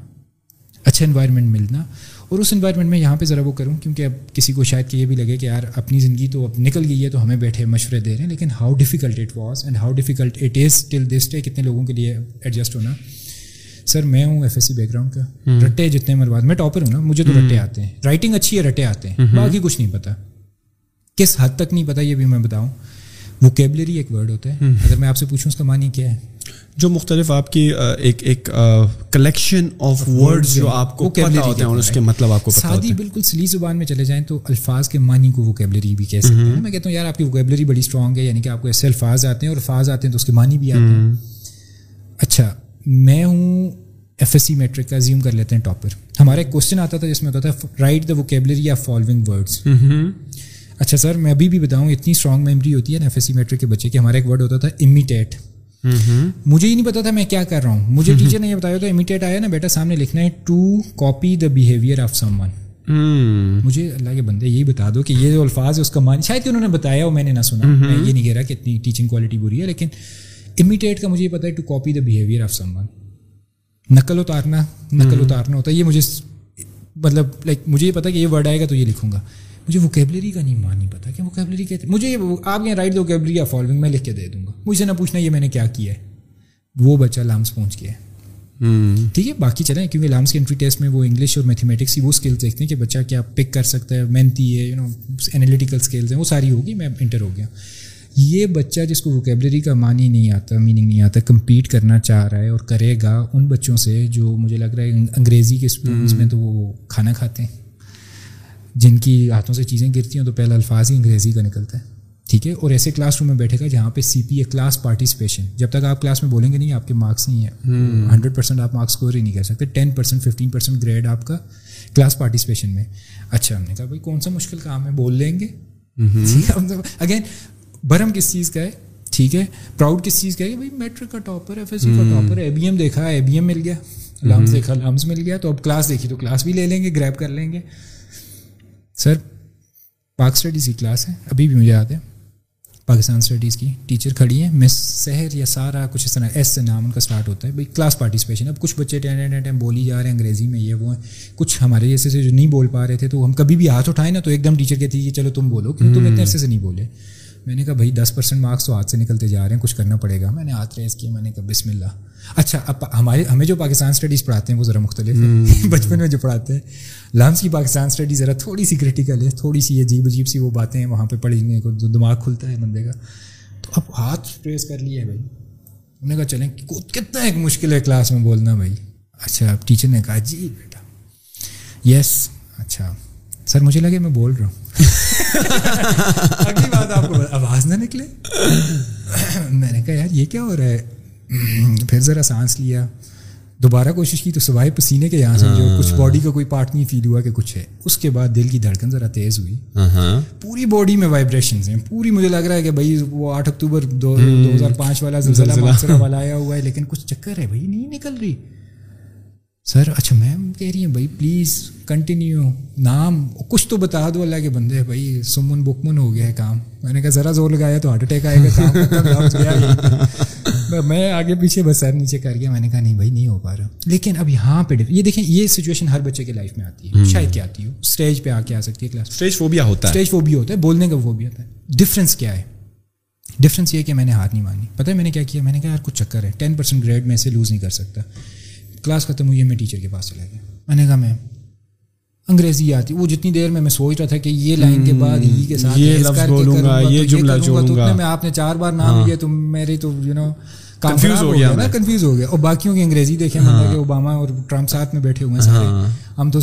اچھا انوائرمنٹ ملنا اور اس انوائرمنٹ میں یہاں پہ ذرا وہ کروں کیونکہ اب کسی کو شاید کہ یہ بھی لگے کہ یار اپنی زندگی تو اب نکل گئی ہے تو ہمیں بیٹھے مشورے دے رہے ہیں لیکن how difficult it was and how difficult it is till this day کتنے لوگوں کے لیے ایڈجسٹ ہونا۔ سر میں ہوں F S C background کا رٹے جتنے میرے بعد میں ٹاپر ہوں نا مجھے تو رٹے آتے ہیں۔ رائٹنگ اچھی ہے رٹے آتے ہیں۔ باقی کچھ نہیں پتا۔ کس حد تک نہیں پتا یہ بھی میں بتاؤں۔ ووکیبلری ایک ورڈ ہوتا ہے۔ اگر میں آپ سے پوچھوں اس کا معنی کیا ہے؟ جو مختلف آپ کی ایک ایک کلیکشن آف ورڈ جو آپ کو پتہ ہوتے ہیں اور اس کے مطلب آپ کو سادی بالکل سلی زبان میں چلے جائیں تو الفاظ کے معنی کو ووکیبلری بھی کہہ سکتے ہیں۔ میں کہتا ہوں یار آپ کی ووکیبلری بڑی اسٹرانگ ہے یعنی کہ آپ کو ایسے الفاظ آتے ہیں اور الفاظ آتے ہیں تو اس کے معنی بھی آتے ہیں۔ اچھا میں ہوں ایف ایس سی میٹرک کا زیوم کر لیتے ہیں ٹاپر ہمارا ایک کوشچن آتا تھا جس میں ہوتا تھا right the vocabulary of following words اچھا سر میں ابھی بھی بتاؤں اتنی اسٹرانگ میمری ہوتی ہے نا ایف ایس سی میٹرک کے بچے کہ ہمارا ایک ورڈ ہوتا تھا امیٹیٹ مجھے ہی نہیں پتا تھا میں کیا کر رہا ہوں۔ مجھے ٹیچر نے یہ بتایا تھا امیٹیٹ آیا نا بیٹا سامنے لکھنا ہے to copy the behaviour of someone مجھے اللہ کے بندے یہی بتا دو کہ یہ جو الفاظ ہے اس کا مان شاید انہوں نے بتایا اور میں نے نہ سنا۔ میں یہ نہیں کہہ رہا کہ اتنی ٹیچنگ کوالٹی بری ہے لیکن امیٹیٹ کا مجھے یہ پتا ہے to copy the behaviour of someone نقل اتارنا نقل اتارنا ہوتا ہے۔ یہ مجھے مطلب لائک مجھے یہ پتا کہ یہ ورڈ آئے گا تو یہ لکھوں گا۔ مجھے ووکیبلری کا نہیں نہیں پتا کہ ووکیبلری کہتے مجھے آپ یہاں رائٹ ووکیبلری یا فالوئنگ میں لکھ کے دے دوں گا۔ مجھ سے نہ پوچھنا یہ میں نے کیا کیا ہے۔ وہ بچہ لامس پہنچ گیا ہے۔ ٹھیک ہے باقی چلیں کیونکہ لامس کے انٹری ٹیسٹ میں وہ انگلش اور میتھمیٹکس کی وہ اسکلس دیکھتے ہیں کہ بچہ کیا پک کر سکتا ہے محنتی ہے یو نو انالیٹیکل اسکلز ہیں وہ ساری ہوگی میں انٹر ہو گیا۔ یہ بچہ جس کو ووکیبلری کا معنی نہیں آتا میننگ نہیں آتا کمپیٹ کرنا چاہ رہا ہے اور کرے گا ان بچوں سے جو مجھے لگ رہا ہے انگریزی کے اسکولس میں تو وہ کھانا کھاتے ہیں۔ جن کی ہاتھوں سے چیزیں گرتی ہیں تو پہلا الفاظ ہی انگریزی کا نکلتا ہے۔ ٹھیک ہے؟ اور ایسے کلاس روم میں بیٹھے گا جہاں پہ C P A class participation جب تک آپ کلاس میں بولیں گے نہیں آپ کے مارکس نہیں ہیں۔ ہنڈریڈ پرسینٹ آپ مارکس اسکور ہی نہیں کر سکتے ten percent fifteen percent grade آپ کا کلاس پارٹیسپیشن میں۔ اچھا ہم نے کہا بھائی کون سا مشکل کام ہے؟ بول لیں گے۔ اگین [laughs] برہم کس چیز کا ہے؟ ٹھیک ہے؟ پراؤڈ کس چیز کا ہے؟ بھائی میٹرک کا ٹاپر ہے سی کا ٹاپر ہے۔ اے بی ایم دیکھا اے بی ایم مل گیا۔ لامس دیکھا لامس مل گیا۔ تو اب کلاس دیکھی تو کلاس بھی لے لیں گے گریب کر لیں گے۔ سر، پاک اسٹڈیز کی کلاس ہے، ابھی بھی مجھے یاد ہے۔ پاکستان اسٹڈیز کی ٹیچر کھڑی ہیں۔ مس سحر یا سارا کچھ اس طرح، ایس سے نام ان کا اسٹارٹ ہوتا ہے۔ بھائی، کلاس پارٹیسپیشن۔ اب کچھ بچے ٹین ٹین بولی جا رہے ہیں، انگریزی میں یہ وہ ہیں۔ کچھ ہمارے جیسے سے جو نہیں بول پا رہے تھے تو ہم کبھی بھی ہاتھ اٹھائیں نا تو ایک دم ٹیچر کہتی ہے، چلو تم بولو۔ کیونکہ تم اتنے عرصے سے نہیں بولے؟ میں نے کہا بھائی دس پرسینٹ مارکس تو ہاتھ سے نکلتے جا رہے ہیں کچھ کرنا پڑے گا. میں نے ہاتھ ریز کیا میں نے کہا بسم اللہ اچھا اب ہمارے ہمیں جو پاکستان اسٹڈیز پڑھاتے ہیں وہ ذرا مختلف ہے [laughs] بچپن میں جو پڑھاتے ہیں لامس کی پاکستان اسٹڈی ذرا تھوڑی سی کریٹیکل ہے تھوڑی سی عجیب عجیب سی وہ باتیں ہیں وہاں پہ پڑھنے کو دماغ کھلتا ہے بندے کا۔ تو اب ہاتھ پریس کر لیے بھائی۔ انہوں نے کہا چلیں کتنا ایک مشکل ہے کلاس میں بولنا بھائی. اچھا اب ٹیچر نے کہا جی بیٹا. یس اچھا۔ سر مجھے لگے میں بول رہا ہوں۔ [laughs] اگلی بات آپ کو آواز نہ نکلے۔ میں نے کہا یار یہ کیا ہو رہا ہے؟ پھر ذرا سانس لیا۔ دوبارہ کوشش کی تو سوائے پسینے کے یہاں سے جو کچھ باڈی کا کوئی پارٹ نہیں فیل ہوا کہ کچھ ہے۔ اس کے بعد دل کی دھڑکن ذرا تیز ہوئی۔ پوری باڈی میں وائبریشنز ہیں۔ پوری مجھے لگ رہا ہے کہ بھائی وہ آٹھ اکتوبر دو ہزار پانچ والا زلزلہ والا آیا ہوا ہے لیکن کچھ چکر ہے بھائی نہیں نکل رہی۔ سر اچھا میم کہہ رہی ہیں بھائی پلیز کنٹینیو نام کچھ تو بتا دو اللہ کے بندے بھائی سمن بکمن ہو گیا ہے کام۔ میں نے کہا ذرا زور لگایا تو ہارٹ اٹیک آئے گا [laughs] میں آگے پیچھے بس سر نیچے کر گیا میں نے کہا نہیں بھائی نہیں ہو پا رہا۔ لیکن اب یہاں پہ یہ دیکھیں یہ سچویشن ہر بچے کے لائف میں آتی ہے۔ شاید کیا آتی ہو اسٹیج پہ آ کے آ سکتی ہے کلاس اسٹیج وہ بھی ہوتا ہے۔ اسٹیج وہ بھی ہوتا ہے بولنے کا وہ بھی ہوتا ہے۔ ڈفرینس کیا ہے؟ ڈفرینس یہ کہ میں نے ہاتھ نہیں مانی پتہ ہے میں نے کیا کیا؟ میں نے کہا یار کچھ چکر ہے۔ ٹین پرسینٹ گریڈ میں سے لوز نہیں کر سکتا۔ کلاس ختم ہوئی ہے میں ٹیچر کے پاس چلا گیا۔ میں نے کہا میں انگریزی آتی۔ وہ جتنی دیر میں میں سوچ رہا تھا کہ یہ لائن کے بعد ہی کے ساتھ یہ لفظ بولوں گا یہ جملہ جوڑوں گا۔ میں آپ نے چار بار نام لیا تو میری تو یو نو کنفیوز ہو گیا نا کنفیوز ہو گیا۔ اور باقیوں کی انگریزی دیکھیں کہ اوباما اور ٹرمپ ساتھ میں بیٹھے ہوئے ہیں سارے۔ ہم تو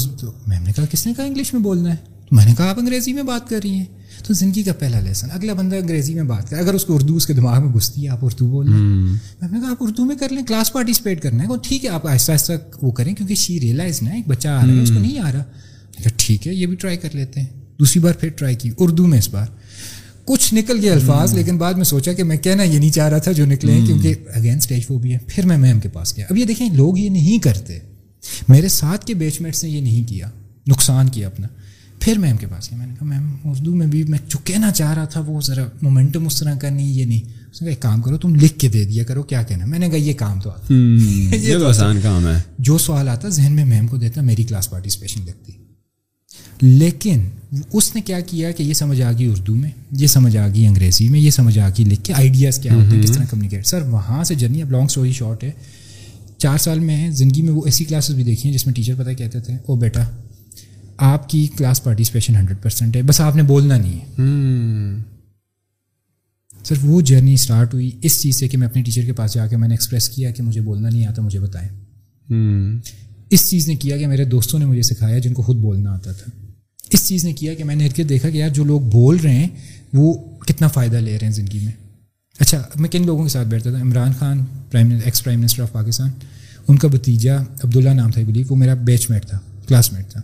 میم نے کہا کس نے کہا انگلش میں بولنا ہے؟ میں نے کہا آپ انگریزی میں بات کر رہی ہیں۔ تو زندگی کا پہلا لیسن اگلا بندہ انگریزی میں بات کرے۔ اگر اس کو اردو اس کے دماغ میں گھستی ہے آپ اردو بول ہیں میں نے کہا آپ اردو میں کر لیں کلاس پارٹیسپیٹ کرنا ہے۔ ٹھیک ہے آپ آہستہ آہستہ وہ کریں کیونکہ شی ریئلائز نا ایک بچہ آ رہا ہے اس کو نہیں آ رہا۔ ٹھیک ہے یہ بھی ٹرائی کر لیتے ہیں۔ دوسری بار پھر ٹرائی کی اردو میں اس بار۔ کچھ نکل گئے الفاظ لیکن بعد میں سوچا کہ میں کہنا یہ نہیں چاہ رہا تھا جو نکلے ہیں کیونکہ اگین اسٹیج وہ بھی ہے۔ پھر میں میم کے پاس گیا۔ اب یہ دیکھیں لوگ یہ نہیں کرتے۔ میرے ساتھ کے بیچ میٹس نے یہ نہیں کیا نقصان کیا اپنا۔ پھر میم کے پاس گیا میں نے کہا میم اردو میں بھی میں جو کہنا چاہ رہا تھا وہ ذرا مومنٹم اس طرح کا نہیں یہ نہیں۔ اس نے کہا ایک کام کرو تم لکھ کے دے دیا کرو کیا کہنا میں نے کہا یہ کام تو آتا [laughs] یہ تو آسان کام ہے۔ جو سوال آتا ذہن میں میم کو دیتا میری کلاس پارٹیسپیشن لگتی لیکن اس نے کیا کیا کہ یہ سمجھ آ گئی اردو میں یہ سمجھ آ گئی انگریزی میں یہ سمجھ آ گئی لکھ کے آئیڈیاز کیا ہوتے ہیں کس طرح کمیونیکیٹ سر وہاں سے جرنی اب لانگ اسٹوری شارٹ ہے۔ چار سال میں زندگی میں وہ ایسی کلاسز بھی دیکھی ہیں جس میں ٹیچر پتہ کہتے تھے او بیٹا آپ کی کلاس پارٹیسپیشن ہنڈریڈ پرسینٹ ہے. بس آپ نے بولنا نہیں ہے. سر وہ جرنی اسٹارٹ ہوئی. اس چیز سے کہ میں اپنے ٹیچر کے پاس جا کے میں نے ایکسپریس کیا کہ مجھے بولنا نہیں آتا مجھے بتائیں۔ اس چیز نے کیا کہ میرے دوستوں نے مجھے سکھایا جن کو خود بولنا آتا تھا۔ اس چیز نے کیا کہ میں نے ارکت دیکھا کہ یار جو لوگ بول رہے ہیں وہ کتنا فائدہ لے رہے ہیں زندگی میں۔ اچھا میں کن لوگوں کے ساتھ بیٹھتا تھا؟ Imran Khan prime ex prime minister of Pakistan ان کا بتیجا عبداللہ نام تھا بلیو وہ میرا بیچ میٹ تھا کلاس میٹ تھا۔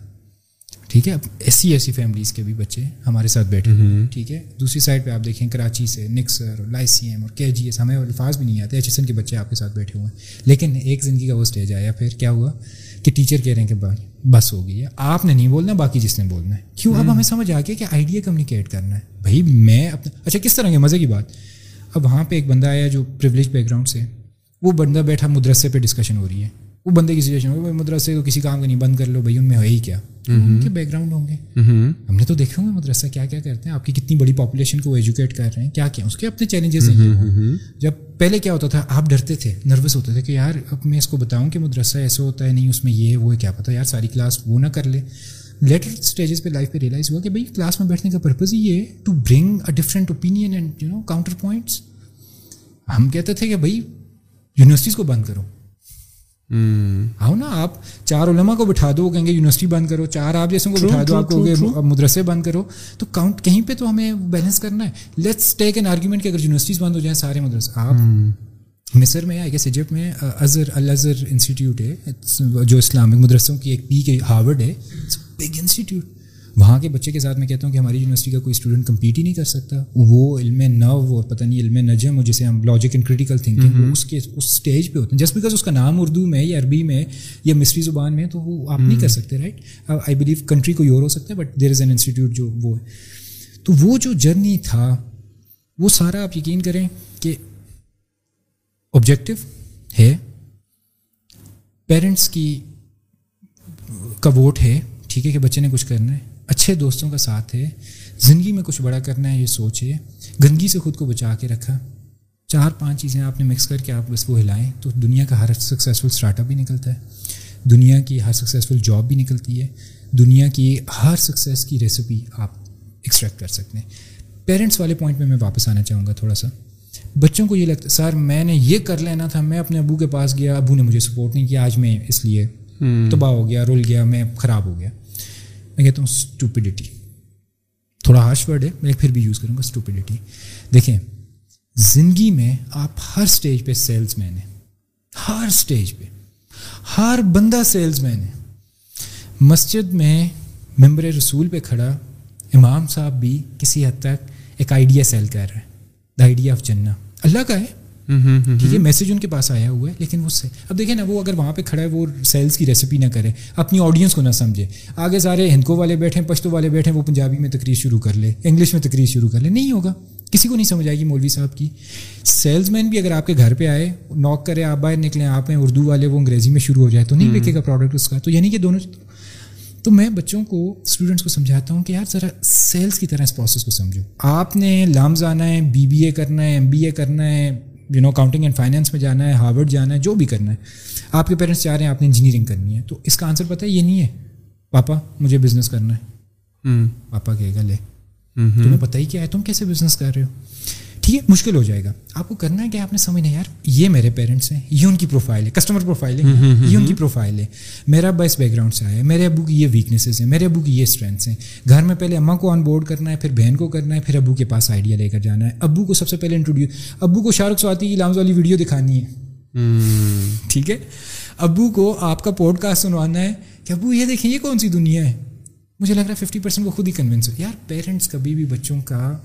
ٹھیک ہے؟ اب ایسی ایسی فیملیز کے بھی بچے ہمارے ساتھ بیٹھے ہوئے ٹھیک ہے؟ دوسری سائڈ پہ آپ دیکھیں کراچی سے نکسر اور لائی سی ایم اور کے جی ایس ہمیں الفاظ بھی نہیں آتے ایچ ایس این کے بچے آپ کے ساتھ بیٹھے ہوئے ہیں۔ لیکن ایک زندگی کا وہ اسٹیج آیا پھر کیا ہوا کہ ٹیچر کہہ رہے ہیں کہ بھائی بس ہو گئی ہے۔ آپ نے نہیں بولنا باقی جس نے بولنا ہے۔ کیوں؟ اب ہمیں سمجھ آ گیا کہ آئیڈیا کمیونیکیٹ کرنا ہے۔ بھائی میں اپنا اچھا کس طرح کے مزے کی بات۔ اب وہاں پہ ایک بندہ آیا جو پریولیج بیک گراؤنڈ سے وہ بندہ بیٹھا مدرسے پہ ڈسکشن ہو رہی ہے۔ وہ بندے کی سچویشن ہو بھائی مدرسے تو کسی کام کا نہیں بند کر لو بھائی ان میں ہے ہی کیا؟ ان کے بیک گراؤنڈ ہوں گے۔ ہم نے تو دیکھے ہوں گے مدرسہ کیا کیا کرتے ہیں آپ کی کتنی بڑی پاپولیشن کو ایجوکیٹ کر رہے ہیں کیا کیا؟ اس کے اپنے چیلنجز ہیں۔ جب پہلے کیا ہوتا تھا آپ ڈرتے تھے نروس ہوتے تھے کہ یار اب میں اس کو بتاؤں کہ مدرسہ ایسا ہوتا ہے نہیں اس میں یہ وہ کیا پتا؟ یار ساری کلاس وہ نہ کر لے۔ لیٹر اسٹیجز پہ لائف پہ ریئلائز ہوا کہ بھائی کلاس میں بیٹھنے کا پرپز یہ to bring a different opinion and you know counter points ہم کہتے تھے کہ بھائی یونیورسٹیز کو بند کرو۔ آؤ نا آپ چار علماء کو بٹھا دو کہیں گے یونیورسٹی بند کرو چار آپ جیسے کو بٹھا دو آپ کو مدرسے بند کرو۔ تو کاؤنٹ کہیں پہ تو ہمیں بیلنس کرنا ہے۔ لیٹس ٹیک این آرگیومنٹ کہ اگر یونیورسٹیز بند ہو جائیں سارے مدرسے۔ آپ مصر میں آئی گیس ایجپٹ میں ازر الازر انسٹیٹیوٹ ہے۔ جو اسلامک مدرسوں کی ایک پی کے ہارورڈ ہے۔ بگ انسٹیٹیوٹ وہاں کے بچے کے ساتھ میں کہتا ہوں کہ ہماری یونیورسٹی کا کوئی اسٹوڈنٹ کمپیٹ ہی نہیں کر سکتا۔ وہ علم نو اور پتہ نہیں علم نجم اور جسے ہم لاجک اینڈ کریٹیکل تھنکنگ اس کے اس اسٹیج پہ ہوتے ہیں۔ جسٹ بیکاز اس کا نام اردو میں یا عربی میں یا مصری زبان میں تو وہ آپ نہیں کر سکتے رائٹ آئی بلیو کنٹری کو یور ہو سکتا ہے but there is an institute جو وہ ہے۔ تو وہ جو جرنی تھا وہ سارا آپ یقین کریں کہ آبجیکٹو ہے۔ پیرنٹس کی کا ووٹ ہے ٹھیک ہے کہ بچے نے کچھ کرنا ہے۔ اچھے دوستوں کا ساتھ ہے زندگی میں کچھ بڑا کرنا ہے یہ سوچے۔ گندگی سے خود کو بچا کے رکھا۔ چار پانچ چیزیں آپ نے مکس کر کے آپ بس وہ ہلائیں تو دنیا کا ہر سکسیزفل اسٹارٹ اپ بھی نکلتا ہے۔ دنیا کی ہر سکسیزفل جاب بھی نکلتی ہے۔ دنیا کی ہر سکسیز کی ریسیپی آپ ایکسٹریکٹ کر سکتے ہیں۔ پیرنٹس والے پوائنٹ میں میں واپس آنا چاہوں گا تھوڑا سا۔ بچوں کو یہ لگتا سر میں نے یہ کر لینا تھا میں اپنے ابو کے پاس گیا ابو نے مجھے سپورٹ نہیں کیا آج میں اس لیے تباہ ہو گیا رول گیا میں خراب ہو گیا۔ میں کہتا ہوں اسٹوپیڈیٹی تھوڑا ہارش ورڈ ہے، میں پھر بھی یوز کروں گا اسٹوپیڈیٹی دیکھیں، زندگی میں آپ ہر اسٹیج پہ سیلس مین ہیں۔ ہر اسٹیج پہ۔ ہر بندہ سیلس مین ہے۔ مسجد میں ممبر رسول پہ کھڑا، امام صاحب بھی کسی حد تک ایک آئیڈیا سیل کر رہے ہیں دا آئیڈیا آف جنا اللہ کا ہے۔ ٹھیک ہے میسج ان کے پاس آیا ہوا ہے لیکن سے اب دیکھیں نا وہ اگر وہاں پہ کھڑا ہے وہ سیلس کی ریسیپی نہ کرے اپنی آڈینس کو نہ سمجھے۔ آگے سارے ہندکو والے بیٹھے پشتو والے بیٹھے وہ پنجابی میں تقریر شروع کر لے انگلش میں تقریر شروع کر لے نہیں ہوگا۔ کسی کو نہیں سمجھ آئے گی مولوی صاحب کی۔ سیلس مین بھی اگر آپ کے گھر پہ آئے نوک کرے آپ باہر نکلیں آپ ہیں اردو والے وہ انگریزی میں شروع ہو جائے تو نہیں بکے گا پروڈکٹ اس کا۔ تو یعنی کہ دونوں تو میں بچوں کو اسٹوڈنٹس کو سمجھاتا ہوں کہ یار ذرا سیلس کی طرح اس پروسیس کو سمجھو۔ آپ نے لامز آنا ہے بی بی اے کرنا ہے ایم بی اے کرنا ہے you know accounting and finance میں جانا ہے ہارورڈ جانا ہے جو بھی کرنا ہے. آپ کے پیرنٹس چاہ رہے ہیں آپ نے انجینئرنگ کرنی ہے. تو اس کا آنسر پتہ ہے یہ نہیں ہے. پاپا مجھے بزنس کرنا ہے. پاپا کہے گا لے. تمہیں پتہ ہی کیا ہے تم کیسے بزنس کر رہے ہو؟ ٹھیک ہے مشکل ہو جائے گا۔ آپ کو کرنا ہے کہ آپ نے سمجھنا یار یہ میرے پیرنٹس ہیں یہ ان کی پروفائل ہے کسٹمر پروفائل ہے یہ ان کی پروفائل ہے۔ میرا ابا اس بیک گراؤنڈ سے آیا ہے میرے ابو کی یہ ویکنیسز ہیں میرے ابو کی یہ اسٹرینتھس ہیں۔ گھر میں پہلے اماں کو آن بورڈ کرنا ہے پھر بہن کو کرنا ہے پھر ابو کے پاس آئیڈیا لے کر جانا ہے۔ ابو کو سب سے پہلے انٹروڈیوس ابو کو شاہ رخ سواتی کی لامز والی ویڈیو دکھانی ہے۔ ٹھیک ہے؟ ابو کو آپ کا پوڈ کاسٹ سنوانا ہے کہ ابو یہ دیکھیں یہ کون سی دنیا ہے؟ مجھے لگ رہا ہے ففٹی پرسینٹ وہ خود ہی کنوینس ہو۔ یار پیرنٹس کبھی بھی بچوں کا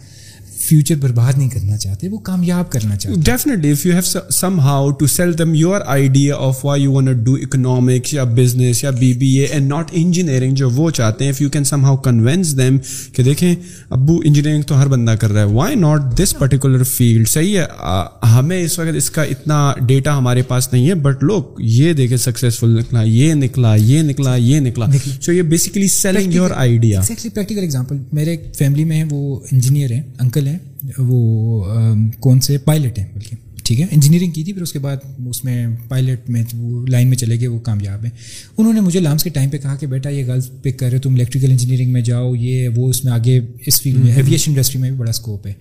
فیوچر برباد نہیں کرنا چاہتے وہ کامیاب کرنا چاہتے۔ Definitely if you have somehow to sell them your idea of why you want do economics یا بزنس یا B B A and not engineering جو وہ چاہتے ہیں if you can somehow convince them کہ دیکھیں ابو انجینئرنگ تو ہر بندہ کر رہا ہے۔ Why not this particular field صحیح ہے ہمیں اس وقت اس کا اتنا ڈیٹا ہمارے پاس نہیں ہے بٹ لوگ یہ دیکھیں سکسیزفل نکلا یہ نکلا یہ نکلا یہ نکلا۔ سو یہ basically selling your idea practical example میرے فیملی میں وہ انجینئر ہیں انکل ہیں۔ وہ کون سے پائلٹ ہیں بلکہ ٹھیک ہے انجینئرنگ کی تھی پھر اس کے بعد اس میں پائلٹ میں وہ لائن میں چلے گئے وہ کامیاب ہیں۔ انہوں نے مجھے لامس کے ٹائم پہ کہا کہ بیٹا یہ گرلس پک کر رہے تم الیکٹریکل انجینئرنگ میں جاؤ یہ وہ اس میں آگے اس فیلڈ میں ایویشن انڈسٹری میں بھی بڑا اسکوپ ہے۔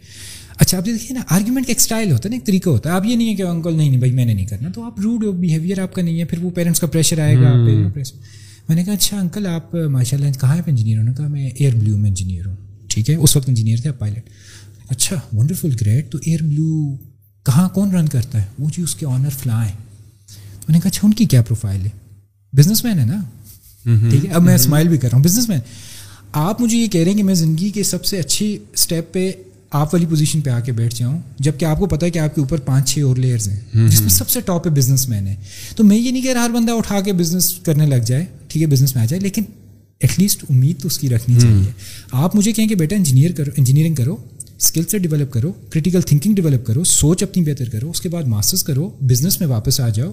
اچھا آپ دیکھیے نا آرگیومنٹ کا ایک اسٹائل ہوتا ہے نا ایک طریقہ ہوتا ہے۔ آپ یہ نہیں ہے کہ انکل نہیں نہیں بھائی میں نے نہیں کرنا۔ تو آپ روڈ بیہیویئر آپ کا نہیں ہے پھر وہ پیرنٹس کا پریشر آئے گا میں نے کہا اچھا انکل آپ ماشاء اللہ کہاں پہ انجینئر ہوں نے کہا میں ایئر بلیو میں انجینئر ہوں۔ ٹھیک ہے اس وقت انجینئر تھے آپ پائلٹ اچھا ونڈرفل گریٹ تو ایئر بلو کہاں کون رن کرتا ہے؟ وہ جی اس کے آنر فلا ہیں میں نے کہا اچھا ان کی کیا پروفائل ہے؟ بزنس مین ہے نا؟ ٹھیک ہے اب میں اسمائل بھی کر رہا ہوں۔ بزنس مین آپ مجھے یہ کہہ رہے ہیں کہ میں زندگی کے سب سے اچھی اسٹیپ پہ آپ والی پوزیشن پہ آ کے بیٹھ جاؤں جبکہ آپ کو پتا ہے کہ آپ کے اوپر پانچ چھ اور لیئرز ہیں۔ جس میں سب سے ٹاپ پہ بزنس مین ہے۔ تو میں یہ نہیں کہہ رہا ہر بندہ اٹھا کے بزنس کرنے لگ جائے ٹھیک ہے بزنس میں آ جائے لیکن ایٹ لیسٹ امید تو اس کی رکھنی چاہیے۔ آپ مجھے کہیں کہ بیٹا انجینئر کرو انجینئرنگ کرو۔ اسکل سے ڈیولپ کرو کریٹیکل تھنکنگ ڈیولپ کرو سوچ اپنی بہتر کرو اس کے بعد ماسٹرس کرو بزنس میں واپس آ جاؤ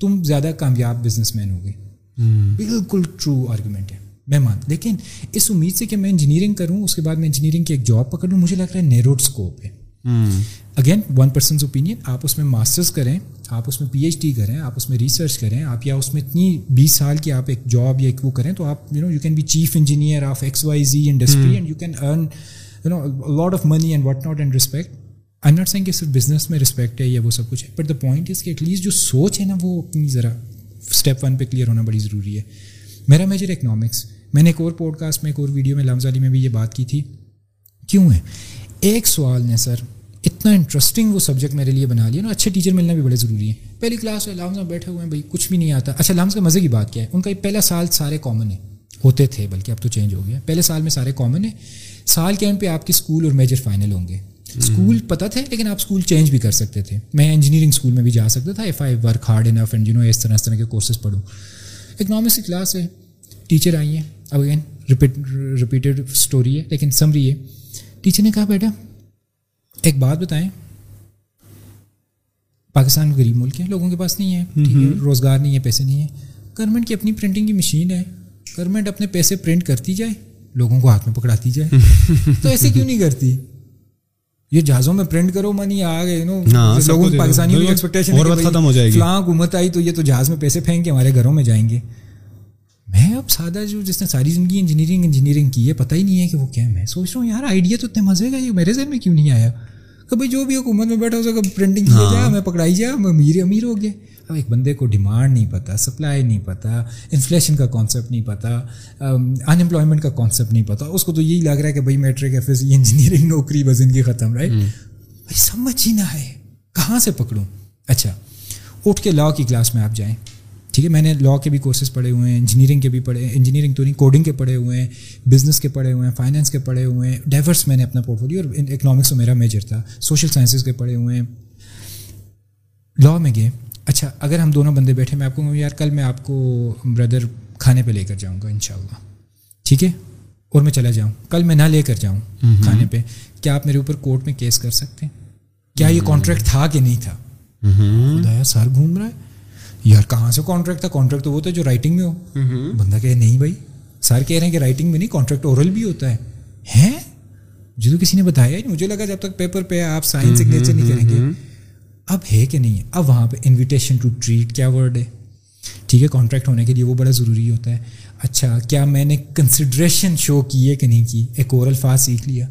تم زیادہ کامیاب بزنس مین ہو گئے بالکل ٹرو آرگومنٹ ہے میں مان لیکن اس امید سے کہ میں انجینئرنگ کروں اس کے بعد میں انجینئرنگ کی ایک جاب پکڑوں مجھے لگ رہا ہے نیروڈ اسکوپ ہے اگین ون پرسنز اوپینین آپ اس میں ماسٹرس کریں آپ اس میں پی ایچ ڈی کریں آپ اس میں ریسرچ کریں آپ یا اس میں اتنی بیس سال کی آپ ایک جاب یا ایک وہ کریں تو آپ you know you can be chief engineer of X Y Z industry and you can earn you know lot of money and what not and respect I not saying کہ صرف بزنس میں respect ہے یا وہ سب کچھ ہے but the point is کہ ایٹ لیسٹ جو سوچ ہے نا وہ اپنی ذرا اسٹیپ ون پہ کلیئر ہونا بڑی ضروری ہے. میرا میجر اکنامکس میں نے ایک اور پوڈ کاسٹ میں، ایک اور ویڈیو میں لمز علی میں بھی یہ بات کی تھی. کیوں ہے؟ ایک سوال نے سر اتنا انٹرسٹنگ وہ سبجیکٹ میرے لیے بنا لیا نا، اچھے ٹیچر ملنا بھی بڑے ضروری ہے پہلی کلاس میں لامز میں بیٹھے ہوئے ہیں، بھائی کچھ بھی نہیں آتا. اچھا لامز کا مزے کی بات کیا ہے؟ ان کا پہلا سال سارے کامن ہے ہوتے تھے بلکہ اب تو چینج ہو گیا۔ پہلے سال میں سارے کامن ہیں۔ سال کے اینڈ پہ آپ کے اسکول اور میجر فائنل ہوں گے۔ اسکول پتہ تھے لیکن آپ اسکول چینج بھی کر سکتے تھے۔ میں انجینئرنگ اسکول میں بھی جا سکتا تھا۔ If I work hard enough and you know اس طرح اس طرح کے کورسز پڑھوں۔ اکنامکس کی کلاس ہے۔ ٹیچر آئی ہیں۔ اب اگین ریپیٹیڈ اسٹوری ہے۔ لیکن سمری ہے ٹیچر نے کہا بیٹا ایک بات بتائیں۔ پاکستان غریب ملک ہے لوگوں کے پاس نہیں ہے ٹھیک ہے روزگار نہیں ہے پیسے نہیں ہے گورنمنٹ کی اپنی پرنٹنگ کی مشین ہے۔ گورنمنٹ اپنے پیسے پرنٹ کرتی جائے لوگوں کو ہاتھ میں پکڑاتی جائے۔ تو ایسے کیوں نہیں کرتی؟ یہ جہازوں میں پرنٹ کرو منی آ گئے نو لوگوں پاکستانی ختم ہو جائے گی۔ فلاں حکومت آئی تو یہ تو جہاز میں پیسے پھینک کے ہمارے گھروں میں جائیں گے۔ میں اب سادہ جو جس نے ساری زندگی انجینئرنگ انجینئرنگ کی ہے پتہ ہی نہیں ہے کہ وہ کیا میں سوچ رہا ہوں یار آئیڈیا تو اتنے مزے گا یہ میرے ذہن میں کیوں نہیں آیا؟ کہ بھائی جو بھی حکومت میں بیٹھا ہو سکا پرنٹنگ کیا جائے ہمیں پکڑائی جائے ہم امیر امیر ہو گئے۔ اب ایک بندے کو ڈیمانڈ نہیں پتہ سپلائی نہیں پتہ انفلیشن کا کانسیپٹ نہیں پتہ ان امپلائمنٹ کا کانسیپٹ نہیں پتہ اس کو تو یہی لگ رہا ہے کہ بھائی میٹرک ایف ایس انجینئرنگ نوکری بس ان کی ختم رائٹ بھائی سمجھ ہی نہ ہے کہاں سے پکڑوں؟ اچھا اٹھ کے لا کی کلاس میں آپ جائیں۔ ٹھیک ہے میں نے لا کے بھی کورسز پڑھے ہوئے ہیں انجینئرنگ کے بھی پڑھے انجینئرنگ تو نہیں کوڈنگ کے پڑھے ہوئے ہیں بزنس کے پڑھے ہوئے ہیں فائنینس کے پڑھے ہوئے ہیں ڈائیورس میں نے اپنا پورٹ فولیو اور اکنامکس تو میرا میجر تھا سوشل سائنسز کے پڑھے ہوئے ہیں۔ لا میں گئے۔ اچھا اگر ہم دونوں بندے بیٹھے میں آپ کو یار کل میں آپ کو بردر کھانے پہ لے کر جاؤں گا ان شاء اللہ ٹھیک ہے؟ اور میں چلا جاؤں۔ کل میں نہ لے کر جاؤں کھانے پہ۔ کیا آپ میرے اوپر کورٹ میں کیس کر سکتے ہیں؟ کیا یہ کانٹریکٹ تھا کہ نہیں تھا؟ خدا سر گھوم رہا ہے۔ یار کہاں سے کانٹریکٹ تھا؟ کانٹریکٹ تو وہ تھا جو رائٹنگ میں ہو۔ بندہ کہ نہیں بھائی سر کہہ رہے ہیں کہ رائٹنگ میں نہیں کانٹریکٹ اورل بھی ہوتا ہے۔ ہیں؟ تو کسی نے بتایا مجھے لگا جب تک پیپر پہ آپ سائن سگنیچر نہیں کریں گے۔ اب ہے کہ نہیں ہے؟ اب وہاں پہ انویٹیشن ٹو ٹریٹ کیا ورڈ ہے؟ ٹھیک ہے کانٹریکٹ ہونے کے لیے وہ بڑا ضروری ہوتا ہے۔ اچھا کیا میں نے کنسیڈریشن شو کی ہے کہ نہیں کی؟ ایک اور الفاظ سیکھ لیا۔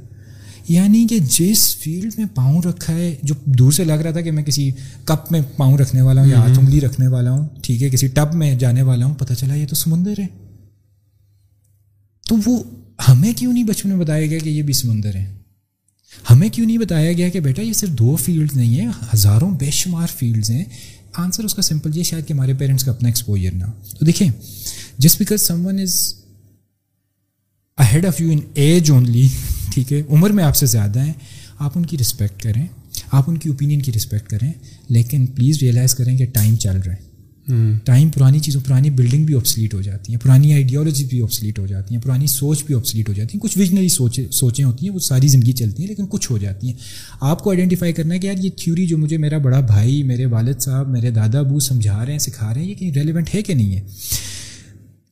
یعنی کہ جس فیلڈ میں پاؤں رکھا ہے جو دور سے لگ رہا تھا کہ میں کسی کپ میں پاؤں رکھنے والا ہوں یا ہاتھ انگلی رکھنے والا ہوں ٹھیک ہے کسی ٹب میں جانے والا ہوں پتہ چلا یہ تو سمندر ہے۔ تو وہ ہمیں کیوں نہیں بچپن میں بتایا گیا کہ یہ بھی سمندر ہے؟ ہمیں کیوں نہیں بتایا گیا کہ بیٹا یہ صرف دو فیلڈ نہیں ہیں، ہزاروں بے شمار فیلڈز ہیں۔ آنسر اس کا سمپل یہ شاید کہ ہمارے پیرنٹس کا اپنا ایکسپوجر نہ تو دیکھیں just because someone is head of you in age only ٹھیک ہے، عمر میں آپ سے زیادہ ہیں، آپ ان کی رسپیکٹ کریں۔ آپ ان کی اوپینین کی رسپیکٹ کریں، لیکن پلیز ریئلائز کریں کہ ٹائم چل رہا ہے۔ ٹائم پرانی چیزوں پرانی بلڈنگ بھی آپسلیٹ ہو جاتی ہیں پرانی آئیڈیالوجی بھی آپسلیٹ ہو جاتی ہیں پرانی سوچ بھی آپسلیٹ ہو جاتی ہیں۔ کچھ ویژنری سوچیں سوچیں ہوتی ہیں وہ ساری زندگی چلتی ہیں لیکن کچھ ہو جاتی ہیں۔ آپ کو آئیڈینٹیفائی کرنا ہے کہ یار یہ تھیوری جو مجھے میرا بڑا بھائی میرے والد صاحب میرے دادا ابو سمجھا رہے ہیں سکھا رہے ہیں یہ کہیں ریلیونٹ ہے کہ نہیں ہے؟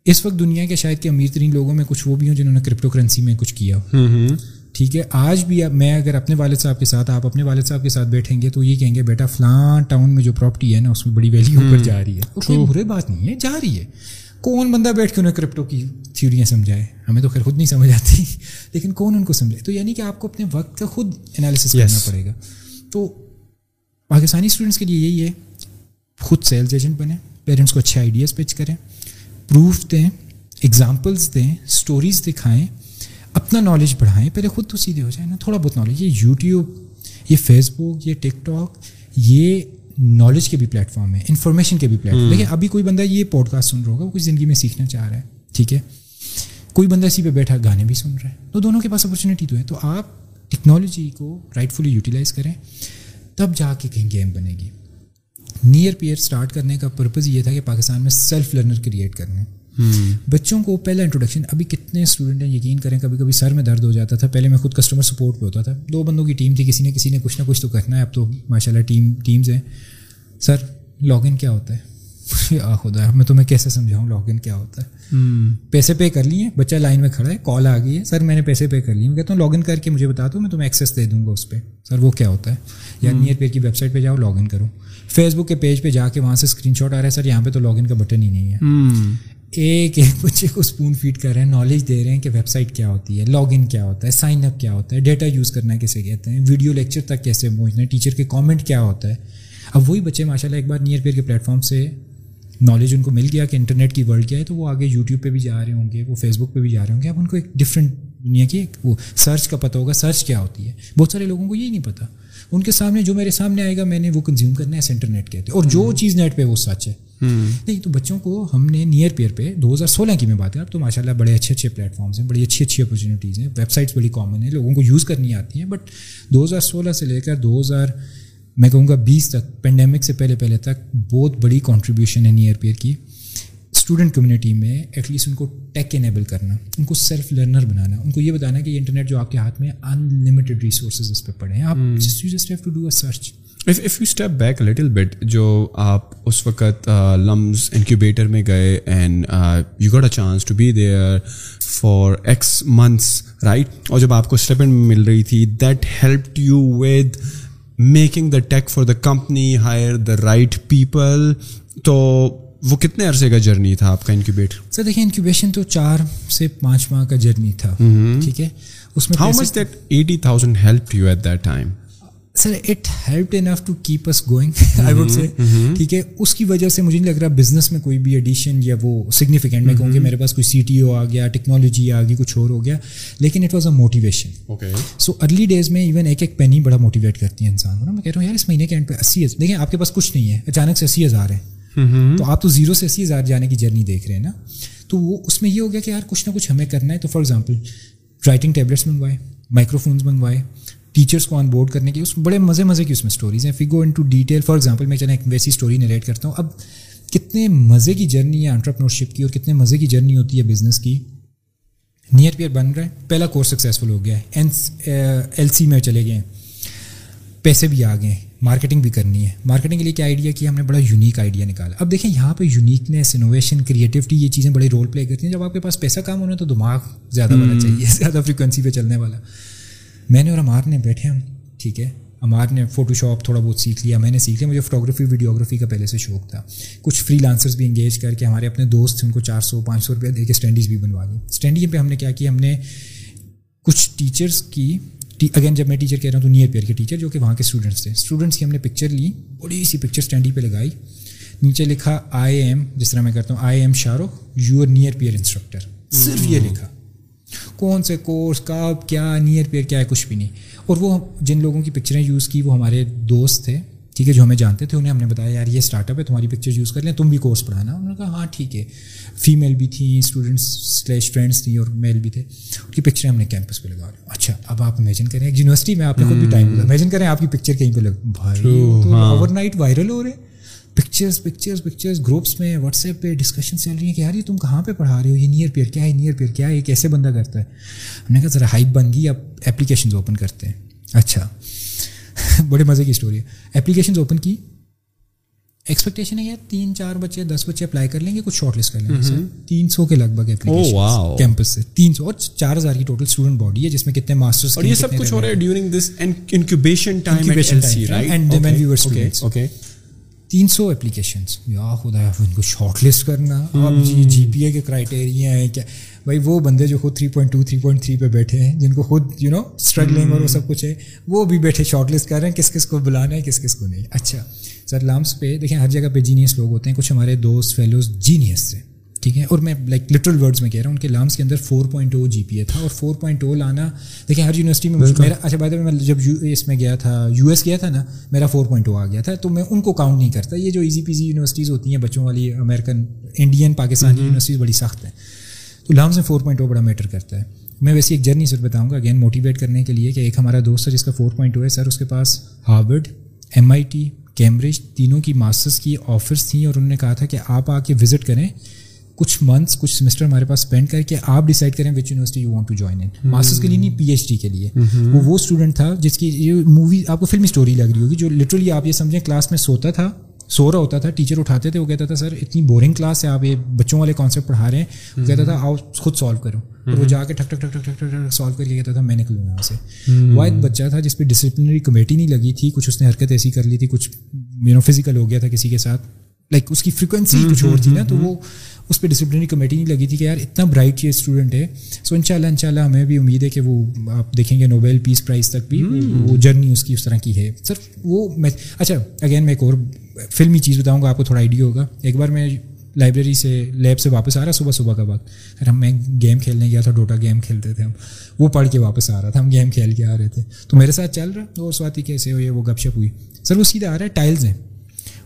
اس وقت دنیا کے شاید کہ امیر ترین لوگوں میں کچھ وہ بھی ہوں جنہوں نے کرپٹو کرنسی میں کچھ کیا ہو۔ ٹھیک ہے؟ آج بھی میں اگر اپنے والد صاحب کے ساتھ آپ اپنے والد صاحب کے ساتھ بیٹھیں گے تو یہ کہیں گے بیٹا فلاں ٹاؤن میں جو پراپرٹی ہے نا اس میں بڑی ویلیو اوپر جا رہی ہے۔ کوئی برے بات نہیں ہے جا رہی ہے۔ کون بندہ بیٹھ کے انہیں کرپٹو کی تھیوریاں سمجھائے؟ ہمیں تو خیر خود نہیں سمجھ آتی۔ [laughs] لیکن کون ان کو سمجھائے؟ تو یعنی کہ آپ کو اپنے وقت کا خود انالیسس کرنا پڑے گا۔ تو پاکستانی اسٹوڈنٹس کے لیے یہی ہے خود سیلز ایجنٹ بنیں پیرنٹس کو اچھے آئیڈیاز پیچ کریں پروف دیں ایگزامپلس دیں اسٹوریز دکھائیں۔ اپنا نالج بڑھائیں پہلے خود تو سیدھے ہو جائیں نا تھوڑا بہت نالج یہ یوٹیوب یہ فیس بک یہ ٹک ٹاک یہ نالج کے بھی پلیٹ فارم ہے انفارمیشن کے بھی پلیٹ فارم لیکن ابھی کوئی بندہ یہ پوڈ کاسٹ سن رہا ہوگا وہ کچھ زندگی میں سیکھنا چاہ رہا ہے ٹھیک ہے؟ کوئی بندہ اسی پہ بیٹھا گانے بھی سن رہا ہے تو دونوں کے پاس اپرچونیٹی تو ہے۔ تو آپ ٹیکنالوجی کو رائٹ فلی یوٹیلائز کریں تب جا کے کہیں گیم بنے گی۔ نیئر پیئر اسٹارٹ کرنے کا پرپز یہ تھا کہ پاکستان میں سیلف لرنر کریٹ کرنے۔ بچوں کو پہلا انٹروڈکشن ابھی کتنے اسٹوڈنٹ ہیں یقین کریں کبھی کبھی سر میں درد ہو جاتا تھا۔ پہلے میں خود کسٹمر سپورٹ پہ ہوتا تھا۔ دو بندوں کی ٹیم تھی کسی نے کسی نے کچھ نہ کچھ تو کرنا ہے۔ اب تو ماشاء اللہ ٹیم ٹیمز ہیں۔ سر لاگ ان کیا ہوتا ہے؟ [laughs] آ خدا میں تمہیں کیسے سمجھاؤں لاگ ان کیا ہوتا ہے؟ پیسے پے کر لیے بچہ لائن میں کھڑا ہے کال آ گئی ہے۔ سر میں نے پیسے پے کر لیے۔ میں کہتا ہوں لاگ ان کر کے مجھے بتا دو میں تمہیں ایکسیس دے دوں گا اس پہ۔ سر وہ کیا ہوتا ہے؟ یا نیئر پے کی ویب سائٹ پہ جاؤ لاگ ان کرو۔ فیس بک کے پیج پہ جا کے وہاں سے اسکرین شاٹ آ رہا ہے۔ سر یہاں پہ تو لاگ ان کا بٹن ہی نہیں ہے۔ ایک ایک بچے کو اسپون فیڈ کر رہے ہیں نالج دے رہے ہیں کہ ویب سائٹ کیا ہوتی ہے لاگ ان کیا ہوتا ہے سائن اپ کیا ہوتا ہے ڈیٹا یوز کرنا کیسے کہتے ہیں ویڈیو لیکچر تک کیسے پہنچنا ہے ٹیچر کے کامنٹ کیا ہوتا ہے۔ اب وہی بچے ماشاء اللہ ایک بار نیئر پیئر کے پلیٹ فارم سے نالج ان کو مل گیا کہ انٹرنیٹ کی ورلڈ کیا ہے، تو وہ آگے یوٹیوب پہ بھی جا رہے ہوں گے، وہ فیس بک پہ بھی جا رہے ہوں گے۔ اب ان کو ایک ڈفرینٹ دنیا کی وہ سرچ کا پتہ ہوگا سرچ کیا ہوتی ہے۔ بہت سارے لوگوں کو یہی نہیں پتہ۔ ان کے سامنے جو میرے سامنے آئے گا میں نے وہ کنزیوم کرنا ہے انٹرنیٹ کہتے اور جو چیز نیٹ پہ وہ سچ ہے۔ نہیں تو بچوں کو ہم نے نیئر پیئر پہ دو ہزار سولہ کی میں بات اب تو ماشاء اللہ بڑے اچھے اچھے پلیٹ فارمس ہیں بڑی اچھی اچھی اپرچونیٹیز ہیں۔ ویب سائٹس بڑی کامن ہیں لوگوں کو یوز کرنی آتی ہیں۔ بٹ دو ہزار سولہ سے لے کر دو ہزار میں کہوں گا بیس تک پینڈیمک سے پہلے پہلے تک بہت بڑی کانٹریبیوشن ہے نیئر پیئر کی۔ اسٹوڈنٹ کمیونٹی میں ایٹ لیسٹ ان کو ٹیک انیبل کرنا ان کو سیلف لرنر بنانا ان کو یہ بتانا کہ یہ انٹرنیٹ جو آپ کے ہاتھ میں ان لمیٹیڈ ریسورسز اس پہ پڑے ہیں آپ just have to do a search if you step back little bit جو آپ اس وقت لمز انکیوبیٹر میں گئے and you got a chance to be there for X months right اور جب آپ کو اسٹیپ ان مل رہی تھی that help you with making the tech for the company hire the right people تو وہ کتنے عرصے کا جرنی تھا آپ کا انکیوبیٹ سر دیکھیں انکیوبیشن تو چار سے پانچ ماہ کا جرنی تھا ٹھیک ہے؟ اس میں how much that eighty thousand help you at that time sir it help enough to keep us going I would say ٹھیک ہے؟ اس کی وجہ سے مجھے نہیں لگ رہا بزنس میں کوئی بھی ایڈیشن یا وہ سگنیفیکینٹ میں کہوں کہ میرے پاس کوئی سی ٹی او آ گیا ٹیکنالوجی آ گئی کچھ اور ہو گیا لیکن it was a motivation so early days میں ایون ایک ایک پینی بڑا موٹیویٹ کرتی ہے انسان کو نا۔ میں کہہ رہا ہوں یار اس مہینے کے اینڈ پہ اسی ہزار۔ دیکھیں آپ کے پاس کچھ نہیں ہے اچانک سے اسی ہزار ہے۔ Mm-hmm. تو آپ تو زیرو سے اسی ہزار جانے کی جرنی دیکھ رہے ہیں نا؟ تو وہ اس میں یہ ہو گیا کہ یار کچھ نہ کچھ ہمیں کرنا ہے تو فار ایگزامپل رائٹنگ ٹیبلیٹس منگوائے مائکرو فونس منگوائے ٹیچرس کو آن بورڈ کرنے کی اس بڑے مزے مزے کی اس میں اسٹوریز ہیں۔ فی go into detail for example میں چلیں ایک ویسی اسٹوری نریٹ کرتا ہوں۔ اب کتنے مزے کی جرنی ہے انٹرپرنورشپ کی اور کتنے مزے کی جرنی ہوتی ہے بزنس کی۔ نیئر پیئر بن رہا ہے، پہلا کورس سکسیزفل ہو گیا ہے۔ ایل سی میں چلے گئے ہیں۔ پیسے بھی آ گئے ہیں۔ مارکیٹنگ بھی کرنی ہے۔ مارکیٹنگ کے لیے کیا آئیڈیا کیا؟ ہم نے بڑا یونیک آئیڈیا نکالا۔ اب دیکھیں یہاں پہ یونیکنیس انوویشن کریٹیوٹی یہ چیزیں بڑے رول پلے کرتی ہیں۔ جب آپ کے پاس پیسہ کام ہونا تو دماغ زیادہ ہونا چاہیے زیادہ فریکوینسی پہ چلنے والا۔ میں نے اور امار نے بیٹھے ہم ٹھیک ہے۔ امار نے فوٹو شاپ تھوڑا بہت سیکھ لیا۔ میں نے سیکھ لیا مجھے فوٹوگرافی ویڈیوگرافی کا پہلے سے شوق تھا۔ کچھ فری لانسرس بھی انگیج کر کے ہمارے اپنے دوست ان کو چار سو پانچ سو روپیہ دے کے اسٹینڈیز بھی بنوا لی اسٹینڈی پہ ہم نے کیا کیا؟ ہم نے کچھ ٹیچرس کی اگین جب میں ٹیچر کہہ رہا ہوں تو نیئر پیئر کے ٹیچر جو کہ وہاں کے اسٹوڈنٹس تھے. اسٹوڈنٹس کی ہم نے پکچر لی، بڑی سی پکچر اسٹینڈی پہ لگائی. نیچے لکھا آئی ایم جس طرح میں کرتا ہوں I am Shah Rukh you near pair instructor صرف یہ لکھا. کون سے کورس کب، کیا نیئر پیئر کیا ہے، کچھ بھی نہیں. اور وہ جن لوگوں کی پکچریں یوز کی وہ ہمارے دوست تھے. ٹھیک ہے جو ہمیں جانتے تھے انہیں ہم نے بتایا یار یہ اسٹارٹ اپ ہے تمہاری پکچر یوز کر لیں تم بھی کورس پڑھانا انہوں نے کہا ہاں ٹھیک ہے۔ فیمیل بھی تھیں اسٹوڈنٹس سلیش فرینڈس تھیں اور میل بھی تھے۔ ان کی پکچریں ہم نے کیمپس پہ لگا رہے اچھا اب آپ امیجن کریں ایک یونیورسٹی میں آپ نے خود بھی ٹائم امیجن کریں آپ کی پکچر کہیں پہ لگ بھائی اوور نائٹ وائرل ہو رہے پکچرس پکچرس پکچرس گروپس میں واٹس ایپ پہ ڈسکشن چل رہی ہیں کہ یار یہ تم کہاں پہ پڑھا رہے ہو؟ یہ نیئر پیئر کیا ہے؟ نیئر پیئر کیا ہے؟ یہ کیسے بندہ کرتا ہے؟ ہم نے کہا ذرا ہائپ بن گئی اب اپلیکیشنز اوپن کرتے ہیں۔ اچھا۔ بڑے مزے کی اسٹوری ہے۔ اپلیکیشنز اوپن کی۔ ایکسپیکٹیشن ہے یار تین چار بچے دس بچے اپلائی کر لیں گے کچھ شارٹ لسٹ کر لیں گے۔ تین سو کے لگ بھگ اپلیکیشن کیمپس سے۔ تین سو اور چار ہزار کی ٹوٹل اسٹوڈنٹ باڈی ہے جس میں کتنے ماسٹرس اور یہ سب کچھ ہو رہا ہے during this incubation time and when we were okay تین سو اپلیکیشنس یا خدا ان کو شارٹ لسٹ کرنا. اب جی جی پی اے کے کرائٹیریا ہیں کیا بھائی وہ بندے جو خود three point two three point three پہ بیٹھے ہیں جن کو خود یو نو اسٹرگلنگ اور وہ سب کچھ ہے وہ بھی بیٹھے شارٹ لسٹ کر رہے ہیں کس کس کو بلانا ہے کس کس کو نہیں۔ اچھا سر لامس پہ دیکھیں ہر جگہ پہ جینیس لوگ ہوتے ہیں کچھ ہمارے دوست فیلوز جینیس تھے ٹھیک ہے؟ اور میں لائک لٹرل ورڈس میں کہہ رہا ہوں ان کے لامس کے اندر four point O G P A تھا اور فور پوائنٹ او لانا دیکھیں ہر یونیورسٹی میں میرا اچھا بات میں جب یو ایس میں گیا تھا یو ایس گیا تھا نا میرا فور پوائنٹ او آ گیا تھا تو میں ان کو کاؤنٹ نہیں کرتا۔ یہ جو ایزی پیزی یونیورسٹیز ہوتی ہیں بچوں والی امیرکن انڈین پاکستانی یونیورسٹیز بڑی سخت ہیں۔ تو لامس میں فور پوائنٹ او بڑا میٹر کرتا ہے۔ میں ویسے ایک جرنی سر بتاؤں گا اگین موٹیویٹ کرنے کے لیے کہ ایک ہمارا دوست ہے جس کا فور پوائنٹ او ہے سر اس کے پاس Harvard M I T Cambridge تینوں کی ماسٹرس کی آفرس تھیں اور انہوں نے کہا تھا کہ آپ آ کے وزٹ کریں۔ کچھ منتھس کچھ سیمسٹر ہمارے پاس اسپینڈ کر کے آپ ڈیسائڈ کریں which university you want to join in masters کے لیے نہیں پی ایچ ڈی کے لیے. وہ وہ اسٹوڈنٹ تھا جس کی یہ مووی آپ کو فلمی اسٹوری لگ رہی ہوگی جو لٹرلی آپ یہ سمجھیں کلاس میں سوتا تھا سو رہا ہوتا تھا ٹیچر اٹھاتے تھے وہ کہتا تھا سر اتنی بورنگ کلاس ہے آپ یہ بچوں والے کانسیپٹ پڑھا رہے ہیں. وہ کہتا تھا آؤ خود سالو کرو. اور وہ جا کے ٹھک ٹھک ٹھک ٹھک ٹھک ٹھک سالو کر کے کہتا تھا میں نکلوں یہاں سے. واحد بچہ تھا جس پہ ڈسپلنری کمیٹی نہیں لگی تھی کچھ اس نے حرکت ایسی کر لی تھی کچھ یو نو فزیکل ہو گیا تھا کسی کے ساتھ لائک اس کی فریکوینسی کچھ اور تھی نا تو وہ اس پہ ڈسپلنری کمیٹی نہیں لگی تھی کہ یار اتنا برائٹ یہ اسٹوڈنٹ ہے۔ سو ان شاء اللہ ان شاء اللہ ہمیں بھی امید ہے کہ وہ آپ دیکھیں گے نوبیل پیس پرائز تک بھی۔ وہ جرنی اس کی اس طرح کی ہے۔ سر وہ میں اچھا اگین میں ایک اور فلمی چیز بتاؤں گا آپ کو تھوڑا آئیڈیا ہوگا۔ ایک بار میں لائبریری سے لیب سے واپس آ رہا صبح صبح کا وقت۔ پھر ہم میں گیم کھیلنے گیا تھا ڈوٹا گیم کھیلتے تھے ہم۔ وہ پڑھ کے واپس آ رہا تھا ہم گیم کھیل کے آ رہے تھے۔ تو میرے ساتھ چل رہا اور سوات کیسے ہوئی وہ گپ شپ ہوئی۔ سر وہ سیدھا آ رہا ہے ٹائلز ہیں۔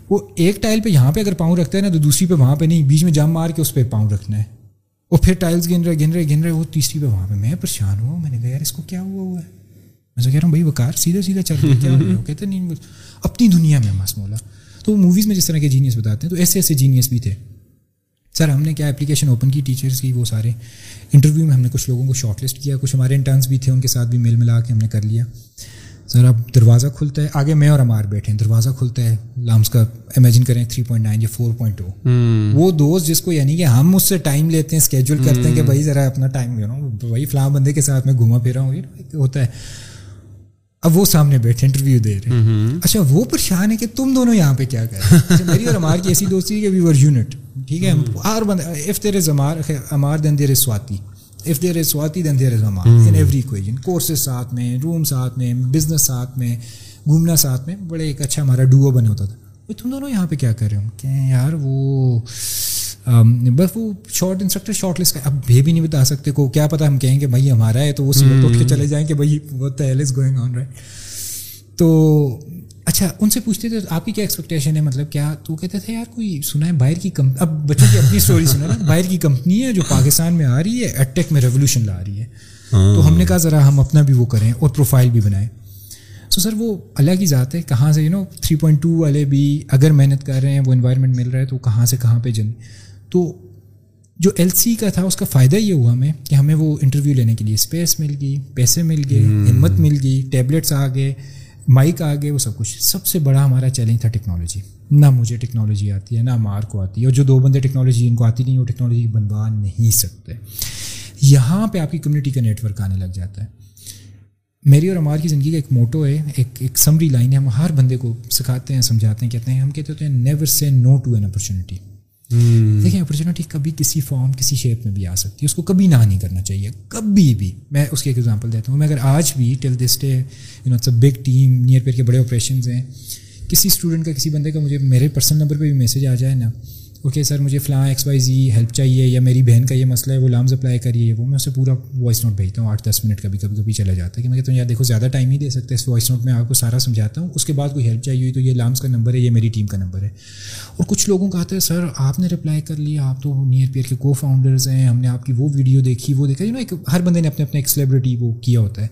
وہ ایک ٹائل پہ یہاں پہ اگر پاؤں رکھتا ہے نا تو دوسری پہ وہاں پہ نہیں، بیچ میں جم مار کے اس پہ پاؤں رکھنا ہے۔ وہ پھر ٹائلس گن رہے گن رہے گن رہے، وہ تیسری پہ وہاں پہ۔ میں پریشان ہوا، میں نے کہا، یار، اس کو کیا ہوا ہوا ہے؟ میں تو کہہ رہا ہوں، بھائی وہ کار سیدھا سیدھا چل رہا ہے؟ کیا کہتے نہیں اپنی دنیا میں مس مولا۔ تو موویز میں جس طرح کے جینیس بتاتے ہیں، تو ایسے ایسے جینیس بھی تھے۔ سر، ہم نے کیا اپلیکیشن اوپن کی ٹیچرس کی، وہ سارے انٹرویو میں ہم نے کچھ لوگوں کو شارٹ لسٹ کیا، کچھ ہمارے انٹرنس بھی تھے، ان کے ساتھ بھی مل ملا کے ہم نے کر لیا۔ سر اب دروازہ کھلتا ہے آگے میں اور امار بیٹھے ہیں دروازہ کھلتا ہے لامس کا امیجن کریں تھری پوائنٹ نائن یا فور پوائنٹ ٹو وہ دوست جس کو یعنی کہ ہم اس سے ٹائم لیتے ہیں اسکیجول کرتے ہیں کہ بھائی ذرا اپنا ٹائم لے رہا ہوں بھائی فلاں بندے کے ساتھ میں گھوما پھرا ہوں ہوتا ہے۔ اب وہ سامنے بیٹھے انٹرویو دے رہے ہیں۔ اچھا وہ پریشان ہے کہ تم دونوں یہاں پہ کیا کر اچھا میری اور امار کی ایسی دوستی ہے کہ وی ور یونٹ ٹھیک ہے؟ ہر بندہ if there is Amar Amar then there is Swati. If there is Swati then there is Amar in every question courses ساتھ میں روم ساتھ میں بزنس ساتھ میں گھومنا ساتھ میں بڑے ایک اچھا ہمارا ڈوو بنے ہوتا تھا تم دونوں یہاں پہ کیا کر رہے ہو کہ یار وہ بس وہ شارٹ انسٹرکٹر شارٹ لسٹ اب یہ بھی نہیں بتا سکتے کو کیا پتا ہم کہیں کہ بھائی ہمارا ہے تو وہ سیٹ اٹھ کے چلے جائیں کہ بھائی از گوئنگ آن رائٹ تو اچھا ان سے پوچھتے تھے آپ کی کیا ایکسپیکٹیشن ہے؟ مطلب کیا تو کہتے تھے یار کوئی سنا ہے باہر کی کم اب بچوں کی اپنی اسٹوری سنا نا باہر کی کمپنی ہے جو پاکستان میں آ رہی ہے ایٹیک میں ریولیوشن لا رہی ہے۔ تو ہم نے کہا ذرا ہم اپنا بھی وہ کریں اور پروفائل بھی بنائیں۔ سو سر وہ الگ ہی ذات ہے کہاں سے you know three point two والے بھی اگر محنت کر رہے ہیں وہ انوائرمنٹ مل رہا ہے تو کہاں سے کہاں پہ جن تو جو ایل سی کا تھا اس کا فائدہ یہ ہوا ہمیں کہ ہمیں وہ انٹرویو لینے کے لیے اسپیس مل گئی پیسے مل گئے ہمت مل گئی ٹیبلیٹس آ گئے۔ مائک آ گئے وہ سب کچھ۔ سب سے بڑا ہمارا چیلنج تھا ٹیکنالوجی۔ نہ مجھے ٹیکنالوجی آتی ہے، نہ مار کو آتی ہے، اور جو دو بندے ٹیکنالوجی ان کو آتی نہیں، وہ ٹیکنالوجی بنوا نہیں سکتے۔ یہاں پہ آپ کی کمیونٹی کا نیٹ ورک آنے لگ جاتا ہے۔ میری اور ہماری زندگی کا ایک موٹو ہے، ایک ایک سمری لائن ہے۔ ہم ہر بندے کو سکھاتے ہیں، سمجھاتے ہیں، کہتے ہیں، ہم کہتے ہوتے ہیں never say no to an opportunity Hmm. دیکھیں اپرچونیٹی کبھی کسی فارم کسی شیپ میں بھی آ سکتی ہے، اس کو کبھی نہ نہیں کرنا چاہیے، کبھی بھی۔ میں اس کی ایک ایگزامپل دیتا ہوں۔ میں اگر آج بھی till this day you know it's big team Nearpeer کے بڑے آپریشنز ہیں، کسی اسٹوڈنٹ کا، کسی بندے کا مجھے، میرے پرسنل نمبر پہ بھی میسیج آ جائے نا اوکے سر مجھے فلاں ایکس وائی زی ہیلپ چاہیے یا میری بہن کا یہ مسئلہ ہے وہ لامز اپلائی کریے وہ میں اسے پورا وائس نوٹ بھیجتا ہوں آٹھ دس منٹ کبھی کبھی کبھی چلا جاتا ہے کہ میں کہتا ہوں یار دیکھو زیادہ ٹائم ہی دے سکتے اس وائس نوٹ میں آپ کو سارا سمجھاتا ہوں اس کے بعد کوئی ہیلپ چاہیے ہوئی تو یہ لامز کا نمبر ہے یہ میری ٹیم کا نمبر ہے۔ اور کچھ لوگوں کا آتا ہے سر آپ نے رپلائی کر لیا آپ تو نیئر پیئر کے کو فاؤنڈرز ہیں ہم نے آپ کی وہ ویڈیو دیکھی وہ دیکھا۔ یو نو ایک ہر بندے نے اپنے اپنے ایک سلیبریٹی وہ کیا ہوتا ہے۔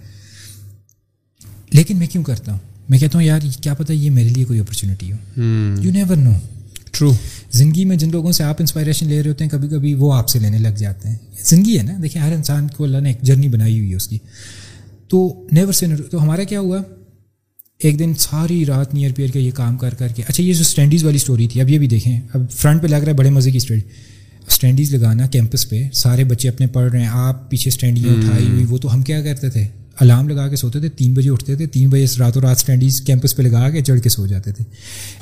لیکن میں کیوں کرتا ہوں؟ میں کہتا ہوں یار کیا پتہ یہ میرے لیے کوئی اپرچونیٹی ہو۔ یو نیور نو ٹرو زندگی میں جن لوگوں سے آپ انسپائریشن لے رہے ہوتے ہیں کبھی کبھی وہ آپ سے لینے لگ جاتے ہیں۔ زندگی ہے نا دیکھیں ہر انسان کو اللہ نے ایک جرنی بنائی ہوئی ہے اس کی۔ تو نیور سے تو ہمارا کیا ہوا؟ ایک دن ساری رات نیئر پیئر کے یہ کام کر کر کے اچھا یہ جو اسٹینڈیز والی اسٹوری تھی اب یہ بھی دیکھیں۔ اب فرنٹ پہ لگ رہا ہے بڑے مزے کی اسٹوری اسٹینڈیز لگانا کیمپس پہ سارے بچے اپنے پڑھ رہے ہیں آپ پیچھے اسٹینڈیاں اٹھائی ہوئی وہ تو ہم کیا کرتے تھے؟ الارم لگا کے سوتے تھے تین بجے اٹھتے تھے تین بجے راتوں رات اسٹینڈیز کیمپس پہ لگا کے چڑھ کے سو جاتے تھے۔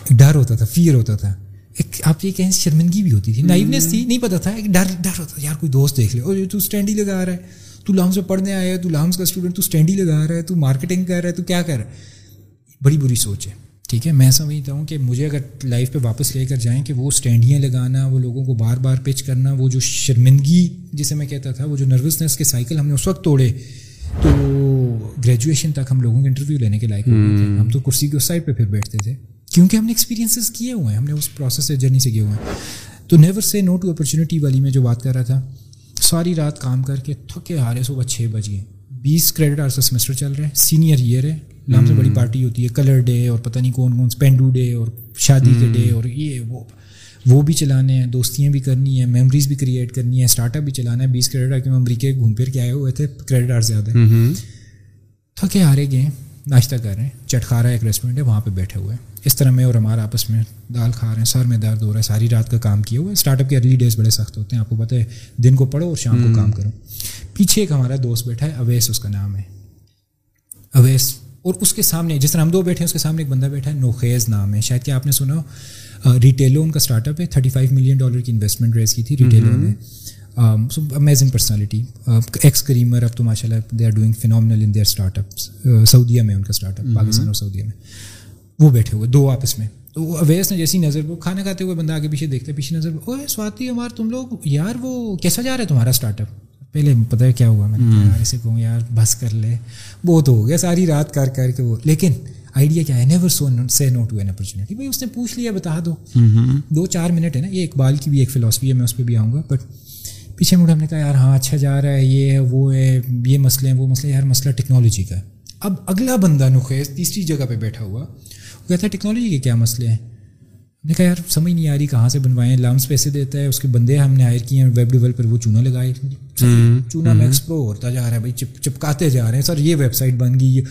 ڈر ہوتا تھا فیئر ہوتا تھا۔ ایک آپ یہ کہیں شرمندگی بھی ہوتی تھی۔ نائونیس تھی نہیں پتا تھا ایک ڈر ڈر ہوتا یار کوئی دوست دیکھ لے اور تو اسٹینڈی لگا رہا ہے۔ تو لامس میں پڑھنے آیا ہے تو لامس کا اسٹوڈنٹ تو اسٹینڈی لگا رہا ہے تو مارکیٹنگ کر رہا ہے تو کیا کر رہا ہے؟ بڑی بری سوچ ہے۔ ٹھیک ہے میں سمجھتا ہوں کہ مجھے اگر لائف پہ واپس لے کر جائیں کہ وہ اسٹینڈیاں لگانا وہ لوگوں کو بار بار پچ کرنا وہ جو شرمندگی جسے میں کہتا تھا وہ جو نروسنس کے سائیکل ہم نے اس وقت توڑے تو گریجویشن تک ہم لوگوں کے انٹرویو لینے کے لائق ہوتے تھے۔ ہم تو کرسی کے اس سائڈ پہ پھر بیٹھتے تھے۔ کیونکہ ہم نے ایکسپیرینسز کیے ہوئے ہیں ہم نے اس پروسیس سے جرنی سے کیے ہوئے ہیں۔ تو never say no to opportunity والی میں جو بات کر رہا تھا ساری رات کام کر کے تھکے ہارے صبح چھ بج گئے۔ بیس کریڈٹ کا سیمسٹر چل رہا ہے سینئر ایئر ہے۔ نام سے بڑی پارٹی ہوتی ہے کلر ڈے اور پتہ نہیں کون کون پینڈو ڈے اور شادی کے ڈے اور یہ وہ وہ بھی چلانے ہیں دوستیاں بھی کرنی ہیں میموریز بھی کریٹ کرنی ہے اسٹارٹ اپ بھی چلانا ہے۔ بیس کریڈٹ آر کے امریکہ گھوم پھر کے آئے ہوئے تھے کریڈٹ آر زیادہ تھکے ہارے گئے۔ ناشتہ کر رہے ہیں۔ چٹخارا ایک ریسٹورینٹ ہے وہاں پہ بیٹھے ہوئے ہیں۔ اس طرح میں اور ہمارا آپس میں دال کھا رہے ہیں سر میں درد ہو رہا ہے ساری رات کا کام کیا ہوا ہے۔ اسٹارٹ اپ کے ارلی ڈیز بڑے سخت ہوتے ہیں آپ کو پتہ ہے دن کو پڑھو اور شام کو کام کرو۔ پیچھے ایک ہمارا دوست بیٹھا ہے اویس اس کا نام ہے۔ اویس اور اس کے سامنے جس طرح ہم دو بیٹھے ہیں اس کے سامنے ایک بندہ بیٹھا ہے نوخیز نام ہے۔ شاید کہ آپ نے سنا ریٹیلو ان کا اسٹارٹ اپ ہے تھرٹی فائیو ملین ڈالر کی انویسٹمنٹ ریز کی تھی ریٹیلو نے۔ امیزنگ پرسنالٹی ایکس کریمر اب تو ماشاء اللہ they are doing phenomenal in their startup سعودیہ میں ان کا اسٹارٹ اپ پاکستان اور سعودیہ میں وہ بیٹھے ہوئے دو آپس میں تو وہ اویس نے جیسی نظر وہ کھانا کھاتے ہوئے بندہ آگے پیچھے دیکھتے پیچھے نظر او سواتی ہمارا تم لوگ یار وہ کیسا جا رہا ہے تمہارا اسٹارٹ اپ پہلے پتہ ہے کیا ہوا میں نے یار اسے کہوں یار بس کر لے وہ تو ہو گیا ساری رات کر کر کے وہ لیکن آئیڈیا کیا ہے never so say no to an opportunity بھائی اس نے پوچھ لیا بتا دو دو چار منٹ ہے نا یہ اقبال کی بھی ایک فلاسفی ہے میں اس پہ بھی آؤں گا بٹ پیچھے مڑ ہم نے کہا یار ہاں اچھا جا رہا ہے یہ ہے وہ ہے یہ مسئلے ہیں وہ مسئلے یار مسئلہ ٹیکنالوجی کا ہے۔ اب اگلا بندہ نخیز تیسری جگہ پہ بیٹھا ہوا وہ کہتا ہے ٹیکنالوجی کے کیا مسئلے ہیں؟ نے کہا یار سمجھ نہیں آ رہی کہاں سے بنوائیں؟ لامس پیسے دیتا ہے اس کے بندے ہم نے ہائر کیے ہیں ویب ڈیولپر وہ چونا لگائے۔ چونا میکس پرو ہوتا جا رہا ہے بھائی چپ چپکاتے جا رہے ہیں سر یہ ویب سائٹ بن گئی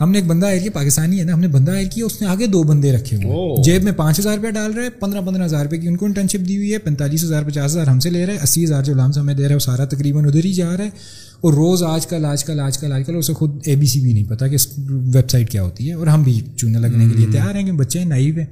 ہم نے ایک بندہ ہائر کیا پاکستانی ہے نا ہم نے بندہ ہائر کیا اس نے آگے دو بندے رکھے ہوئے جیب میں پانچ ہزار روپیہ ڈال رہے ہیں پندرہ پندرہ ہزار روپے کی ان کو انٹرنشپ دی ہوئی ہے پینتالیس ہزار پچاس ہزار ہم سے لے رہے ہیں اسی ہزار جو لام سے ہمیں دے رہا ہے وہ سارا تقریباً ادھر ہی جا رہا ہے۔ اور روز آج کل آج کل آج کل آج کل اسے خود اے بی سی بھی نہیں پتا کہ ویب سائٹ کیا ہوتی ہے۔ اور ہم بھی چونے لگنے کے لیے تیار ہیں کہ بچے ہیں نائب ہیں۔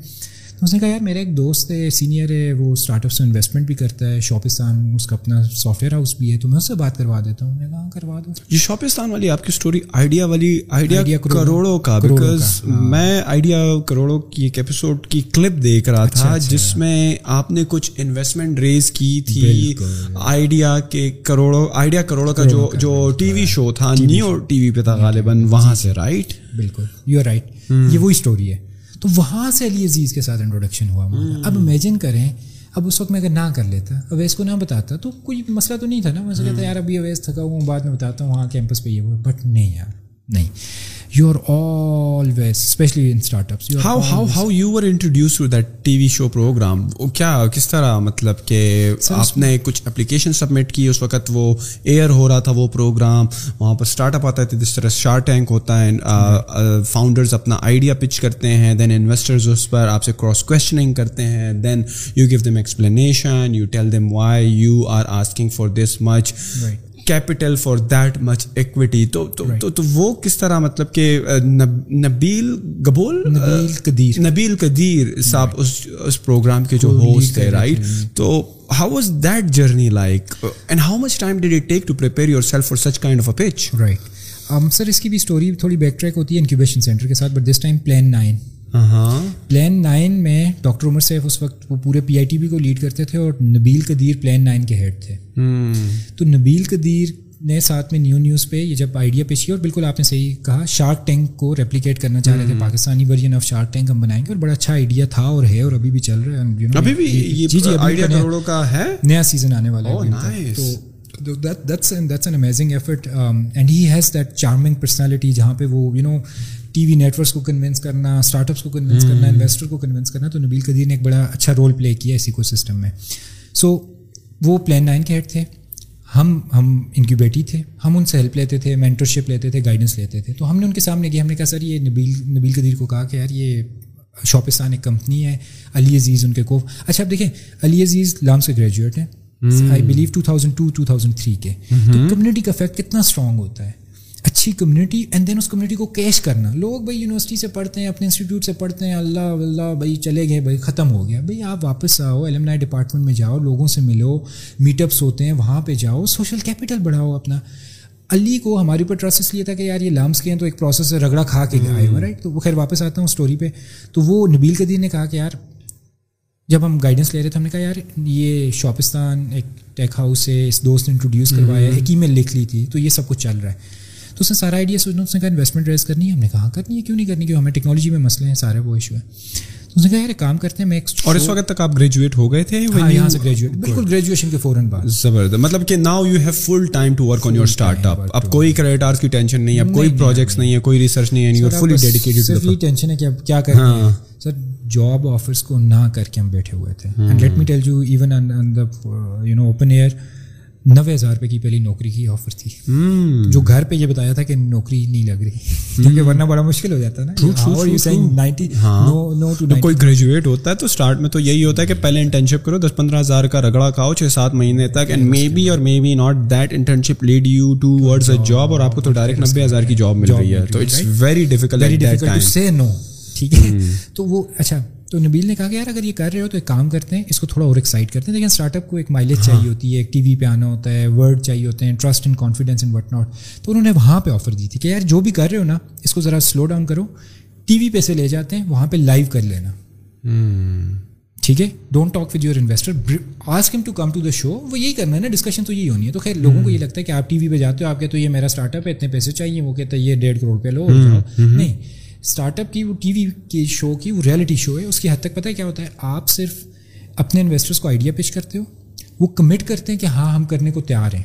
تو اس نے کہا یار میرا ایک دوست ہے سینئر ہے وہ اسٹارٹ اپ سے انویسٹمنٹ بھی کرتا ہے شاپستان اس کا اپنا سافٹ ویئر ہاؤس بھی ہے تو میں اس سے بات کروا دیتا ہوں. میں کہاں کروا دوں یہ شاپستان والی آپ کی اسٹوری آئیڈیا والی آئیڈیا کروڑوں کا بیکاز میں آئیڈیا کروڑوں کی ایک ایپیسوڈ کی کلپ دیکھ رہا تھا جس میں آپ نے کچھ انویسٹمنٹ ریز کی تھی. آئیڈیا کے کروڑوں آئیڈیا کروڑوں کا جو جو ٹی وی شو تھا نیو ٹی وی پہ تھا غالباً وہاں سے رائٹ بالکل۔ یو آر رائٹ یہ وہی اسٹوری ہے۔ تو وہاں سے علی عزیز کے ساتھ انٹروڈکشن ہوا اب امیجن کریں اب اس وقت میں اگر نہ کر لیتا اویس کو نہ بتاتا تو کوئی مسئلہ تو نہیں تھا نا۔ میں سے کہتا یار ابھی اویس تھکا ہوں بعد میں بتاتا ہوں وہاں کیمپس پہ یہ ہوا۔ بٹ نہیں یار نہیں۔ You are always especially in startups how how how you are introduce to that T V show program کیا کس طرح مطلب کہ آپ نے کچھ اپلیکیشن سبمٹ کی اس وقت وہ ایئر ہو رہا تھا وہ پروگرام وہاں پر اسٹارٹ اپ آتا ہے جس طرح شارٹ ٹینک ہوتا ہے فاؤنڈرز اپنا آئیڈیا پچ کرتے ہیں دین انویسٹرز اس پر آپ سے کراس کوشچننگ کرتے ہیں then you give them explanation you tell them why you are asking for this much capital for that much equity تو تو وہ کس طرح مطلب کہ نبیل گبول؟ نبیل قدیر. نبیل قدیر صاحب اس اس پروگرام کے جو ہوسٹ تھے رائٹ تو how was that journey like and how much time did it take to prepare yourself for such kind of a pitch right sir اس کی بھی اسٹوری تھوڑی بیک ٹریک ہوتی ہے انکیوبیشن سینٹر کے ساتھ but this time plan nine plan nine میں doctor Umar Saif اس وقت وہ پورے پی آئی ٹی بی کو لیڈ کرتے تھے اور نبیل قدیر پلان نائن کے ہیڈ تھے. تو نبیل قدیر نے ساتھ میں نیو نیوز پہ یہ جب آئیڈیا پیش کیا اور بالکل آپ نے صحیح کہا شارک ٹینک کو ریپلیکیٹ کرنا چاہ رہے تھے Pakistani version of Shark Tank ہم بنائیں گے اور بڑا اچھا آئیڈیا تھا اور ہے اور ابھی بھی چل رہا ہے جی جی نیا سیزن آنے والا ہے تو that's an amazing effort and he has that charming personality جہاں پہ وہ you know T V networks کو کنوینس کرنا اسٹارٹ اپس کو کنوینس کرنا انویسٹر کو کنوینس کرنا تو نبیل قدیر نے ایک بڑا اچھا رول پلے کیا اسی کو سسٹم میں۔ سو وہ پلان نائن کے ہیڈ تھے۔ ہم ہم انکیوبیٹی تھے۔ ہم ان سے ہیلپ لیتے تھے مینٹرشپ لیتے تھے گائیڈنس لیتے تھے۔ تو ہم نے ان کے سامنے کیا ہم نے کہا سر یہ نبیل نبیل قدیر کو کہا کہ یار یہ شاپستان ایک کمپنی ہے۔ علی عزیز ان کے کو اچھا اب دیکھیں علی عزیز لام سے گریجویٹ ہیں۔ I believe two thousand two two thousand three کے۔ تو کمیونٹی کا افیکٹ کتنا اسٹرانگ ہوتا ہے۔ اچھی کمیونٹی اینڈ دین اس کمیونٹی کو کیش کرنا۔ لوگ بھائی یونیورسٹی سے پڑھتے ہیں اپنے انسٹیٹیوٹ سے پڑھتے ہیں۔ اللہ اللہ بھائی چلے گئے بھائی ختم ہو گیا۔ بھائی آپ واپس آؤ ایل آئی ڈپارٹمنٹ میں جاؤ لوگوں سے ملو میٹ اپس ہوتے ہیں وہاں پہ جاؤ۔ سوشل کیپٹل بڑھاؤ اپنا۔ علی کو ہمارے اوپر ٹرسٹ اس لیے تھا کہ یار یہ لامس کے ہیں تو ایک پروسیس ہے رگڑا کھا کے آئے ہوئے رائٹ تو وہ خیر واپس آتا ہوں اسٹوری پہ۔ تو وہ نبیل قدیر نے کہا کہ یار جب ہم گائیڈنس لے رہے تھے ہم نے کہا یار یہ شاپستان ایک ٹیک ہاؤس سے اس دوست نے انٹروڈیوس کروایا ایک ای میل لکھ لی تھی۔ تو یہ سب کچھ چل رہا ہے۔ تو اس نے سارا آئیڈیا سوچنا اس نے کہا انویسٹمنٹ ریز کرنی ہے ہم نے کہا کرنی ہے کیوں نہیں کرنی؟ کیوں ہمیں ٹیکنالوجی میں مسئلے ہیں سارے وہ ایشو ہے تو اس نے کہا یار کام کرتے ہیں میں اور اس وقت تک آپ گریجویٹ ہو گئے تھے؟ ہاں، یہاں سے گریجویٹ بالکل گریجویشن کے فوراً بعد۔ زبردست. مطلب کہ now you have full time to work on your startup اب کوئی کریڈٹارس کی ٹینشن نہیں ہے اب کوئی پروجیکٹس نہیں۔ ہے کوئی ریسرچ نہیں ہے یو فلی ڈیڈیکیٹڈ صرف یہ ٹینشن ہے کہ اب کیا کریں۔ سر جاب آفرس کو نہ کر کے ہم بیٹھے ہوئے تھے۔ And let me tell you even on the you know open air نوے ہزار روپے کی پہلی نوکری کی آفر تھی۔ جو گھر پہ یہ بتایا تھا کہ نوکری نہیں لگ رہی۔ کیونکہ ورنہ بڑا مشکل ہو جاتا نا۔ کوئی گریجویٹ ہوتا ہے تو اسٹارٹ میں تو یہی ہوتا ہے کہ پہلے انٹرنشپ کرو دس پندرہ ہزار کا رگڑا کھاؤ چھ سات مہینے تک۔ اینڈ مے بی اور maybe not that internship lead you towards a job اور آپ کو تو ڈائریکٹ نبے ہزار کی جاب مل رہی ہے۔ تو اٹس ویری ڈیفیکلٹ ٹھیک ہے؟ تو وہ اچھا تو نبیل نے کہا کہ یار اگر یہ کر رہے ہو تو ایک کام کرتے ہیں اس کو تھوڑا اور ایکسائٹ کرتے ہیں۔ لیکن اسٹارٹ اپ کو ایک مائلیج چاہیے ہوتی ہے ایک ٹی وی پہ آنا ہوتا ہے ورڈ چاہیے ہوتے ہیں trust and confidence and what not تو انہوں نے وہاں پہ آفر دی تھی کہ یار جو بھی کر رہے ہو نا اس کو ذرا سلو ڈاؤن کرو۔ ٹی وی پہ سے لے جاتے ہیں وہاں پہ لائیو کر لینا۔ ٹھیک ہے؟ Don't talk with your investor ask him to come to the show وہ یہی کرنا ہے نا ڈسکشن تو یہی ہونی ہے۔ تو خیر لوگوں کو یہ لگتا ہے کہ آپ ٹی وی پہ جاتے ہو آپ کہتے ہو یہ میرا اسٹارٹ اپ ہے اتنے پیسے چاہیے وہ کہتے ہیں یہ ڈیڑھ کروڑ پہ لو نہیں۔ اسٹارٹ اپ کی وہ ٹی وی کے شو کی وہ ریئلٹی شو ہے، اس کی حد تک پتہ ہے کیا ہوتا ہے؟ آپ صرف اپنے انویسٹرس کو آئیڈیا پیش کرتے ہو، وہ کمٹ کرتے ہیں کہ ہاں ہم کرنے کو تیار ہیں۔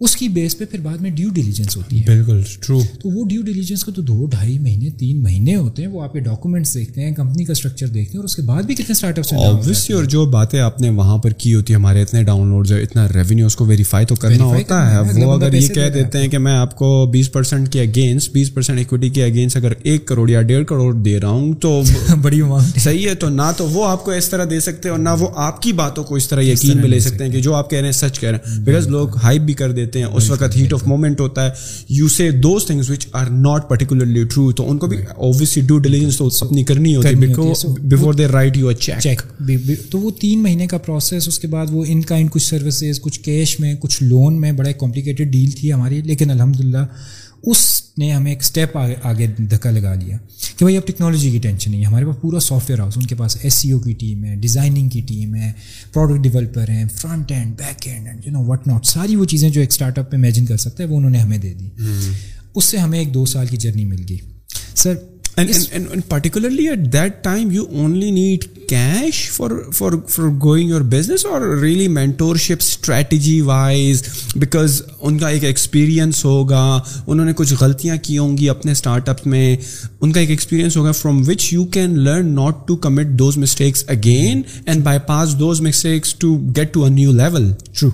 اس کی بیس پہ پھر بعد میں ڈیو ڈیلیجنس ہوتی ہے۔ بالکل ٹرو تو وہ ڈیو ڈیلیجنس کو تو دو ڈھائی مہینے تین مہینے ہوتے ہیں وہ آپ کے ڈاکومنٹس دیکھتے ہیں کمپنی کا اسٹرکچر دیکھتے ہیں اور اس کے بعد بھی کتنے اسٹارٹ اپس آبویسلی اور جو باتیں آپ نے وہاں پر کی ہوتی ہے ہمارے اتنے ڈاؤن لوڈ اتنا ریونیو اس کو ویریفائی تو کرنا ہوتا ہے۔ وہ اگر یہ کہہ دیتے ہیں کہ میں آپ کو بیس پرسینٹ کے اگینسٹ بیس پرسینٹ اکوٹی کے اگینسٹ اگر ایک کروڑ یا ڈیڑھ کروڑ دے رہا ہوں تو [laughs] بڑی اماؤنٹ صحیح ہے تو نہ تو وہ آپ کو اس طرح دے سکتے ہیں اور نہ وہ آپ کی باتوں کو اس طرح یقین میں لے سکتے ہیں کہ جو آپ کہہ رہے ہیں سچ کہہ رہے ہیں۔ بیکاز لوگ ہائپ بھی کر دیتے ہیں اس وقت ہیٹ آف مومنٹ ہوتا ہے۔ You say those things which are not particularly true تو ان کو بھی اوبیسلی ڈو ڈیلیجنس تو اپنی کرنی ہوتی ہے۔ Before they write you check تو وہ تین مہینے کا پروسیس اس کے بعد وہ ان کائنڈ کچھ سروسز کچھ کیش میں کچھ لون میں بڑا کمپلیکیٹڈ ڈیل تھی ہماری۔ لیکن الحمد للہ اس نے ہمیں ایک اسٹیپ آگے آگے دھکا لگا لیا کہ بھائی اب ٹیکنالوجی کی ٹینشن نہیں ہے۔ ہمارے پاس پورا سافٹ ویئر ہاؤس ان کے پاس ایس سی او کی ٹیم ہے ڈیزائننگ کی ٹیم ہے پروڈکٹ ڈیولپر ہیں front end back end and you know what not ساری وہ چیزیں جو ایک اسٹارٹ اپ پہ امیجن کر سکتا ہے وہ انہوں نے ہمیں دے دی۔ اس سے ہمیں ایک دو سال کی جرنی مل گئی۔ Sir particularly at that time you only need cash for for for going your business اور really mentorship strategy wise because ان کا ایک ایکسپیرئنس ہوگا انہوں نے کچھ غلطیاں کی ہوں گی اپنے اسٹارٹ اپ میں ان کا ایک ایکسپیرینس ہوگا from which you can learn not to commit those mistakes again and bypass those mistakes to get to a new level true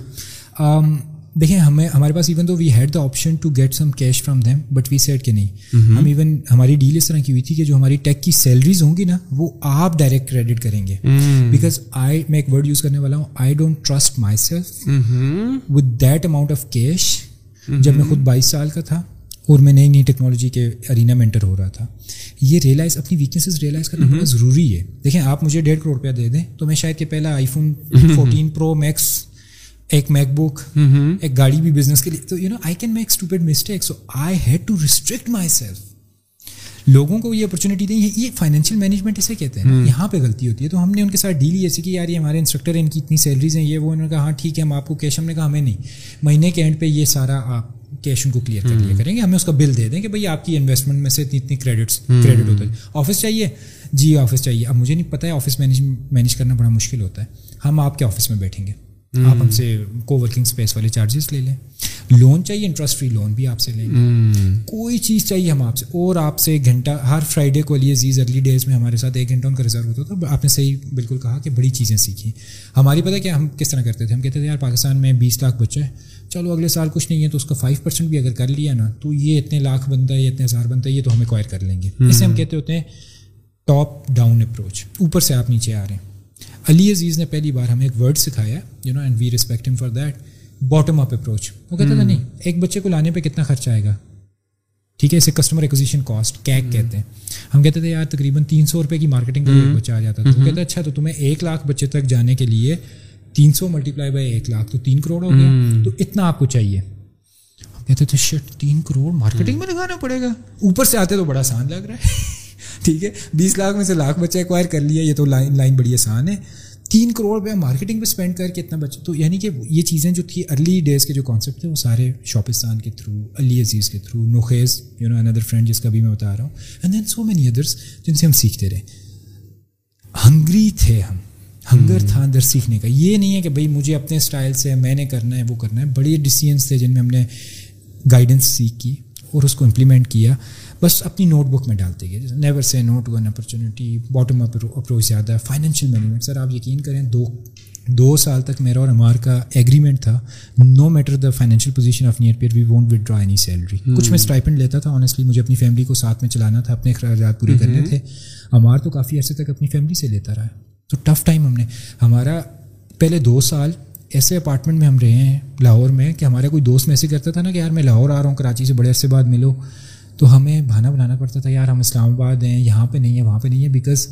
دیکھیں ہمیں ہمارے پاس even though we had the option to get some cash from them but we set کہ نہیں۔ ہم even ہماری deal اس طرح کی ہوئی تھی کہ جو ہماری ٹیک کی سیلریز ہوں گی نا وہ آپ ڈائریکٹ کریڈٹ کریں گے۔ بیکاز آئی میں ایک ورڈ یوز کرنے والا ہوں I don't trust myself with that amount of cash جب میں خود بائیس سال کا تھا اور میں نئی نئی ٹیکنالوجی کے ارینا میں انٹر ہو رہا تھا۔ یہ ریئلائز اپنی ویکنیسز ریئلائز کرنا بہت ضروری ہے۔ دیکھیں آپ مجھے ڈیڑھ کروڑ روپیہ دے دیں تو میں شاید کہ پہلا iPhone fourteen pro max ایک میک بک ایک گاڑی بھی بزنس کے لیے۔ تو you know I can make stupid mistake so I had to restrict myself لوگوں کو یہ اپرچونیٹی دیں۔ یہ فائنینشیل مینجمنٹ اسے کہتے ہیں یہاں پہ غلطی ہوتی ہے۔ تو ہم نے ان کے ساتھ ڈیل ایسی کہ یار یہ ہمارے انسٹرکٹر ان کی اتنی سیلریز ہیں یہ وہ انہوں نے کہا ہاں ٹھیک ہے ہم آپ کو کیش ہم نے کہا ہمیں نہیں۔ مہینے کے اینڈ پہ یہ سارا آپ کیش ان کو کلیئر کر لیا کریں گے۔ ہمیں اس کا بل دے دیں کہ بھائی آپ کی انویسٹمنٹ میں سے اتنی اتنی کریڈٹس کریڈٹ ہوتا ہے۔ آفس چاہیے؟ جی آفس چاہیے۔ اب مجھے نہیں پتہ ہے آفس مینیج مینیج کرنا بڑا مشکل ہوتا ہے۔ ہم آپ کے آفس میں بیٹھیں گے۔ آپ ہم سے کو ورکنگ اسپیس والے چارجز لے لیں۔ لون چاہیے انٹرسٹ فری لون بھی آپ سے لیں گے۔ کوئی چیز چاہیے ہم آپ سے۔ اور آپ سے ایک گھنٹہ ہر فرائیڈے کو لیے زیز ارلی ڈیز میں ہمارے ساتھ ایک گھنٹہ ان کا ریزرو ہوتا تھا۔ آپ نے صحیح بالکل کہا کہ بڑی چیزیں سیکھی ہماری پتہ کیا ہم کس طرح کرتے تھے؟ ہم کہتے تھے یار پاکستان میں بیس لاکھ بچے چلو اگلے سال کچھ نہیں ہے تو اس کا فائیو پرسینٹ بھی اگر کر لیا نا تو یہ اتنے لاکھ بنتا ہے یہ اتنے ہزار بنتا ہے یہ تو ہم ایکوائر کر لیں گے۔ اسے ہم کہتے ہوتے ہیں ٹاپ ڈاؤن اپروچ اوپر سے آپ نیچے آ رہے ہیں۔ علی عزیز نے پہلی بار ہمیں ایک ورڈ سکھایا you know and we respect for that bottom up approach وہ کہتا تھا نہیں ایک بچے کو لانے پہ کتنا خرچہ آئے گا؟ ٹھیک ہے اسے کسٹمر ایکوزیشن کاسٹ کیک کہتے ہیں۔ ہم کہتے تھے یار تقریباً تین سو روپئے کی مارکیٹنگ کا ایک بچہ آ جاتا۔ تھا وہ کہتا ہے اچھا تو تمہیں ایک لاکھ بچے تک جانے کے لیے تین سو ملٹی پلائی بائی ایک لاکھ تو تین کروڑ ہو گیا۔ تو اتنا آپ کو چاہیے۔ کہتے تھے شٹ تین کروڑ مارکیٹنگ میں لگانا پڑے گا۔ اوپر سے آتے تو بڑا آسان لگ رہا ہے۔ ٹھیک ہے بیس لاکھ میں سے لاکھ بچے ایکوائر کر لیا یہ تو لائن لائن بڑی آسان ہے۔ تین کروڑ روپیہ مارکیٹنگ پہ اسپینڈ کر کے اتنا بچہ تو یعنی کہ یہ چیزیں جو تھی ارلی ڈیز کے جو کانسیپٹ تھے وہ سارے شاپستان کے تھرو علی عزیز کے through Nokhez you know another friend جس کا بھی میں بتا رہا ہوں۔ And then so many others جن سے ہم سیکھتے رہے۔ ہنگری تھے ہم۔ ہنگر تھا اندر سیکھنے کا۔ یہ نہیں ہے کہ بھائی مجھے اپنے اسٹائل سے میں نے کرنا ہے وہ کرنا ہے۔ بڑے ڈسیزنس تھے جن میں ہم نے گائیڈنس سیکھ کی اور اس کو امپلیمنٹ کیا۔ بس اپنی نوٹ بک میں ڈالتے گئے۔ Never say not one opportunity bottom up approach زیادہ ہے۔ فائنینشیل مینجمنٹ سر آپ یقین کریں دو دو سال تک میرا اور ہمار کا ایگریمنٹ تھا۔ No matter the financial position of Nearpeer we won't withdraw any salary کچھ میں اسٹائپنڈ لیتا تھا۔ آنیسٹلی مجھے اپنی فیملی کو ساتھ میں چلانا تھا اپنے اخراجات پورے کرنے تھے۔ ہمار تو کافی عرصے تک اپنی فیملی سے لیتا رہا۔ تو ٹف ٹائم ہم نے۔ ہمارا پہلے دو سال ایسے اپارٹمنٹ میں ہم رہے ہیں لاہور میں کہ ہمارا کوئی دوست میسے کرتا تھا نا کہ یار میں لاہور آ رہا ہوں کراچی سے بڑے عرصے بعد ملو۔ تو ہمیں بہانا بنانا پڑتا تھا یار ہم اسلام آباد ہیں یہاں پہ نہیں ہے وہاں پہ نہیں ہے بیکاز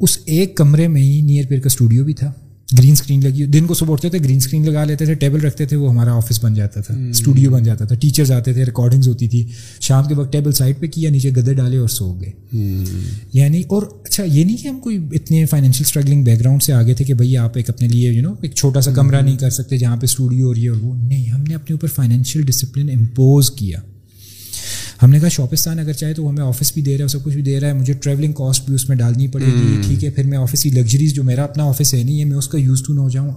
اس ایک کمرے میں ہی نیئر پیر کا اسٹوڈیو بھی تھا۔ گرین اسکرین لگی دن کو صبح اٹھتے تھے گرین اسکرین لگا لیتے تھے ٹیبل رکھتے تھے وہ ہمارا آفس بن جاتا تھا اسٹوڈیو بن جاتا تھا ٹیچرز آتے تھے ریکارڈنگز ہوتی تھی۔ شام کے وقت ٹیبل سائڈ پہ کیا نیچے گدے ڈالے اور سو گئے۔ یعنی اور اچھا یہ نہیں کہ ہم کوئی اتنے فائنینشیل اسٹرگلنگ بیک گراؤنڈ سے آگے تھے کہ بھائی آپ ایک اپنے لیے یو نو ایک چھوٹا سا کمرہ نہیں کر سکتے جہاں پہ اسٹوڈیو اور یہ اور وہ۔ نہیں ہم نے اپنے اوپر فائنینشیل ڈسپلن امپوز کیا۔ ہم نے کہا شاپستان اگر چاہے تو ہمیں آفس بھی دے رہا ہے سب کچھ بھی دے رہا ہے مجھے ٹریولنگ کاسٹ بھی اس میں ڈالنی پڑے گی ٹھیک ہے پھر میں آفس کی لگژریز جو میرا اپنا آفس ہے نہیں ہے میں اس کا یوز ٹو نہ ہو جاؤں۔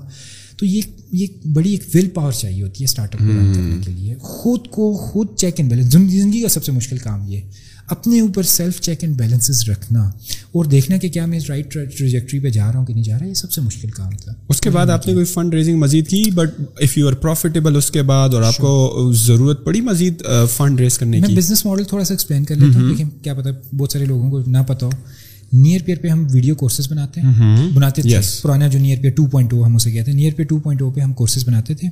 تو یہ یہ بڑی ایک ول پاور چاہیے ہوتی ہے اسٹارٹ اپ کو رن کرنے کے لیے۔ خود کو خود چیک اینڈ بیلنس زندگی کا سب سے مشکل کام یہ۔ اپنے اوپر سیلف چیک اینڈ بیلنسز رکھنا اور دیکھنا کہ کیا میں رائٹ ٹریجیکٹری پہ جا رہا ہوں کہ نہیں جا رہا یہ سب سے مشکل کام تھا۔ اس کے بعد آپ نے کوئی فنڈ ریزنگ مزید کی؟ But if you are profitable اس کے بعد اور آپ کو ضرورت پڑی مزید فنڈ ریز کرنے کی؟ بزنس ماڈل تھوڑا سا ایکسپلین کر لیتا ہوں لیکن کیا پتا بہت سارے لوگوں کو نہ پتا ہو۔ نیئر پیئر پہ ہم ویڈیو کورسز بناتے ہیں۔ بناتے تھے۔ پرانا جو near pair two point two ہم اسے کہتے ہیں۔ Near pair two point two پہ ہم کورسز بناتے تھے۔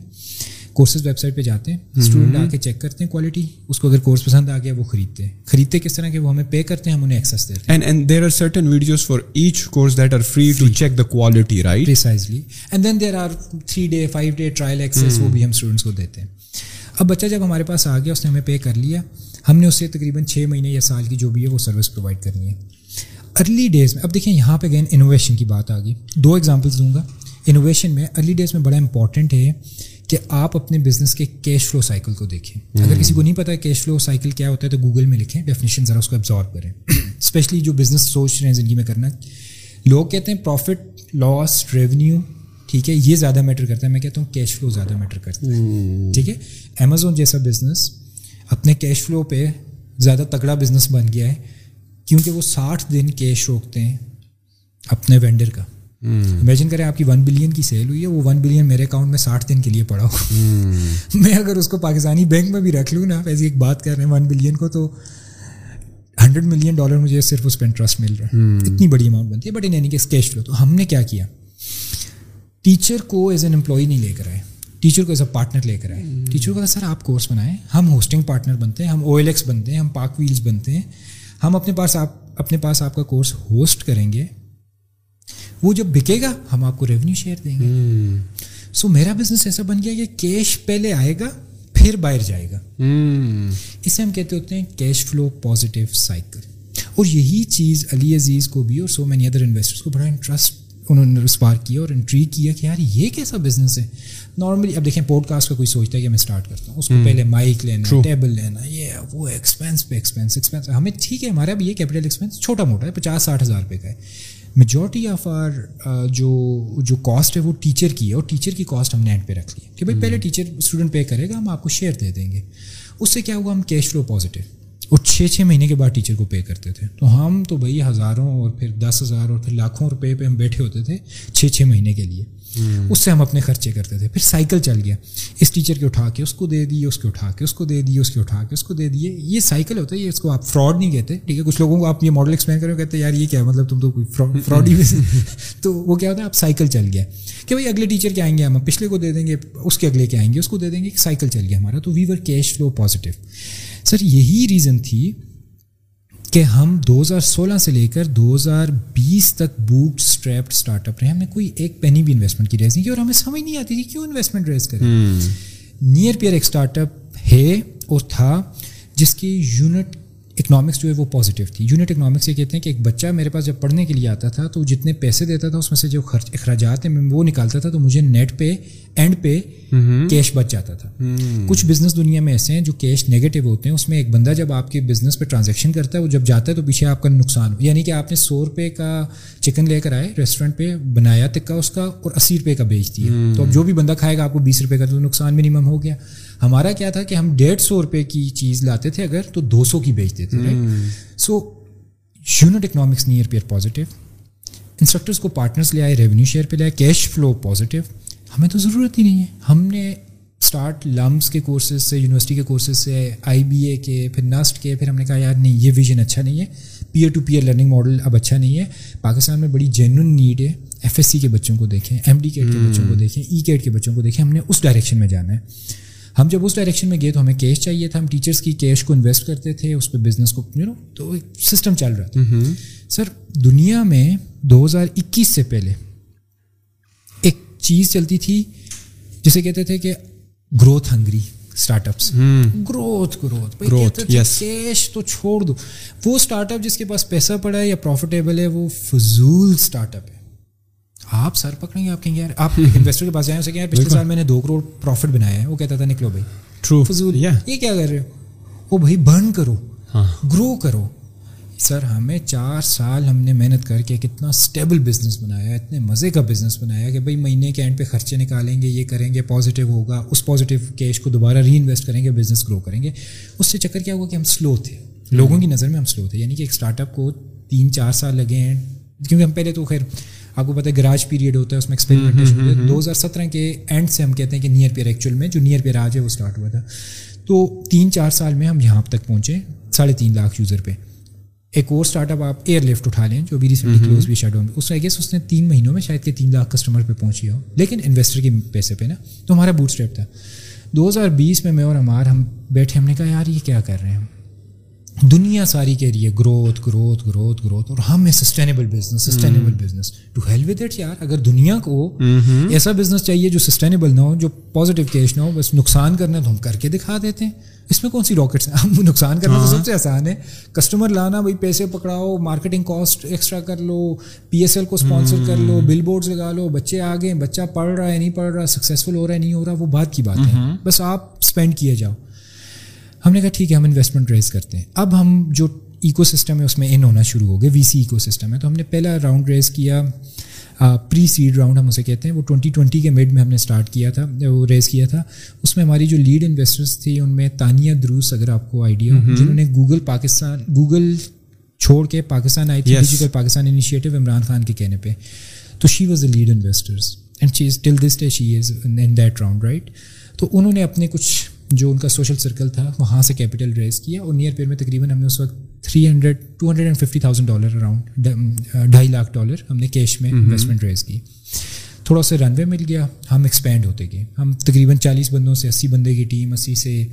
کورسز ویب سائٹ پہ جاتے ہیں اسٹوڈنٹ آ کے چیک کرتے ہیں کوالٹی اس کو اگر کورس پسند آ گیا وہ خریدتے ہیں۔ خریدتے کس طرح کے وہ ہمیں پے کرتے ہیں ہم انہیں ایکسیس دیتے ہیں۔ And there are certain videos for each course that are free to check the quality right precisely and then there are three day five day trial access وہ بھی ہم اسٹوڈنٹس کو دیتے ہیں۔ اب بچہ جب ہمارے پاس آ گیا اس نے ہمیں پے کر لیا ہم نے اس سے تقریباً چھ مہینے یا سال کی جو بھی ہے وہ سروس پرووائڈ کرنی ہے۔ ارلی ڈیز میں اب دیکھیں یہاں پہ گئے انوویشن کی بات آ گئی۔ دو ایگزامپلس دوں گا۔ انوویشن میں ارلی ڈیز میں بڑا امپورٹنٹ ہے کہ آپ اپنے بزنس کے کیش فلو سائیکل کو دیکھیں۔ اگر کسی کو نہیں پتا کیش فلو سائیکل کیا ہوتا ہے تو گوگل میں لکھیں۔ ڈیفینیشن ذرا اس کو ابزارو کریں۔ اسپیشلی جو بزنس سوچ رہے ہیں زندگی میں کرنا۔ لوگ کہتے ہیں پروفٹ لاس ریونیو ٹھیک ہے یہ زیادہ میٹر کرتا ہے۔ میں کہتا ہوں کیش فلو زیادہ میٹر کرتا ہے۔ ٹھیک ہے؟ امیزون جیسا بزنس اپنے کیش فلو پہ زیادہ تگڑا بزنس بن گیا ہے۔ کیونکہ وہ ساٹھ دن کیش روکتے ہیں اپنے وینڈر کا۔ امیجن کریں آپ کی ون بلین کی سیل ہوئی ہے وہ ون بلین میرے اکاؤنٹ میں ساٹھ دن کے لیے پڑا ہو۔ [laughs] میں اگر اس کو پاکستانی بینک میں بھی رکھ لوں نا ایسی ایک بات کر رہے ہیں ون بلین کو تو ہنڈریڈ ملین ڈالر مجھے صرف اس پہ انٹرسٹ مل رہا ہے۔ اتنی بڑی اماؤنٹ بنتی ہے بٹ ان یعنی کہ کیش فلو تو ہم نے کیا کیا؟ ٹیچر کو ایز این امپلائی نہیں لے کر آئے۔ ٹیچر کو ایز اے پارٹنر لے کر آئے۔ ٹیچر کو سر آپ کورس بنائیں۔ ہم ہوسٹنگ پارٹنر بنتے ہیں ہم او ایل ایکس بنتے ہیں ہم پاک ویلز بنتے ہیں۔ ہم اپنے پاس آپ اپنے پاس آپ کا کورس ہوسٹ کریں گے۔ وہ جب بکے گا ہم آپ کو ریونیو شیئر دیں گے۔ سو میرا بزنس ایسا بن گیا کہ کیش پہلے آئے گا پھر باہر جائے گا۔ اسے ہم کہتے ہوتے ہیں کیش فلو پازیٹیو سائیکل اور یہی چیز علی عزیز کو بھی اور سو مینی ادر انویسٹرس کو بڑا انٹرسٹ انہوں نے رسپار کیا اور انٹری کیا کہ یار یہ کیسا بزنس ہے؟ نارملی اب دیکھیں پوڈ کاسٹ کا کوئی سوچتا ہے کہ میں اسٹارٹ کرتا ہوں اس کو پہلے مائک لینا ٹیبل لینا یہ وہ ایکسپینس پہ ایکسپینس ایکسپینس ہمیں ٹھیک ہے ہمارا بھی یہ کیپٹل ایکسپینس چھوٹا موٹا ہے پچاس ساٹھ ہزار روپے کا ہے۔ میجورٹی آف آر جو جو کاسٹ ہے وہ ٹیچر کی ہے اور ٹیچر کی کاسٹ ہم اینڈ پہ رکھ لی ہے کہ بھائی پہلے ٹیچر اسٹوڈنٹ پے کرے گا ہم آپ کو شیئر دے دیں گے۔ اس سے کیا ہوا؟ ہم کیش فلو پازیٹیو اور چھ چھ مہینے کے بعد ٹیچر کو پے کرتے تھے۔ تو ہم تو بھائی ہزاروں اور پھر دس ہزار اور پھر لاکھوں روپے پہ ہم بیٹھے ہوتے تھے چھ چھ مہینے کے لیے۔ اس سے ہم اپنے خرچے کرتے تھے۔ پھر سائیکل چل گیا۔ اس ٹیچر کے اٹھا کے اس کو دے دیے اس کے اٹھا کے اس کو دے دیے اس کے اٹھا کے اس کو دے دیے یہ سائیکل ہوتا ہے، یہ اس کو آپ فراڈ نہیں کہتے۔ ٹھیک ہے، کچھ لوگوں کو آپ یہ ماڈل ایکسپلین کریں کہتے ہیں، یار، یہ کیا مطلب تم تو کوئی فراڈ ہی [laughs] تو وہ کیا ہوتا ہے، آپ سائیکل چل گیا۔ کہ بھائی، اگلے ٹیچر کے آئیں گے، ہم پچھلے کو دے دیں گے، اس کے اگلے کے آئیں گے، اس کو دے دیں گے سائیکل چل گیا ہمارا۔ تو we were cash flow positive sir یہی ریزن تھی کہ ہم دو ہزار سولہ سے لے کر دو ہزار بیس تک بوٹ اسٹریپڈ اسٹارٹ اپ رہے ہم نے کوئی ایک پینی بھی انویسٹمنٹ کی ریز نہیں کی اور ہمیں سمجھ نہیں آتی تھی کیوں انویسٹمنٹ ریز کریں۔ نیئر پیئر ایک اسٹارٹ اپ ہے اور تھا جس کی یونٹ اکنامکس جو ہے وہ پازیٹیو تھی۔ یونٹ اکنامکس یہ کہتے ہیں کہ ایک بچہ میرے پاس جب پڑھنے کے لیے آتا تھا تو جتنے پیسے دیتا تھا اس میں سے جو خرچ اخراجات ہیں وہ نکالتا تھا تو مجھے نیٹ پہ اینڈ پہ کیش بچ جاتا تھا۔ کچھ بزنس دنیا میں ایسے ہیں جو کیش نیگیٹو ہوتے ہیں اس میں ایک بندہ جب آپ کے بزنس پہ ٹرانزیکشن کرتا ہے وہ جب جاتا ہے تو پیچھے آپ کا نقصان ہو یعنی کہ آپ نے سو روپے کا چکن لے کر آئے ریسٹورینٹ پہ بنایا تکا اس کا اور اسی روپے کا بیچ دیا۔ تو اب جو بھی بندہ کھائے گا آپ کو بیس روپے کا تو نقصان منیمم ہو گیا۔ ہمارا کیا تھا کہ ہم ڈیڑھ سو روپے کی چیز لاتے تھے اگر تو دو سو کی بیچتے تھے so unit economics Nearpeer positive instructors کو پارٹنرس لے آئے ریونیو شیئر پہ لے آئے کیش فلو پازیٹیو ہمیں تو ضرورت ہی نہیں ہے۔ ہم نے اسٹارٹ لمس کے کورسز سے یونیورسٹی کے کورسز سے آئی بی اے کے پھر نسٹ کے پھر ہم نے کہا یار نہیں یہ ویژن اچھا نہیں ہے۔ Peer to peer learning model اب اچھا نہیں ہے۔ پاکستان میں بڑی جینون نیڈ ہے ایف ایس سی کے بچوں کو دیکھیں ایم ڈی کیٹ کے بچوں کو دیکھیں ای کیٹ کے بچوں کو دیکھیں۔ ہم نے اس ڈائریکشن میں جانا ہے۔ ہم جب اس ڈائریکشن میں گئے تو ہمیں کیش چاہیے تھا ہم ٹیچرس کی کیش کو انویسٹ کرتے تھے اس پہ بزنس کو یو نو تو ایک سسٹم چل رہا تھا۔ سر دنیا میں دو ہزار اکیس سے پہلے ایک چیز چلتی تھی جسے کہتے تھے کہ growth hungry startups growth growth cash تو چھوڑ دو۔ وہ اسٹارٹ اپ جس کے پاس پیسہ پڑا ہے یا پروفیٹیبل ہے وہ فضول اسٹارٹ اپ ہے۔ آپ سر پکڑیں گے آپ کہیں گے یار آپ انویسٹر کے پاس جائیں اسے کہ یار پچھلے سال میں نے دو کروڑ پروفٹ بنایا ہے وہ کہتا تھا نکلو بھائی۔ ٹرو فضول یہ کیا کر رہے ہو؟ وہ بھائی برن کرو گرو کرو۔ سر ہمیں چار سال ہم نے محنت کر کے کتنا اسٹیبل بزنس بنایا اتنے مزے کا بزنس بنایا کہ بھائی مہینے کے اینڈ پہ خرچے نکالیں گے یہ کریں گے پازیٹیو ہوگا اس پازیٹیو کیش کو دوبارہ ری انویسٹ کریں گے بزنس گرو کریں گے۔ اس سے چکر کیا ہوا کہ ہم سلو تھے۔ لوگوں کی نظر میں ہم سلو تھے یعنی کہ ایک اسٹارٹ اپ کو تین چار سال لگے ہیں کیونکہ ہم پہلے تو خیر آپ کو پتہ ہے گراج پیریڈ ہوتا ہے اس میں ایکسپیریمنٹیشن ہوتا ہے۔ دو ہزار سترہ کے اینڈ سے ہم کہتے ہیں کہ نیئر پیئر ایکچوئل میں جو نیئر پیئر آج ہے وہ اسٹارٹ ہوا تھا۔ تو تین چار سال میں ہم یہاں تک پہنچے ساڑھے تین لاکھ یوزر پہ۔ ایک اور اسٹارٹ اپ آپ ایئر لفٹ اٹھا لیں جو بھی ریسنٹلی کلوز بھی شیڈو میں اس گیس اس نے تین مہینوں میں شاید کہ تین لاکھ کسٹمر پہ پہنچی ہو۔ لیکن انویسٹر کے پیسے پہ نا۔ تو ہمارا بوٹ اسٹیپ تھا۔ دو ہزار بیس میں میں اور ہمار ہم بیٹھے ہم نے کہا یار یہ کیا کر رہے ہیں دنیا ساری کہہ رہی ہے گروتھ گروتھ گروتھ گروتھ اور ہم ہے sustainable business sustainable business to help with it یار اگر دنیا کو ایسا بزنس چاہیے جو سسٹینیبل نہ ہو جو پازیٹیو کیش نہ ہو بس نقصان کرنا تو ہم کر کے دکھا دیتے ہیں۔ اس میں کون سی راکٹس ہیں؟ ہم نقصان کرنا تو سب سے آسان ہے۔ کسٹمر لانا بھائی پیسے پکڑاؤ مارکیٹنگ کاسٹ ایکسٹرا کر لو پی ایس ایل کو اسپانسر کر لو بل بورڈز لگا لو بچے آ گئے بچہ پڑھ رہا ہے نہیں پڑھ رہا سکسیزفل ہو رہا ہے نہیں ہو رہا وہ بات کی بات ہے۔ بس آپ اسپینڈ کیے جاؤ۔ ہم نے کہا ٹھیک ہے ہم انویسٹمنٹ ریز کرتے ہیں۔ اب ہم جو ایکو سسٹم ہے اس میں ان ہونا شروع ہو گئے وی سی ایکو سسٹم ہے۔ تو ہم نے پہلا راؤنڈ ریز کیا پری سیڈ راؤنڈ ہم اسے کہتے ہیں۔ وہ ٹوئنٹی ٹوئنٹی کے میڈ میں ہم نے اسٹارٹ کیا تھا وہ ریز کیا تھا۔ اس میں ہماری جو لیڈ انویسٹرس تھی ان میں تانیہ دروس اگر آپ کو آئیڈیا ہو جنہوں نے گوگل پاکستان گوگل چھوڑ کے پاکستان آئی تھی ڈیجیٹل پاکستان انیشیٹو عمران خان کے کہنے پہ۔ تو she was the lead investors and she's till this day she is in that round right تو انہوں نے اپنے کچھ جو ان کا سوشل سرکل تھا وہاں سے کیپٹل ریز کیا۔ اور نیئر پیر میں تقریباً ہم نے اس وقت three hundred two hundred and fifty thousand dollar around ڈھائی لاکھ ڈالر ہم نے کیش میں انویسٹمنٹ ریز کی۔ تھوڑا سا رن وے مل گیا ہم ایکسپینڈ ہوتے گئے۔ ہم تقریباً چالیس بندوں سے اسی بندے کی ٹیم اسی سے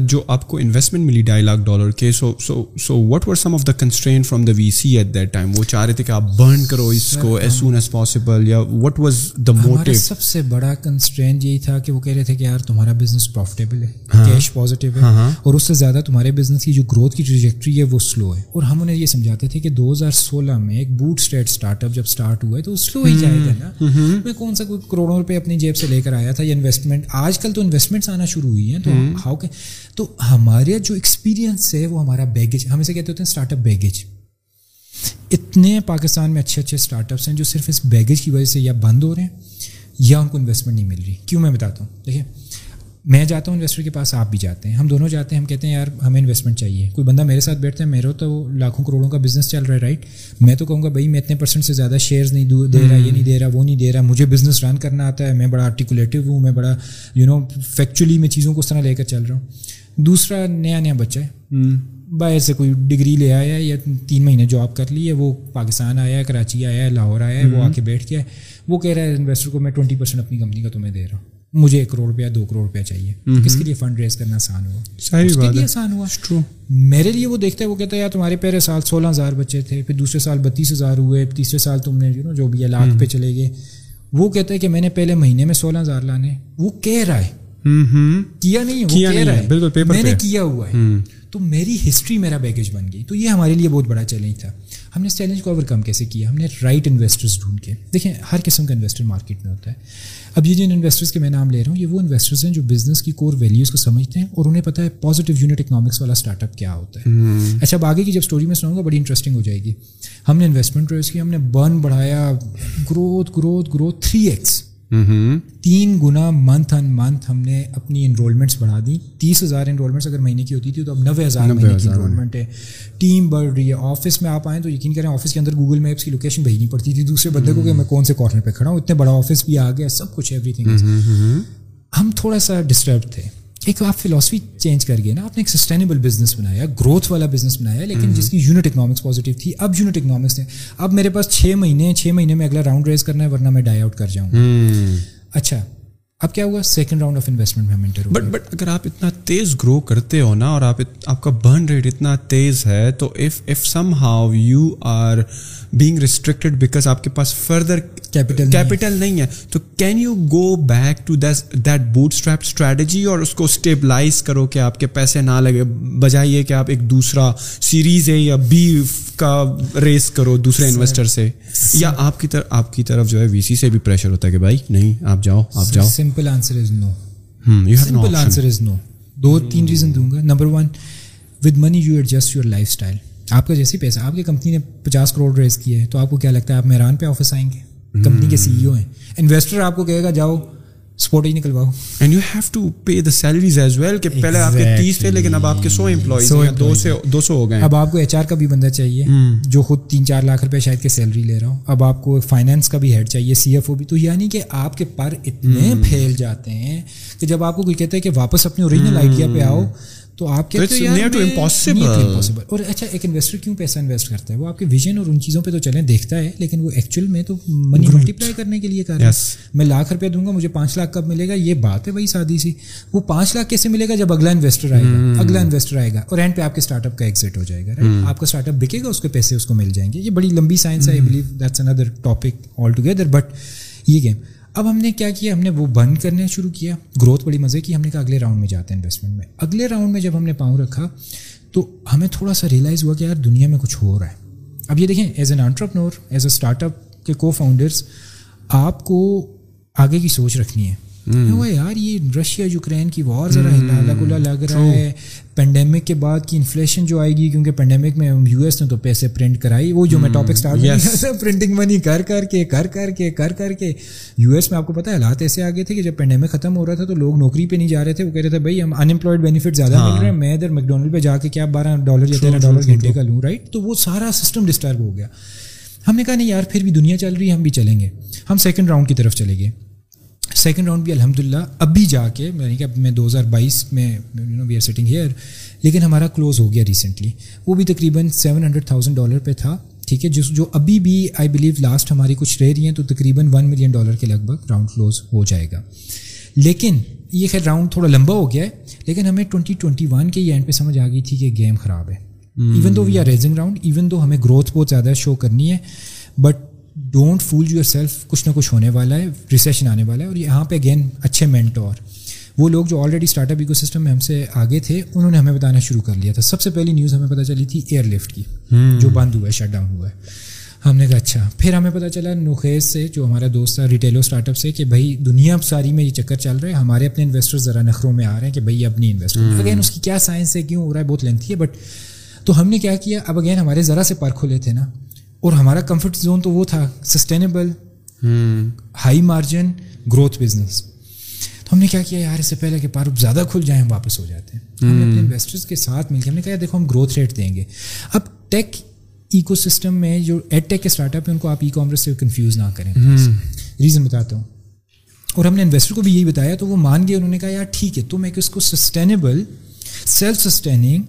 جو آپ کو انویسٹمنٹ ملی ڈھائی لاکھ ڈالر کے so so so what were some of the constraint from the V C at that time وہ چاہ رہے تھے کہ آپ برن کرو اس کو ایز سون ایز پاسبل یا وٹ واز دا موٹو سب سے بڑا کنسٹرین یہی تھا کہ وہ کہہ رہے تھے کہ یار تمہارا بزنس پروفیٹیبل ہے کیش پازیٹیو ہے۔ اور اس سے زیادہ تمہارے بزنس کی جو گروتھ کی ٹریجیکٹری ہے وہ سلو ہے۔ اور ہم انہیں یہ سمجھاتے تھے کہ دو ہزار سولہ میں ایک بوٹ اسٹیٹ اسٹارٹ اپ جب اسٹارٹ ہوا ہے تو سلو ہی جائے گا نا۔ کون سا کوئی کروڑوں روپے اپنی جیب سے لے کر آیا تھا یا انویسٹمنٹ آج کل تو انویسٹمنٹس آنا شروع ہوئی ہیں تو ہاؤ کہ تو ہمارے جو ایکسپیرینس ہے وہ ہمارا بیگیج ہم اسے کہتے ہوتے ہیں اسٹارٹ اپ بیگیج اتنے پاکستان میں اچھے اچھے اسٹارٹ اپس ہیں جو صرف اس بیگیج کی وجہ سے یا بند ہو رہے ہیں یا ان کو انویسٹمنٹ نہیں مل رہی۔ کیوں میں بتاتا ہوں؟ دیکھیے میں جاتا ہوں انویسٹر کے پاس آپ بھی جاتے ہیں۔ ہم دونوں جاتے ہیں ہم کہتے ہیں یار ہمیں انویسٹمنٹ چاہیے۔ کوئی بندہ میرے ساتھ بیٹھتا ہے میرے تو لاکھوں کروڑوں کا بزنس چل رہا ہے رائٹ میں تو کہوں گا بھائی میں اتنے پرسنٹ سے زیادہ شیئرز نہیں دے رہا یہ نہیں دے رہا وہ نہیں دے رہا۔ مجھے بزنس رن کرنا آتا ہے میں بڑا آرٹیکولیٹو ہوں میں بڑا یو نو فیکچولی میں چیزوں کو اس طرح لے کر چل رہا ہوں۔ دوسرا نیا نیا بچہ ہے۔ باہر سے کوئی ڈگری لے آیا ہے یا تین مہینے جاب کر لی ہے وہ پاکستان آیا ہے کراچی آیا ہے لاہور آیا ہے وہ آ کے بیٹھ گیا ہے۔ وہ کہہ رہا ہے انویسٹر کو میں ٹوئنٹی پرسینٹ اپنی کمپنی کا تمہیں دے رہا ہوں۔ مجھے ایک کروڑ روپیہ دو کروڑ روپیہ چاہیے۔ کس کے لیے فنڈ ریز کرنا آسان ہوا اس کے لیے آسان ہوا میرے لیے وہ دیکھتا ہے وہ کہتا ہے یار تمہارے پہلے سال سولہ ہزار بچے تھے پھر دوسرے سال بتیس ہزار ہوئے تیسرے سال تم نے جو بھی ہے لاکھ پہ چلے گئے۔ وہ کہتا ہے کہ میں نے پہلے مہینے میں سولہ ہزار لانے وہ کہہ رہا ہے۔ کیا نہیں ہے وہ کہہ رہا ہے بالکل میں نے کیا ہوا ہے۔ تو میری ہسٹری میرا بیگیج بن گئی۔ تو یہ ہمارے لیے بہت بڑا چیلنج تھا۔ ہم نے اس چیلنج کو اوور کم کیسے کیا؟ ہم نے رائٹ انویسٹرز ڈھونڈ کے۔ دیکھیں ہر قسم کا انویسٹر مارکیٹ میں ہوتا ہے۔ اب یہ جن انویسٹرس کے میں نام لے رہا ہوں یہ وہ انویسٹرس ہیں جو بزنس کی کور ویلیوز کو سمجھتے ہیں اور انہیں پتہ ہے پازیٹیو یونٹ اکنامکس والا اسٹارٹ اپ کیا ہوتا ہے۔ اچھا اب آگے کی جب اسٹوری میں سناؤں گا بڑی انٹرسٹنگ ہو جائے گی۔ ہم نے انویسٹمنٹ ریز کی ہم نے برن بڑھایا growth growth growth three X تین گنا منتھ ان منتھ ہم نے اپنی انرولمنٹس بڑھا دی۔ تیس ہزار انرولمنٹس اگر مہینے کی ہوتی تھی تو اب نوے ہزار مہینے کی انرولمنٹ ہے۔ ٹیم بڑھ رہی ہے۔ آفس میں آپ آئیں تو یقین کریں آفس کے اندر گوگل میپس کی لوکیشن بھیجنی پڑتی تھی۔ دوسرے بندے کو کہ میں کون سے کارنر پہ کھڑا ہوں؟ اتنے بڑا آفس بھی آ گیا سب کچھ ایوری تھنگ ہم تھوڑا سا ڈسٹرب تھے۔ ایک آپ فلاسفی چینج کر گئے نا آپ نے ایک سسٹینیبل بزنس بنایا گروتھ والا بزنس بنایا لیکن جس کی یونٹ اکنامکس پازیٹیو تھی اب یونٹ اکنامکس نے اب میرے پاس چھ مہینے چھ مہینے میں اگلا راؤنڈ ریز کرنا ہے ورنہ میں ڈائی آؤٹ کر جاؤں۔ اچھا اب کیا ہوا؟ سیکنڈ راؤنڈ آف انویسٹمنٹ میں انٹر بٹ بٹ اگر آپ اتنا تیز گرو کرتے ہو نا اور آپ آپ کا برن ریٹ اتنا تیز ہے تو if if somehow you are being restricted because آپ کے پاس فردر کیپٹل کیپٹل نہیں ہے۔ تو can you go back to that bootstrap strategy اور اس کو اسٹیبلائز کرو کہ آپ کے پیسے نہ لگے بجائے کہ آپ ایک دوسرا سیریز ہے یا بی کا ریس کرو دوسرے انویسٹر سے۔ یا آپ کی طرف آپ کی طرف جو ہے وی سی سے بھی پریشر ہوتا ہے کہ بھائی نہیں آپ جاؤ آپ جاؤ۔ Simple answer is no simple answer is no دو تین ریزن دوں گا۔ Number one with money you adjust your lifestyle آپ کا جیسے پیسہ آپ کی کمپنی نے پچاس کروڑ ریز کیا ہے تو آپ کو کیا لگتا ہے؟ آپ میران پہ آفس آئیں گے؟ کمپنی کے سی ای او ہیں۔ انویسٹر آپ کو کہے گا جاؤ اسپورٹ ہی نکلواؤ۔ And you have to pay the salaries as well کہ پہلے آپ کے تیس تھے لیکن اب آپ کے سو امپلائیز دو سے دو سو ہو گئے اب آپ کو ایچ آر کا بھی بندہ چاہیے جو خود تین چار لاکھ روپے شاید کے سیلری لے رہا ہوں اب آپ کو فائنینس کا بھی ہیڈ چاہیے سی ایف او بھی۔ تو یعنی کہ آپ کے پر اتنے پھیل جاتے ہیں کہ جب آپ کو کوئی کہتا ہے کہ واپس اپنے اوریجنل آئیڈیا پہ آؤ تو آپ امپاسبل اور اچھا ایک انویسٹر کیوں پیسہ انویسٹ کرتا ہے؟ وہ آپ کے ویژن اور ان چیزوں پہ تو چلیں دیکھتا ہے لیکن وہ ایکچوئل میں تو منی ملٹیپلائی کرنے کے لیے کر رہا ہے۔ میں لاکھ روپیہ دوں گا مجھے پانچ لاکھ کب ملے گا؟ یہ بات ہے وہی سادی سی۔ وہ پانچ لاکھ کیسے ملے گا؟ جب اگلا انویسٹر آئے گا۔ اگلا انویسٹر آئے گا۔ اور اینڈ پہ آپ کے اسٹارٹ اپ کا ایگزٹ ہو جائے گا آپ کا اسٹارٹ اپ بکے گا اس کے پیسے اس کو مل جائیں گے۔ یہ بڑی لمبی سائنس ہے I believe that's another topic altogether but یہ گیم اب ہم نے کیا کیا؟ ہم نے وہ بند کرنا شروع کیا۔ گروتھ بڑی مزے کی۔ ہم نے کہا اگلے راؤنڈ میں جاتے ہیں انویسٹمنٹ میں۔ اگلے راؤنڈ میں جب ہم نے پاؤں رکھا تو ہمیں تھوڑا سا ریئلائز ہوا کہ یار دنیا میں کچھ ہو رہا ہے۔ اب یہ دیکھیں as an entrepreneur as a startup کے کو فاؤنڈرس آپ کو آگے کی سوچ رکھنی ہے۔ یار یہ رشیا یوکرین کی وار ذرا الگ الگ لگ رہا ہے۔ پینڈیمک کے بعد کی انفلیشن جو آئے گی کیونکہ پینڈیمک میں یو ایس نے تو پیسے پرنٹ کرائی۔ وہ جو میں ٹاپک اسٹارٹ کیا پرنٹنگ منی کر کر کے کر کر کے کر کر کے۔ یو ایس میں آپ کو پتا ہے حالات ایسے آگے تھے کہ جب پینڈیمک ختم ہو رہا تھا تو لوگ نوکری پہ نہیں جا رہے تھے۔ وہ کہہ رہے تھے بھائی ہم انمپلائڈ بینیفٹ زیادہ مل رہے ہیں میں ادھر میکڈونلڈ پہ جا کے کیا بارہ ڈالر یا تیرہ ڈالر گھنٹے کا لوں رائٹ تو وہ سارا سسٹم ڈسٹرب ہو گیا۔ ہم نے کہا نہیں یار پھر بھی دنیا چل رہی ہے ہم بھی چلیں گے۔ ہم سیکنڈ راؤنڈ کی طرف چلے گئے۔ سیکنڈ راؤنڈ بھی الحمد للہ اب بھی جا کے میں نے کہا میں دو ہزار بائیس میں you know we are sitting here لیکن ہمارا کلوز ہو گیا ریسنٹلی وہ بھی تقریباً سیون ہنڈریڈ تھاؤزینڈ ڈالر پہ تھا ٹھیک ہے جس جو ابھی بھی آئی بلیو لاسٹ ہماری کچھ رہ رہی ہیں تو تقریباً ون ملین ڈالر کے لگ بھگ راؤنڈ کلوز ہو جائے گا. لیکن یہ خیر راؤنڈ تھوڑا لمبا ہو گیا ہے لیکن ہمیں ٹوئنٹی ٹوئنٹی ون کے اینڈ پہ سمجھ آ گئی تھی کہ گیم خراب ہے. Even though we are raising round even though ہمیں گروتھ بہت زیادہ شو کرنی ہے but don't fool yourself کچھ نہ کچھ ہونے والا ہے ریسیشن آنے والا ہے اور یہاں پہ اگین اچھے مینٹور وہ لوگ جو already startup ecosystem میں ہم سے آگے تھے انہوں نے ہمیں بتانا شروع کر لیا تھا۔ سب سے پہلی نیوز ہمیں پتہ چلی تھی ایئر لفٹ کی جو بند ہوا ہے شٹ ڈاؤن ہوا ہے۔ ہم نے کہا اچھا۔ پھر ہمیں پتہ چلا نوخیز سے جو ہمارا دوست تھا ریٹیلو اسٹارٹ اپ سے کہ بھائی دنیا ساری میں یہ چکر چل رہا ہے ہمارے اپنے انویسٹر ذرا نخروں میں آ رہے ہیں کہ بھائی اب نہیں انویسٹ اگین اس کی کیا سائنس ہے کیوں ہو رہا ہے بہت لینتھی ہے۔ بٹ تو ہم نے کیا کیا؟ اب اگین ہمارے ذرا سے پر کھلے تھے نا۔ اور ہمارا کمفرٹ زون تو وہ تھا sustainable high margin growth business تو ہم نے کیا کیا یار اس سے پہلے کہ پار زیادہ کھل جائیں ہم واپس ہو جاتے ہیں۔ ہم نے اپنے انویسٹرس کے ساتھ مل کے ہم نے کہا دیکھو ہم گروتھ ریٹ دیں گے۔ اب ٹیک ایکو سسٹم میں جو ایڈ ٹیک کے اسٹارٹ اپ ہیں ان کو آپ ای کامرس سے کنفیوز نہ کریں۔ ریزن بتاتا ہوں۔ اور ہم نے انویسٹر کو بھی یہی بتایا تو وہ مان گئے انہوں نے کہا یار ٹھیک ہے تو میں اس کو sustainable self sustaining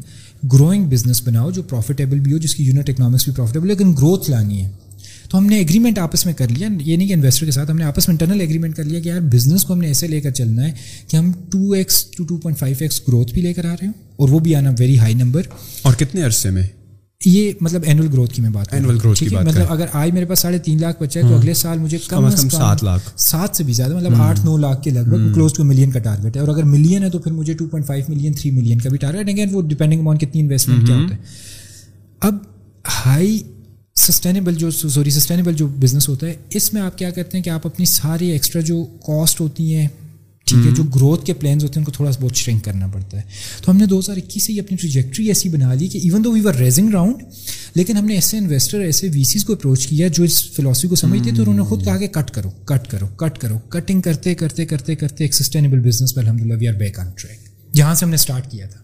growing business بناؤ جو پروفیٹیبل بھی ہو، جس کی یونٹ اکنامکس بھی پروفیٹیبل لیکن گروتھ لانی ہے۔ تو ہم نے ایگریمنٹ آپس میں کر لیا۔ یہ نہیں کہ انویسٹر کے ساتھ ہم نے آپس میں انٹرنل ایگریمنٹ کر لیا کہ یار بزنس کو ہم نے ایسے لے کر چلنا ہے کہ ہم two X to two point five X growth بھی لے کر آ رہے ہوں اور وہ بھی آنا ویری ہائی نمبر اور کتنے عرصے میں؟ یہ مطلب اینول گروتھ کی میں بات اینول گروتھ کی بات مطلب اگر آج میرے پاس ساڑھے تین لاکھ بچا ہے تو اگلے سال مجھے کم از کم سات لاکھ۔ سات سے بھی زیادہ مطلب آٹھ نو لاکھ کے لگ بھگ کلوز ٹو ملین کا ٹارگیٹ ہے۔ اور اگر ملین ہے تو پھر مجھے two point five million three million کا بھی ٹارگیٹ اگین وہ ڈپینڈنگ آن کتنی انویسٹمنٹ کیا ہوتا ہے۔ اب ہائی سسٹینیبل جو سوری سسٹینیبل جو بزنس ہوتا ہے اس میں آپ کیا کرتے ہیں کہ آپ اپنی ساری ایکسٹرا جو کاسٹ ہوتی ہیں ٹھیک ہے جو گروتھ کے پلانس ہوتے ہیں ان کو تھوڑا سا بہت شرنک کرنا پڑتا ہے۔ تو ہم نے دو ہزار اکیس سے ہی اپنی ٹریجیکٹری ایسی بنا لی کہ even though we were raising round لیکن ہم نے ایسے انویسٹر ایسے وی سیز کو اپروچ کیا جو اس فلاسفی کو سمجھتے تو انہوں نے خود کہا کہ کٹ کرو کٹ کرو کٹ کرو کٹنگ کرتے کرتے کرتے کرتے ایک سسٹینیبل بزنس پر الحمد للہ we are back on track جہاں سے ہم نے اسٹارٹ کیا تھا۔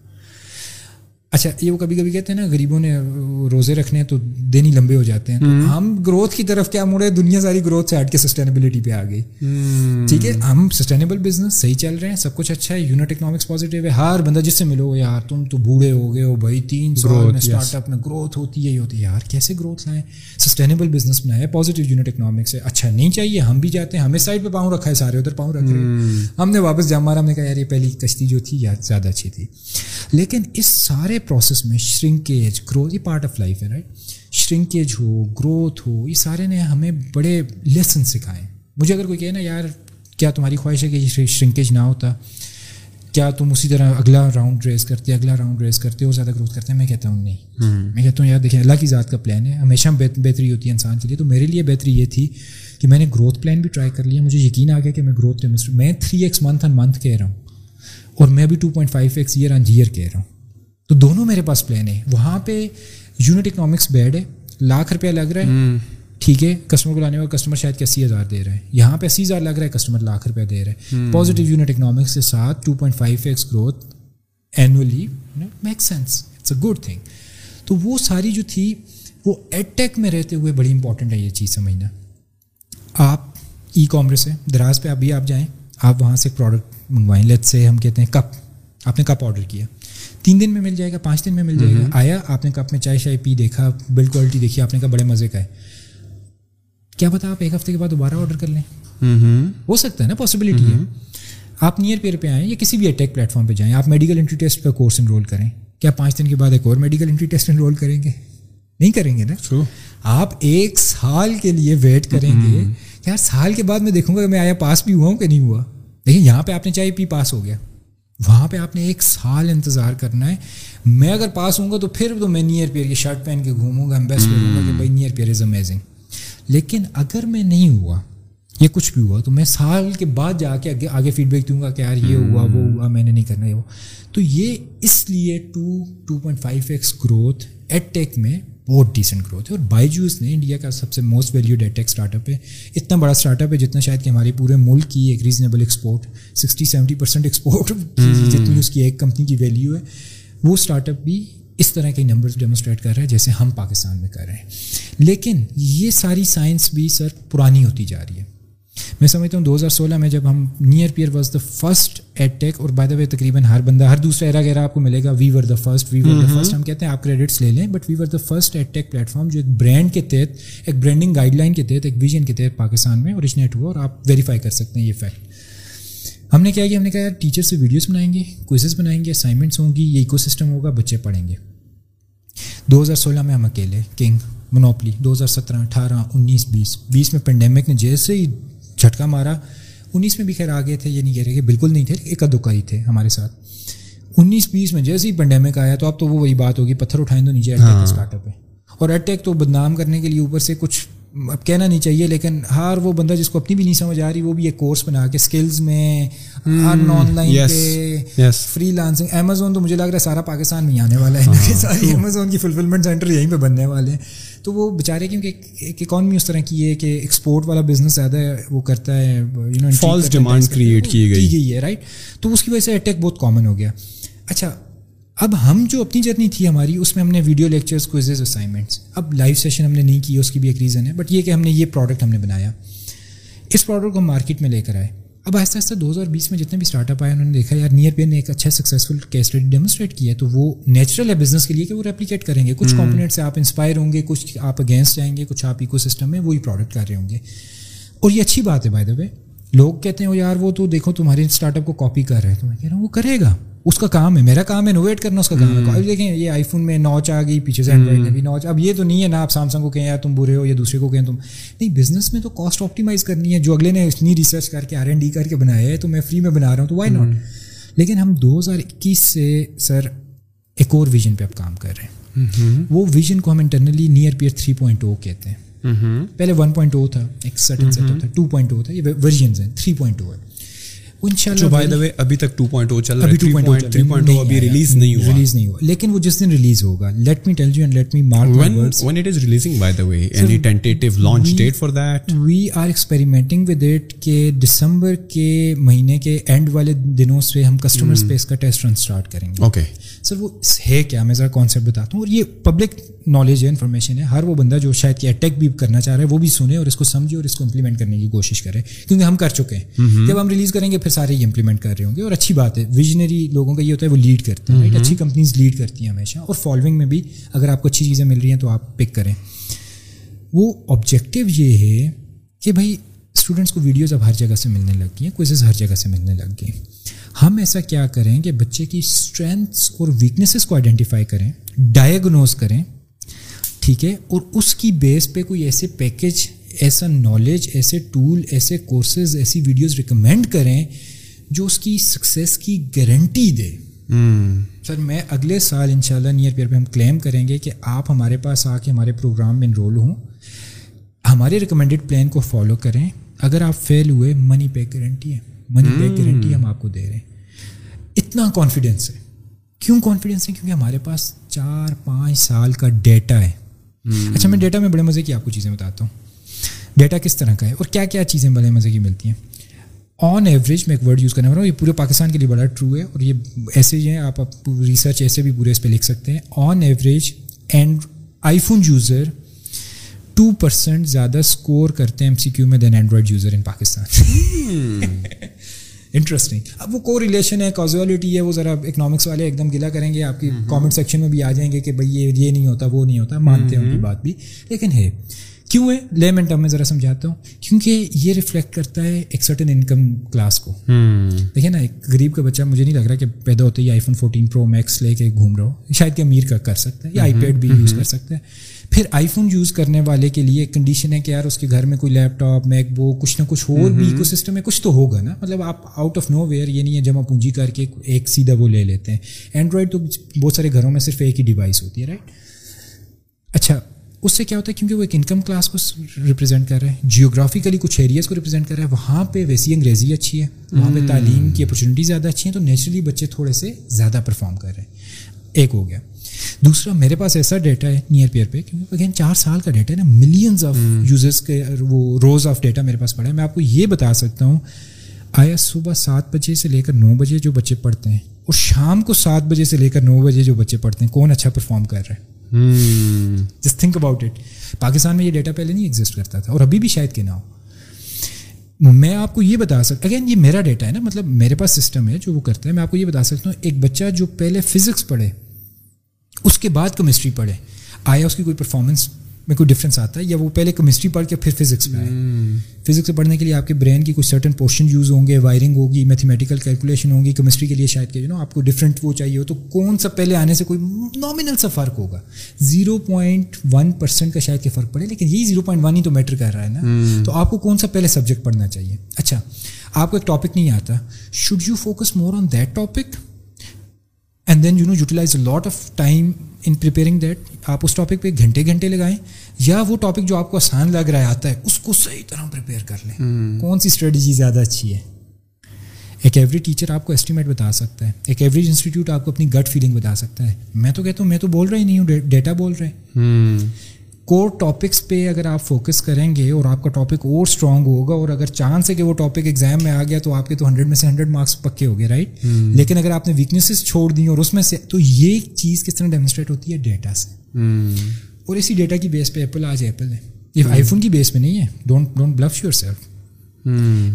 اچھا یہ وہ کبھی کبھی کہتے ہیں نا غریبوں نے روزے رکھنے ہیں تو دن ہی لمبے ہو جاتے ہیں۔ ہم گروتھ کی طرف کیا مڑے دنیا ساری گروتھ سے ہٹ کے سسٹینیبلٹی پہ آ گئی۔ ٹھیک ہے ہم سسٹینیبل بزنس صحیح چل رہے ہیں سب کچھ اچھا ہے یونٹ اکنامکس پازیٹیو ہے۔ ہر بندہ جس سے ملو یار تم تو بوڑھے ہو گئے ہو بھائی تین سال میں اسٹارٹ اپ میں گروتھ ہوتی ہے ہی ہوتی ہے۔ یار کیسے گروتھ لائیں؟ سسٹینیبل بزنس بنایا پازیٹیو یونٹ اکنامکس ہے۔ اچھا نہیں چاہیے ہم بھی جاتے ہیں۔ ہمیں سائڈ پہ پاؤں رکھا ہے سارے ادھر پاؤں رکھ رہے ہم نے واپس جا مارا ہم نے کہا یار یہ پہلی کشتی جو تھی یار زیادہ اچھی تھی۔ لیکن اس سارے پروسیس میں شرنکیج گروتھ یہ پارٹ آف لائف ہے رائٹ شرنکیج ہو گروتھ ہو یہ سارے نے ہمیں بڑے لیسن سکھائے مجھے اگر کوئی کہے نا یار کیا تمہاری خواہش ہے کہ یہ شرنکیج نہ ہوتا؟ کیا تم اسی طرح اگلا راؤنڈ ریز کرتے اگلا راؤنڈ ریز کرتے ہو زیادہ گروتھ کرتے ہیں? میں کہتا ہوں نہیں. میں کہتا ہوں یار دیکھیں اللہ کی ذات کا پلان ہے ہمیشہ بہتری ہوتی ہے انسان کے لیے۔ تو میرے لیے بہتری یہ تھی کہ میں نے گروتھ پلان بھی ٹرائی کر لیا۔ مجھے یقین آ گیا کہ میں گروتھ میں three X month and month کہہ رہا ہوں اور میں بھی two point five X year on year کہہ رہا ہوں۔ تو دونوں میرے پاس پلان ہے۔ وہاں پہ یونٹ اکنامکس بیڈ ہے لاکھ روپیہ لگ رہا ہے۔ ٹھیک ہے کسٹمر کو لانے والا کسٹمر شاید کہ اسی ہزار دے رہے ہیں۔ یہاں پہ اسی ہزار لگ رہا ہے کسٹمر لاکھ روپیہ دے رہے ہیں۔ پازیٹیو یونٹ اکنامکس کے ساتھ two point five X growth annually make sense it's a good thing تو وہ ساری جو تھی وہ ایڈ ٹیک میں رہتے ہوئے بڑی امپورٹنٹ ہے یہ چیز سمجھنا۔ آپ ای کامرس ہے دراز پہ ابھی آپ جائیں آپ وہاں سے پروڈکٹ منگوائیں۔ لیٹ سے ہم کہتے ہیں کپ آپ نے کپ آرڈر کیا۔ تین دن میں مل جائے گا پانچ دن میں مل جائے گا۔ آیا آپ نے کپ میں چائے شائے پی دیکھا بلڈ کوالٹی دیکھی آپ نے کہا بڑے مزے کا ہے۔ کیا پتا آپ ایک ہفتے کے بعد دوبارہ آرڈر کر لیں؟ ہو سکتا ہے نا پاسبلٹی ہے۔ آپ نیئر پیئر پہ آئیں یا کسی بھی اٹیک پلیٹ فارم پہ جائیں آپ میڈیکل انٹری ٹیسٹ کا کورس انرول کریں۔ کیا پانچ دن کے بعد ایک اور میڈیکل انٹری ٹیسٹ انرول کریں گے؟ نہیں کریں گے نا۔ آپ ایک سال کے لیے ویٹ کریں گے۔ یار سال کے بعد میں دیکھوں گا کہ میں آیا پاس بھی ہوا ہوں کہ نہیں ہوا۔ دیکھیں یہاں پہ آپ نے چائے پی پاس ہو گیا۔ وہاں پہ آپ نے ایک سال انتظار کرنا ہے۔ میں اگر پاس ہوں گا تو پھر تو میں نیئر پیئر کی شرٹ پہن کے گھوموں گا بیسٹ کروں گا کہ بھائی نیئر پیئر از امیزنگ لیکن اگر میں نہیں ہوا یہ کچھ بھی ہوا تو میں سال کے بعد جا کے آگے آگے فیڈ بیک دوں گا کہ یار یہ ہوا وہ ہوا میں نے نہیں کرنا یہ وہ تو یہ اس لیے two to point five x growth at tech میں بہت ڈیسنٹ گروتھ ہے اور بائی جوز نے انڈیا کا سب سے most value edtech startup ہے۔ اتنا بڑا اسٹارٹ اپ ہے جتنا شاید کہ ہمارے پورے ملک کی ایک reasonable export sixty seventy percent export جتنی اس کی ایک کمپنی کی ویلیو ہے۔ وہ اسٹارٹ اپ بھی اس طرح کے نمبرز ڈیمونسٹریٹ کر رہا ہے جیسے ہم پاکستان میں کر رہے ہیں۔ لیکن یہ ساری سائنس بھی سر پرانی ہوتی جا رہی ہے۔ میں سمجھتا ہوں دو ہزار سولہ میں جب ہم NearPeer was the first edtech اور بائی دا وے تقریباً ہر بندہ ہر دوسرا ایرا گیرا آپ کو ملے گا we were the first we were the first ہم کہتے ہیں آپ کریڈٹس لے لیں but we were the first edtech platform جو ایک برانڈ کے تحت ایک برانڈنگ گائڈ لائن کے تحت ایک ویژن کے تحت پاکستان میں اوریجنیٹ ہوا اور آپ ویریفائی کر سکتے ہیں یہ فیکٹ ہم نے کیا کہ ہم نے کہا یار ٹیچر سے ویڈیوز بنائیں گے کوئزز بنائیں گے اسائنمنٹس ہوں گی یہ ایکو سسٹم ہوگا بچے پڑھیں گے۔ دو ہزار سولہ میں ہم اکیلے کنگ منوپلی دو ہزار سترہ اٹھارہ انیس بیس۔ بیس میں پینڈیمک نے جیسے ہی جھٹکا مارا۔ انیس میں بھی خیر آگے تھے یہ نہیں کہہ رہے کہ بالکل نہیں تھے ایک ادوکا ہی تھے ہمارے ساتھ۔ انیس بیس میں جیسے ہی پینڈیمک آیا تو اب تو وہ وہی بات ہوگی پتھر اٹھائیں تو نیچے اسٹارٹ اپ ہے اور ایٹیک تو بدنام کرنے کے لیے اوپر سے کچھ اب کہنا نہیں چاہیے لیکن ہر وہ بندہ جس کو اپنی بھی نہیں سمجھ آ رہی وہ بھی ایک کورس بنا کے اسکلز میں آن لائن پہ فری لانسنگ امیزون تو مجھے لگ رہا ہے سارا پاکستان میں آنے والا ہے [laughs] ساری امیزون کی فلفلمنٹ سینٹر یہیں پہ بننے والے ہیں۔ تو وہ بیچارے کیونکہ ایک اکانومی اس طرح کی ہے کہ ایکسپورٹ والا بزنس زیادہ وہ کرتا ہے you know false demand create کی گئی۔ ہے رائٹ تو اس کی وجہ سے اٹیک بہت کامن ہو گیا۔ اچھا اب ہم جو اپنی جرنی تھی ہماری اس میں ہم نے ویڈیو لیکچرس کوئزز اسائنمنٹس اب لائیو سیشن ہم نے نہیں کی اس کی بھی ایک ریزن ہے۔ بٹ یہ کہ ہم نے یہ پروڈکٹ ہم نے بنایا۔ اس پروڈکٹ کو ہم مارکیٹ میں لے کر آئے۔ اب آہستہ آہستہ دو ہزار بیس میں جتنے بھی اسٹارٹ اپ آئے انہوں نے دیکھا یار نیئر پہ نے ایک اچھا سکسیزفل کیس اسٹڈی ڈیمونسٹریٹ کیا ہے تو وہ نیچرل ہے بزنس کے لیے کہ وہ ریپلیکیٹ کریں گے۔ کچھ کمپوننٹ سے آپ انسپائر ہوں گے کچھ آپ اگینسٹ جائیں گے کچھ آپ ایکو سسٹم میں وہی پروڈکٹ کر رہے ہوں گے۔ اور یہ اچھی بات ہے بائی دا وے لوگ کہتے ہیں وہ یار وہ تو دیکھو تمہارے اسٹارٹ اپ کو کاپی کر رہے ہیں۔ تو میں کہہ رہا ہوں وہ کرے گا۔ اس کا کام ہے میرا کام ہے انوویٹ کرنا اس کا کام ہے۔ ابھی دیکھیں یہ آئی فون میں نوچ آ گئی پیچھے سے اینڈرائڈ میں بھی نوچ۔ اب یہ تو نہیں ہے نا آپ سامسنگ کو کہیں یا تم برے ہو یا دوسرے کو کہیں تم نہیں بزنس میں تو کاسٹ آپٹیمائز کرنی ہے۔ جو اگلے نے اتنی ریسرچ کر کے آر این ڈی کر کے بنایا ہے تو میں فری میں بنا رہا ہوں تو وائی ناٹ لیکن ہم دو ہزار اکیس سے سر ایک اور ویژن پہ اب کام کر رہے ہیں۔ وہ ویژن کو ہم internally NearPeer three point O کہتے ہیں۔ پہلے ون پوائنٹ او تھا ایک سرٹن سیٹ تھا ٹو پوائنٹ او تھا یہ ورژنز ہیں تھری پوائنٹ او ہے۔ لیکن وہ جس دن ریلیز ہوگا let me tell you and let me it کہ دسمبر کے مہینے کے اینڈ والے دنوں سے ہم کسٹمر اسپیس کا ٹیسٹ رن اسٹارٹ کریں گے اوکے سر وہ ہے کیا میں ذرا کانسیپٹ بتاتا ہوں اور یہ پبلک نالج ہے انفارمیشن ہے ہر وہ بندہ جو شاید کہ اٹیک بھی کرنا چاہ رہا ہے وہ بھی سنے اور اس کو سمجھے اور اس کو امپلیمنٹ کرنے کی کوشش کرے کیونکہ ہم کر چکے ہیں جب ہم ریلیز کریں گے پھر سارے یہ امپلیمنٹ کر رہے ہوں گے اور اچھی بات ہے۔ ویژنری لوگوں کا یہ ہوتا ہے وہ لیڈ کرتے ہیں رائٹ اچھی کمپنیز لیڈ کرتی ہیں ہمیشہ۔ اور فالوئنگ میں بھی اگر آپ کو اچھی چیزیں مل رہی ہیں تو آپ پک کریں۔ وہ آبجیکٹیو یہ ہے کہ بھائی اسٹوڈنٹس کو ویڈیوز اب ہر جگہ سے ملنے لگ گئی ہیں کوئزز ہر جگہ سے ملنے لگ گئی ہم ایسا کیا کریں کہ بچے کی اسٹرینتھس اور ویکنیسز کو آئیڈینٹیفائی کریں ڈائگنوز کریں ٹھیک ہے؟ اور اس کی بیس پہ کوئی ایسے پیکج ایسا نالج ایسے ٹول ایسے کورسز ایسی ویڈیوز ریکمینڈ کریں جو اس کی سکسیز کی گارنٹی دے۔ سر میں اگلے سال ان شاء اللہ نیئر پیئر پہ ہم کلیم کریں گے کہ آپ ہمارے پاس آ کے ہمارے پروگرام میں انرول ہوں۔ ہمارے ریکمینڈیڈ پلان کو فالو کریں۔ اگر آپ فیل ہوئے منی پیک گارنٹی ہے۔ منی بیک گارنٹی ہم آپ کو دے رہے ہیں۔ اتنا کانفیڈینس ہے۔ کیوں کانفیڈینس ہے؟ کیونکہ ہمارے پاس چار پانچ سال کا ڈیٹا ہے۔ اچھا میں ڈیٹا میں بڑے مزے کی آپ کو چیزیں بتاتا ہوں۔ ڈیٹا کس طرح کا ہے اور کیا کیا چیزیں بڑے مزے کی ملتی ہیں؟ آن ایوریج میں ایک ورڈ یوز کرنے والا ہوں یہ پورے پاکستان کے لیے بڑا ٹرو ہے اور یہ ایسے ہی ہیں آپ ریسرچ ایسے بھی پورے اس پہ لکھ سکتے ہیں۔ On average and iPhone user two percent زیادہ اسکور کرتے ہیں ایم سی کیو میں then Android user in Pakistan interesting اب وہ کو ریلیشن ہے کازولیٹی ہے وہ ذرا اکنامکس والے ایک دم گلا کریں گے آپ کی کامنٹ سیکشن میں بھی آ جائیں گے کہ بھائی یہ یہ نہیں ہوتا وہ نہیں ہوتا مانتے ہیں ان کی بات بھی۔ لیکن ہے کیوں ہے؟ لے منٹ اب میں ذرا سمجھاتا ہوں کیونکہ یہ ریفلیکٹ کرتا ہے ایک سرٹن انکم کلاس کو۔ دیکھیں نا ایک غریب کا بچہ مجھے نہیں لگ رہا کہ پیدا ہوتے ہی iPhone fourteen pro max لے کے گھوم رہا ہو۔ شاید کہ امیر کا کر سکتا ہے یا آئی پیڈ بھی یوز کر سکتا ہے۔ پھر آئی فون یوز کرنے والے کے لیے کنڈیشن ہے کہ یار اس کے گھر میں کوئی لیپ ٹاپ میک بک کچھ نہ کچھ اور بھی کو سسٹم ہے کچھ تو ہوگا نا۔ مطلب آپ آؤٹ آف نو ویئر یہ نہیں ہے جمع پونجی کر کے ایک سیدھا وہ لے لیتے ہیں۔ اینڈرائڈ تو بہت سارے گھروں میں صرف ایک ہی ڈیوائس ہوتی ہے رائٹ اچھا اس سے کیا ہوتا ہے؟ کیونکہ وہ ایک انکم کلاس کو ریپرزینٹ کر رہے ہیں جیوگرافیکلی کچھ ایریاز کو ریپرزینٹ کر رہے ہیں وہاں پہ ویسی انگریزی اچھی ہے وہاں پہ تعلیم کی اپرچونیٹی زیادہ اچھی ہیں تو نیچرلی بچے تھوڑے سے زیادہ پرفارم کر رہے ہیں۔ ایک ہو گیا۔ دوسرا میرے پاس ایسا ڈیٹا ہے نیئر پیئر پہ کیونکہ اگین چار سال کا ڈیٹا ہے نا ملینز آف یوزرس کے وہ روز آف ڈیٹا میرے پاس پڑا ہے۔ میں آپ کو یہ بتا سکتا ہوں آیا صبح سات بجے سے لے کر نو بجے جو بچے پڑھتے ہیں اور شام کو سات بجے سے لے کر نو بجے جو بچے پڑھتے ہیں کون اچھا پرفارم کر رہا ہے؟ Just think about it Pakistan میں یہ ڈیٹا پہلے نہیں ایگزسٹ کرتا تھا اور ابھی بھی شاید کہ نہ ہو۔ میں آپ کو یہ بتا سکتا اگین یہ میرا ڈیٹا ہے نا مطلب میرے پاس سسٹم ہے جو وہ کرتا ہے، میں آپ کو یہ بتا سکتا ہوں، ایک بچہ جو پہلے فزکس پڑھے، اس کے بعد کیمسٹری پڑھے، آیا اس کی کوئی پرفارمنس میں کوئی ڈفرینس آتا ہے یا وہ پہلے کیمسٹری پڑھ کے پھر فزکس میں آئے۔ فزکس سے پڑھنے کے لیے آپ کے برین کی کچھ سرٹن پورشن یوز ہوں گے وائرنگ ہوگی میتھمیٹیکل کیلکولیشن ہوگی کیمسٹری کے لیے شاید کہ نا آپ کو ڈفرینٹ وہ چاہیے ہو تو کون سا پہلے آنے سے کوئی نامنل سا فرق ہوگا؟ زیرو پوائنٹ ون پرسینٹ کا شاید کہ فرق پڑے لیکن یہی زیرو پوائنٹ ون ہی تو میٹر کر رہا ہے نا۔ تو آپ کو کون سا پہلے سبجیکٹ پڑھنا چاہیے؟ اچھا آپ کو ایک ٹاپک نہیں آتا۔ Should you focus more on that topic and then you know utilize a lot of time in preparing that آپ اس ٹاپک پہ گھنٹے گھنٹے لگائیں یا وہ ٹاپک جو آپ کو آسان لگ رہا آتا ہے اس کو صحیح طرح پریپیئر کر لیں۔ کون سی اسٹریٹجی زیادہ اچھی ہے؟ ایک ایوری ٹیچر آپ کو اسٹیمیٹ بتا سکتا ہے۔ ایک ایوریج انسٹیٹیوٹ آپ کو اپنی گٹ فیلنگ بتا سکتا ہے۔ میں تو کہتا ہوں میں تو بول رہا ہی نہیں ہوں ڈیٹا بول رہے کور ٹاپکس پہ اگر آپ فوکس کریں گے اور آپ کا ٹاپک اور اسٹرانگ ہوگا اور اگر چانس ہے کہ وہ ٹاپک ایگزام میں آ گیا تو آپ کے تو ہنڈریڈ میں سے ہنڈریڈ مارکس پکے ہو گئے رائٹ لیکن اگر آپ نے ویکنیسز چھوڑ دی اور اس میں سے تو یہ چیز کس طرح ڈیمونسٹریٹ ہوتی ہے؟ ڈیٹا سے۔ اور اسی ڈیٹا کی بیس پہ ایپل آج ایپل ہے۔ یہ آئی فون کی بیس پہ نہیں ہے۔ Don't don't bluff yourself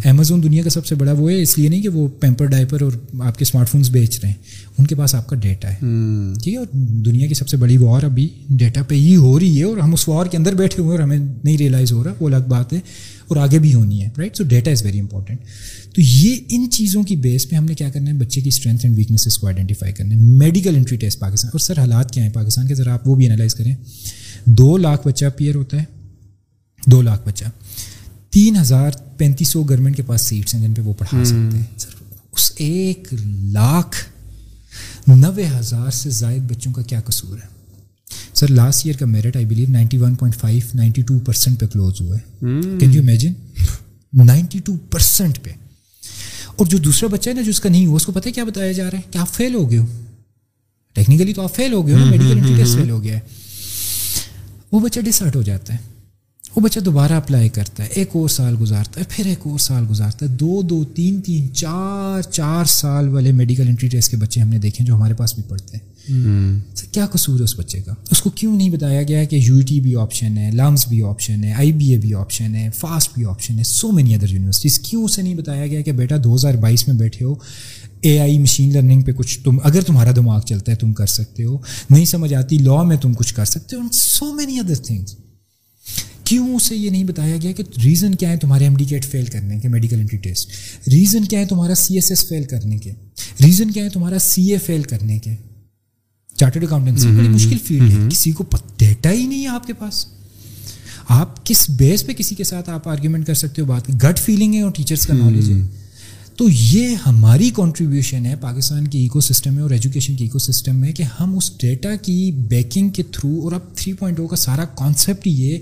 Amazon دنیا کا سب سے بڑا وہ ہے اس لیے نہیں کہ وہ پیمپر ڈائپر اور آپ کے اسمارٹ فونس بیچ رہے ہیں۔ ان کے پاس آپ کا ڈیٹا ہے۔ ٹھیک ہے اور دنیا کی سب سے بڑی وار ابھی ڈیٹا پہ ہی ہو رہی ہے اور ہم اس وار کے اندر بیٹھے ہوئے اور ہمیں نہیں ریئلائز ہو رہا وہ الگ بات ہے۔ اور آگے بھی ہونی ہے right so data is very important تو یہ ان چیزوں کی بیس پہ ہم نے کیا کرنا ہے؟ بچے کی اسٹرینتھ اینڈ ویکنیسز کو آئیڈینٹیفائی کرنا ہے۔ میڈیکل انٹری ٹیسٹ پاکستان اور سر حالات کیا ہیں پاکستان کے؟ ذرا آپ وہ بھی انالائز کریں۔ دو لاکھ بچہ پیئر ہوتا ہے۔ دو لاکھ بچہ۔ تین ہزار پینتیس سو گورنمنٹ کے پاس سیٹس ہیں جن پہ وہ پڑھا سکتے ہیں۔ سر اس ایک لاکھ نوے ہزار سے زائد بچوں کا کیا قصور ہے؟ سر لاسٹ ایئر کا merit I believe ninety one point five ninety two percent پہ کلوز ہوا ہے۔ Can you imagine ninety two percent پہ۔ اور جو دوسرا بچہ ہے نا جو اس کا نہیں ہوا اس کو پتہ ہے کیا بتایا جا رہا ہے؟ کہ آپ فیل ہو گئے ہو؟ ٹیکنیکلی تو آپ فیل ہو گئے ہو میڈیکل ٹیسٹ فیل ہو گیا ہے۔ وہ بچہ ڈسرٹ ہو جاتا ہے۔ وہ بچہ دوبارہ اپلائی کرتا ہے ایک اور سال گزارتا ہے پھر ایک اور سال گزارتا ہے۔ دو دو تین تین چار چار سال والے میڈیکل انٹری ٹیسٹ کے بچے ہم نے دیکھے جو ہمارے پاس بھی پڑھتے ہیں۔ کیا قصور ہے اس بچے کا؟ اس کو کیوں نہیں بتایا گیا کہ یو ٹی بھی آپشن ہے لامس بھی آپشن ہے آئی بی اے بھی آپشن ہے فاسٹ بھی آپشن ہے سو مینی ادر یونیورسٹیز کیوں اسے نہیں بتایا گیا کہ بیٹا دو ہزار بائیس میں بیٹھے ہو اے آئی مشین لرننگ پہ کچھ تم اگر تمہارا دماغ چلتا ہے تم کر سکتے ہو نہیں سمجھ آتی لا میں تم کچھ کر سکتے ہو سو مینی ادر تھنگس کیوں اسے یہ نہیں بتایا گیا کہ ریزن کیا ہے تمہارے ایم ڈی کیٹ فیل کرنے کے میڈیکل انٹری ٹیسٹ ریزن کیا ہے تمہارا سی ایس ایس فیل کرنے کے? ریزن کیا ہے تمہارا سی اے فیل کرنے کے? چارٹرڈ اکاؤنٹنسی بڑی مشکل فیلڈ ہے۔ کسی کو ڈیٹا ہی نہیں ہے آپ کے پاس۔ آپ کس بیس پہ کسی کے ساتھ آپ آرگیومنٹ کر سکتے ہو؟ بات گٹ فیلنگ ہے اور ٹیچرس کا نالج ہے۔ تو یہ ہماری کنٹریبیوشن ہے پاکستان کی ایکو سسٹم میں اور ایجوکیشن کی ایکو سسٹم میں کہ ہم اس ڈیٹا کی بیکنگ کے تھرو اور اب تھری پوائنٹ او کا سارا کانسیپٹ یہ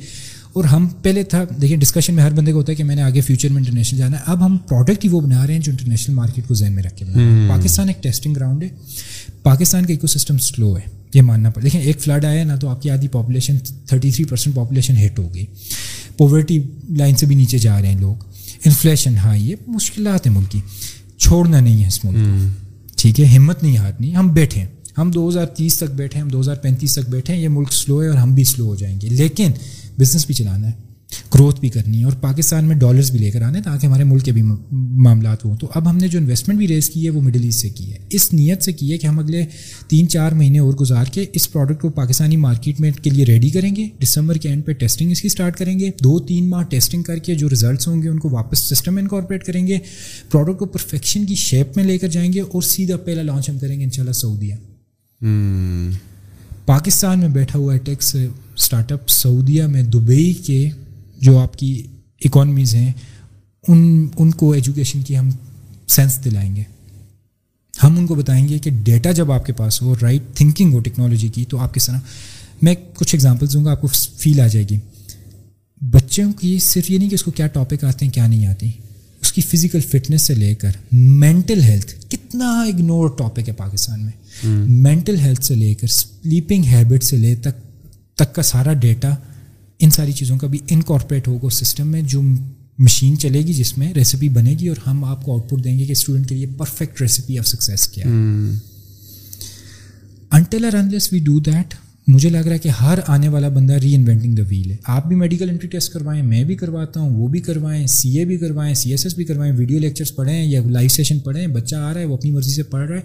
اور ہم پہلے تھا دیکھیں ڈسکشن میں ہر بندے کو ہوتا ہے کہ میں نے آگے فیوچر میں انٹرنیشنل جانا ہے۔ اب ہم پروڈکٹ ہی وہ بنا رہے ہیں جو انٹرنیشنل مارکیٹ کو ذہن میں رکھ کے بنا پاکستان ایک ٹیسٹنگ گراؤنڈ ہے۔ پاکستان کا ایکو سسٹم سلو ہے یہ ماننا پڑے دیکھیں ایک فلڈ آیا نا تو آپ کی آدھی population thirty three percent population hit ہوگی۔ پاورٹی لائن سے بھی نیچے جا رہے ہیں لوگ۔ انفلیشن ہائی یہ مشکلات ہیں ملک کی۔ چھوڑنا نہیں ہے اس ملک کو۔ ٹھیک ہے ہمت نہیں ہارنی ہم بیٹھے ہیں۔ ہم دو ہزار تیس تک بیٹھے ہیں ہم دو ہزار پینتیس تک بیٹھے ہیں۔ یہ ملک سلو ہے اور ہم بھی سلو ہو جائیں گے۔ لیکن بزنس بھی چلانا ہے گروتھ بھی کرنی ہے اور پاکستان میں ڈالرز بھی لے کر آنے تاکہ ہمارے ملک کے بھی معاملات ہوں۔ تو اب ہم نے جو انویسٹمنٹ بھی ریز کی ہے وہ مڈل ایسٹ سے کی ہے۔ اس نیت سے کی ہے کہ ہم اگلے تین چار مہینے اور گزار کے اس پروڈکٹ کو پاکستانی مارکیٹ میں کے لیے ریڈی کریں گے۔ دسمبر کے اینڈ پہ ٹیسٹنگ اس کی اسٹارٹ کریں گے۔ دو تین ماہ ٹیسٹنگ کر کے جو ریزلٹس ہوں گے ان کو واپس سسٹم میں انکارپوریٹ کریں گے۔ پروڈکٹ کو پرفیکشن کی شیپ میں لے کر جائیں گے اور سیدھا پہلا لانچ ہم کریں گے ان شاء اللہ سعودیہ پاکستان میں بیٹھا ہوا ہے ٹیکس اسٹارٹ اپ سعودیہ میں دبئی کے جو آپ کی اکانمیز ہیں ان ان کو ایجوکیشن کی ہم سینس دلائیں گے۔ ہم ان کو بتائیں گے کہ ڈیٹا جب آپ کے پاس ہو رائٹ تھنکنگ ہو ٹیکنالوجی کی تو آپ کس طرح میں کچھ ایگزامپلس دوں گا آپ کو فیل آ جائے گی۔ بچوں کی صرف یہ نہیں کہ اس کو کیا ٹاپک آتے ہیں کیا نہیں آتی۔ اس کی فزیکل فٹنس سے لے کر مینٹل ہیلتھ کتنا اگنور ٹاپک ہے پاکستان میں۔ مینٹل ہیلتھ سے لے کر سلیپنگ ہیبٹ سے لے تک تک کا سارا ڈیٹا ان ساری چیزوں کا بھی انکارپوریٹ ہوگا سسٹم میں جو مشین چلے گی جس میں ریسیپی بنے گی اور ہم آپ کو آؤٹ پٹ دیں گے کہ اسٹوڈنٹ کے لیے پرفیکٹ ریسیپی آف سکسیز کیا until unless we do that مجھے لگ رہا ہے کہ ہر آنے والا بندہ ری انوینٹنگ دا ویل ہے۔ آپ بھی میڈیکل انٹری ٹیسٹ کروائیں میں بھی کرواتا ہوں وہ بھی کروائیں سی اے بھی کروائیں سی ایس ایس بھی کروائیں ویڈیو لیکچرس پڑھیں یا لائیو سیشن پڑھیں بچہ آ رہا ہے وہ اپنی مرضی سے پڑھ رہا ہے۔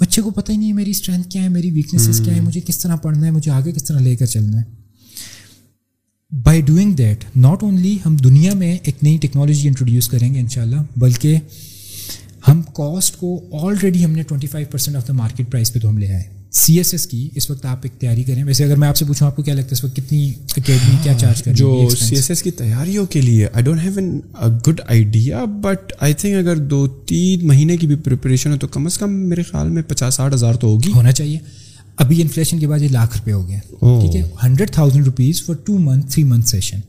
بچے کو پتہ ہی نہیں ہے میری اسٹرینتھ کیا ہے میری ویکنیسز کیا ہے مجھے کس طرح پڑھنا ہے مجھے آگے کس طرح لے کر چلنا ہے۔ By doing that not only ہم دنیا میں ایک نئی ٹیکنالوجی انٹروڈیوس کریں گے ان شاء اللہ بلکہ ہم کاسٹ کو آلریڈی ہم نے twenty five percent of the market price پہ تو ہم لے آئے۔ سی ایس ایس کی اس وقت آپ ایک تیاری کریں۔ ویسے اگر میں آپ سے پوچھوں آپ کو کیا لگتا ہے اس وقت کتنی اکیڈمی کیا چارج کریں جو سی ایس ایس کی تیاریوں کے لیے I don't have an good idea but I think اگر دو تین مہینے کی بھی پریپریشن ہے تو کم از کم میرے خیال میں پچاس ساٹھ ہزار تو ہوگی۔ ہونا چاہیے۔ ابھی انفلیشن کے بعد یہ لاکھ روپے ہو گیا ٹھیک ہے؟ Hundred thousand rupees for two month three month session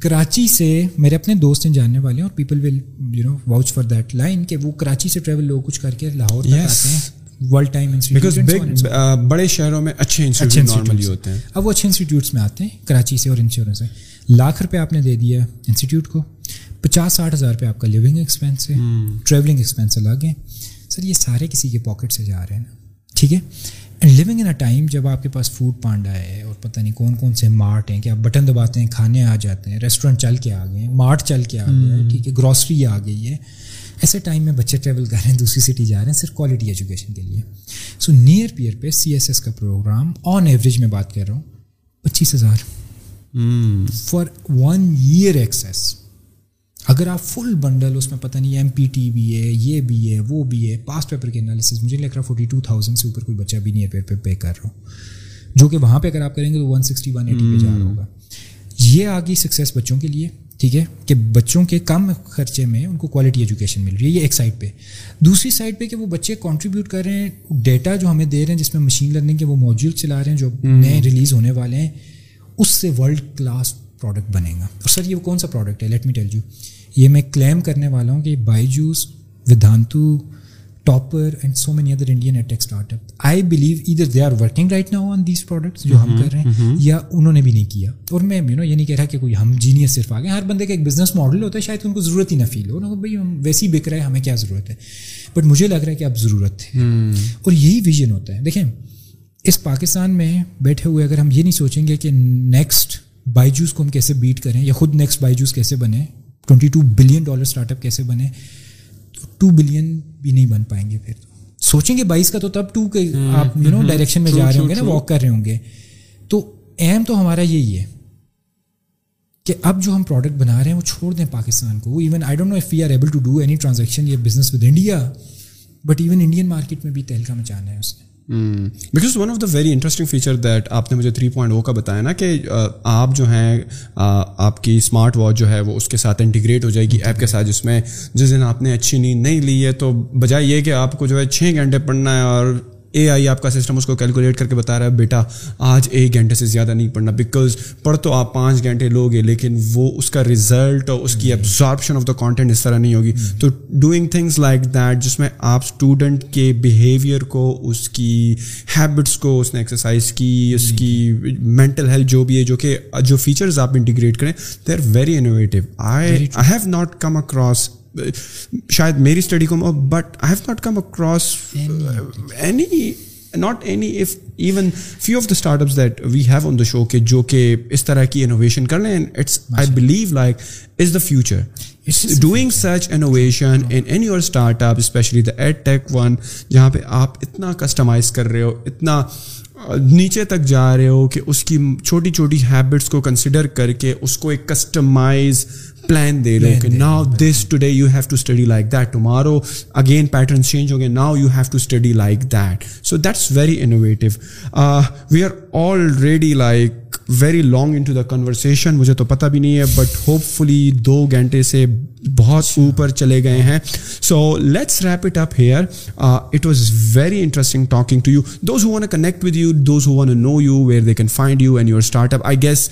Karachi سے میرے اپنے دوست ہیں جاننے والے ہیں اور people will you know vouch for that line کہ وہ کراچی سے ٹریول لوگ کچھ کر کے لاہور تک آتے ہیں۔ ورلڈ ٹائم انسٹیٹیوٹ بڑے شہروں میں اچھے انسٹیٹیوٹ ہوتے ہیں. اب وہ اچھے انسٹیٹیوٹس میں آتے ہیں کراچی سے اور انشورنس سے۔ لاکھ روپے آپ نے دے دیا انسٹیٹیوٹ کو پچاس ساٹھ ہزار روپے آپ کا لیونگ ایکسپینس ہے ٹریولنگ ایکسپینس الگ ہیں سر یہ سارے کسی کے پاکٹ سے جا رہے ہیں نا۔ ٹھیک ہے؟ And living in a time جب آپ کے پاس فوڈ پانڈا ہے اور پتہ نہیں کون کون سے مارٹ ہیں کہ آپ بٹن دباتے ہیں کھانے آ جاتے ہیں ریسٹورینٹ چل کے آ گئے ہیں مارٹ چل کے آ گیا ہے ٹھیک ہے گروسری آ گئی ہے۔ ایسے ٹائم میں بچے ٹریول کر رہے ہیں دوسری سٹی جا رہے ہیں صرف کوالٹی ایجوکیشن کے لیے۔ سو نیئر پیئر پہ سی ایس ایس کا پروگرام آن ایوریج میں بات کر رہا ہوں پچیس ہزار۔ فار ون ایئر ایکسیس اگر آپ فل بنڈل اس میں پتہ نہیں ایم پی ٹی بھی ہے یہ بھی ہے وہ بھی ہے پاس پیپر کے انالیسز مجھے لگ رہا فورٹی ٹو تھاؤزینڈ سے اوپر کوئی بچہ بھی نیئر پیپر پہ پے کر رہا ہوں جو کہ وہاں پہ اگر آپ کریں گے تو ون سکسٹی ون ایٹی پہ جا رہا ہوگا۔ یہ آگی سکسیز بچوں کے لیے۔ ٹھیک ہے کہ بچوں کے کم خرچے میں ان کو کوالٹی ایجوکیشن مل رہی ہے یہ ایک سائڈ پہ۔ دوسری سائڈ پہ کہ وہ بچے کانٹریبیوٹ کر رہے ہیں ڈیٹا جو ہمیں دے رہے ہیں جس میں مشین لرننگ کے وہ موجود چلا رہے ہیں جو نئے ریلیز ہونے والے ہیں اس سے ورلڈ کلاس پروڈکٹ بنے گا۔ اور سر یہ کون سا پروڈکٹ ہے؟ لیٹ می ٹیل یو یہ میں کلیم کرنے والا ہوں کہ Byju's Vedantu topper and so many other Indian edtech startup I believe other they are working right now on these products جو ہم کر رہے ہیں یا انہوں نے بھی نہیں کیا اور میں یو نو یہ نہیں کہہ رہا کہ کوئی ہم جینیس صرف آ گئے ہر بندے کا ایک بزنس ماڈل ہوتا ہے شاید ان کو ضرورت ہی نہ فیل ہو نا بھائی ہم ویسے ہی بک رہے ہیں ہمیں کیا ضرورت ہے بٹ مجھے لگ رہا ہے کہ اب ضرورت ہے اور یہی ویژن ہوتا ہے دیکھیں اس پاکستان میں بیٹھے ہوئے اگر ہم یہ نہیں سوچیں گے کہ نیکسٹ بائی جوس کو ہم کیسے بیٹ کریں یا خود نیکسٹ بائی جوس کیسے بنے twenty two billion dollar startup کیسے بنے ٹو بلین بھی نہیں بن پائیں گے پھر تو۔ سوچیں گے بائیس کا تو تب ٹو کے آپ یو نو ڈائریکشن میں جا رہے ہوں گے نا واک کر رہے ہوں گے۔ تو اہم تو ہمارا یہی ہے کہ اب جو ہم پروڈکٹ بنا رہے ہیں وہ چھوڑ دیں پاکستان کو۔ Even I don't know if we are able to do any transaction یا business with India but even Indian market میں بھی تہلکا مچانا ہے اس نے۔ Because one of the very interesting feature that آپ نے مجھے تھری پوائنٹ او کا بتایا نا کہ آپ جو ہیں آپ کی اسمارٹ واچ جو ہے وہ اس کے ساتھ انٹیگریٹ ہو جائے گی ایپ کے ساتھ جس میں جس دن آپ نے اچھی نیند نہیں لی ہے تو بجائے یہ کہ آپ کو جو ہے چھ گھنٹے پڑھنا ہے اور اے آئی آپ کا سسٹم اس کو کیلکولیٹ کر کے بتا رہا ہے بیٹا آج ایک گھنٹے سے زیادہ نہیں پڑھنا بیکاز پڑھ تو آپ پانچ گھنٹے لو گے لیکن وہ اس کا رزلٹ اور اس کی ایبزاربشن آف دا کانٹینٹ اس طرح نہیں ہوگی. تو ڈوئنگ تھنگس لائک دیٹ جس میں آپ اسٹوڈنٹ کے بیہیویئر کو اس کی ہیبٹس کو اس نے ایکسرسائز کی اس کی مینٹل ہیلتھ جو بھی ہے جو کہ جو فیچرز آپ انٹیگریٹ کریں they are very innovative I I have not come across شاید میری اسٹڈی کو but I have not come across any not any if even few of the startups that we have on the show کہ جو کہ اس طرح کی innovation کر لیں it's I believe like is the future doing such innovation in any your startup especially the edtech one جہاں پہ آپ اتنا کسٹمائز کر رہے ہو اتنا نیچے تک جا رہے ہو کہ اس کی چھوٹی چھوٹی ہیبٹس کو کنسیڈر کر کے اس کو ایک کسٹمائز پلان دے رہے ہو کہ now this today you have to study like that tomorrow again pattern change ہو گئے now you have to study like that so that's very innovative we are already like very long into the conversation مجھے تو پتہ بھی نہیں ہے but hopefully دو گھنٹے سے بہت اوپر چلے گئے ہیں so let's wrap it up here it was very interesting talking to you those who want connect with you those who want know you where they can find you and your startup I guess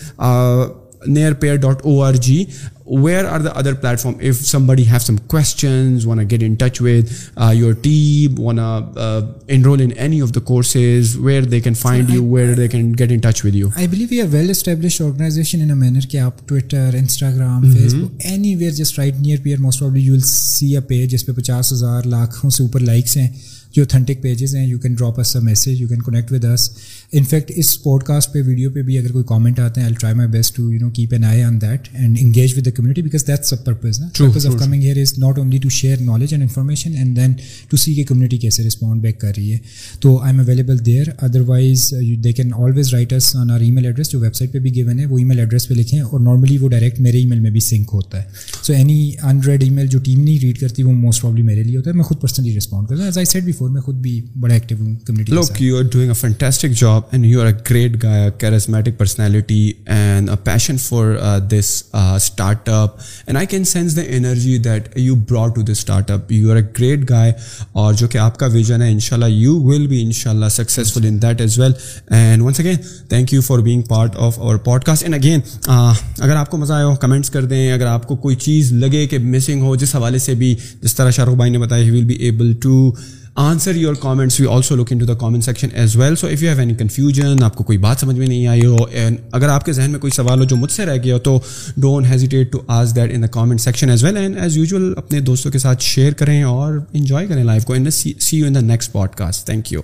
NearPeer dot O R G where are the other platform if somebody have some questions wanna get in touch with your team one in any of the courses where they can find you where they can get in touch with you I believe you are well establish organization in a manner کہ آپ Twitter Instagram Facebook anywhere just right near pair most of you a C a a page جس پہ پچاس ہزار لاکھوں سے اوپر likes ہیں جو اوتھنٹک پیجز ہیں you can drop us message you can connect with us in fact us podcast پہ ویڈیو پہ بھی اگر کوئی کامنٹ آتے ہیں I try my best to you know keep an eye on that and engage with the community because that's a purpose نا purpose of coming here is not only to share knowledge and information and then to see کہ community کیسے respond back کر رہی ہے تو I am available there otherwise they can always write us on our email address جو website پہ بھی given ہے وہ ای میل ایڈریس پہ لکھیں اور نارملی وہ ڈائریکٹ میرے ای میل میں بھی سنک ہوتا ہے سو اینی ان ریڈ ای میل جو ٹیم نہیں ریڈ کرتی وہ موسٹ پرابلی میرے لیے ہوتا ہے میں خود پرسنلی رسپونڈ کرتا ہوں ایز آئی سیٹ بفور میں خود بھی بڑا ایکٹیو ہوں community Look, you are doing a fantastic job and you are a great guy, a charismatic personality and a passion for uh, this uh, startup. And I can sense the energy that you brought to this startup. You are a great guy. اور جو کہ آپ کا vision ہے انشاءاللہ you will be انشاءاللہ successful in that as well and once again thank you for being part of our podcast and again اگر آپ کو مزہ آیا ہو کمنٹس کر دیں اگر آپ کو کوئی چیز لگے کہ مسنگ ہو جس حوالے سے بھی جس طرح شاہ رخ بھائی نے بتایا he will be able to answer your comments we also look into the comment section as well so if you have any confusion آپ کو کوئی بات سمجھ میں نہیں آئی ہو اینڈ اگر آپ کے ذہن میں کوئی سوال ہو جو مجھ سے رہ گیا ہو تو don't hesitate to ask that in the comment section as well and as usual اپنے دوستوں کے ساتھ شیئر کریں اور انجوائے کریں لائف کو see you in the next podcast thank you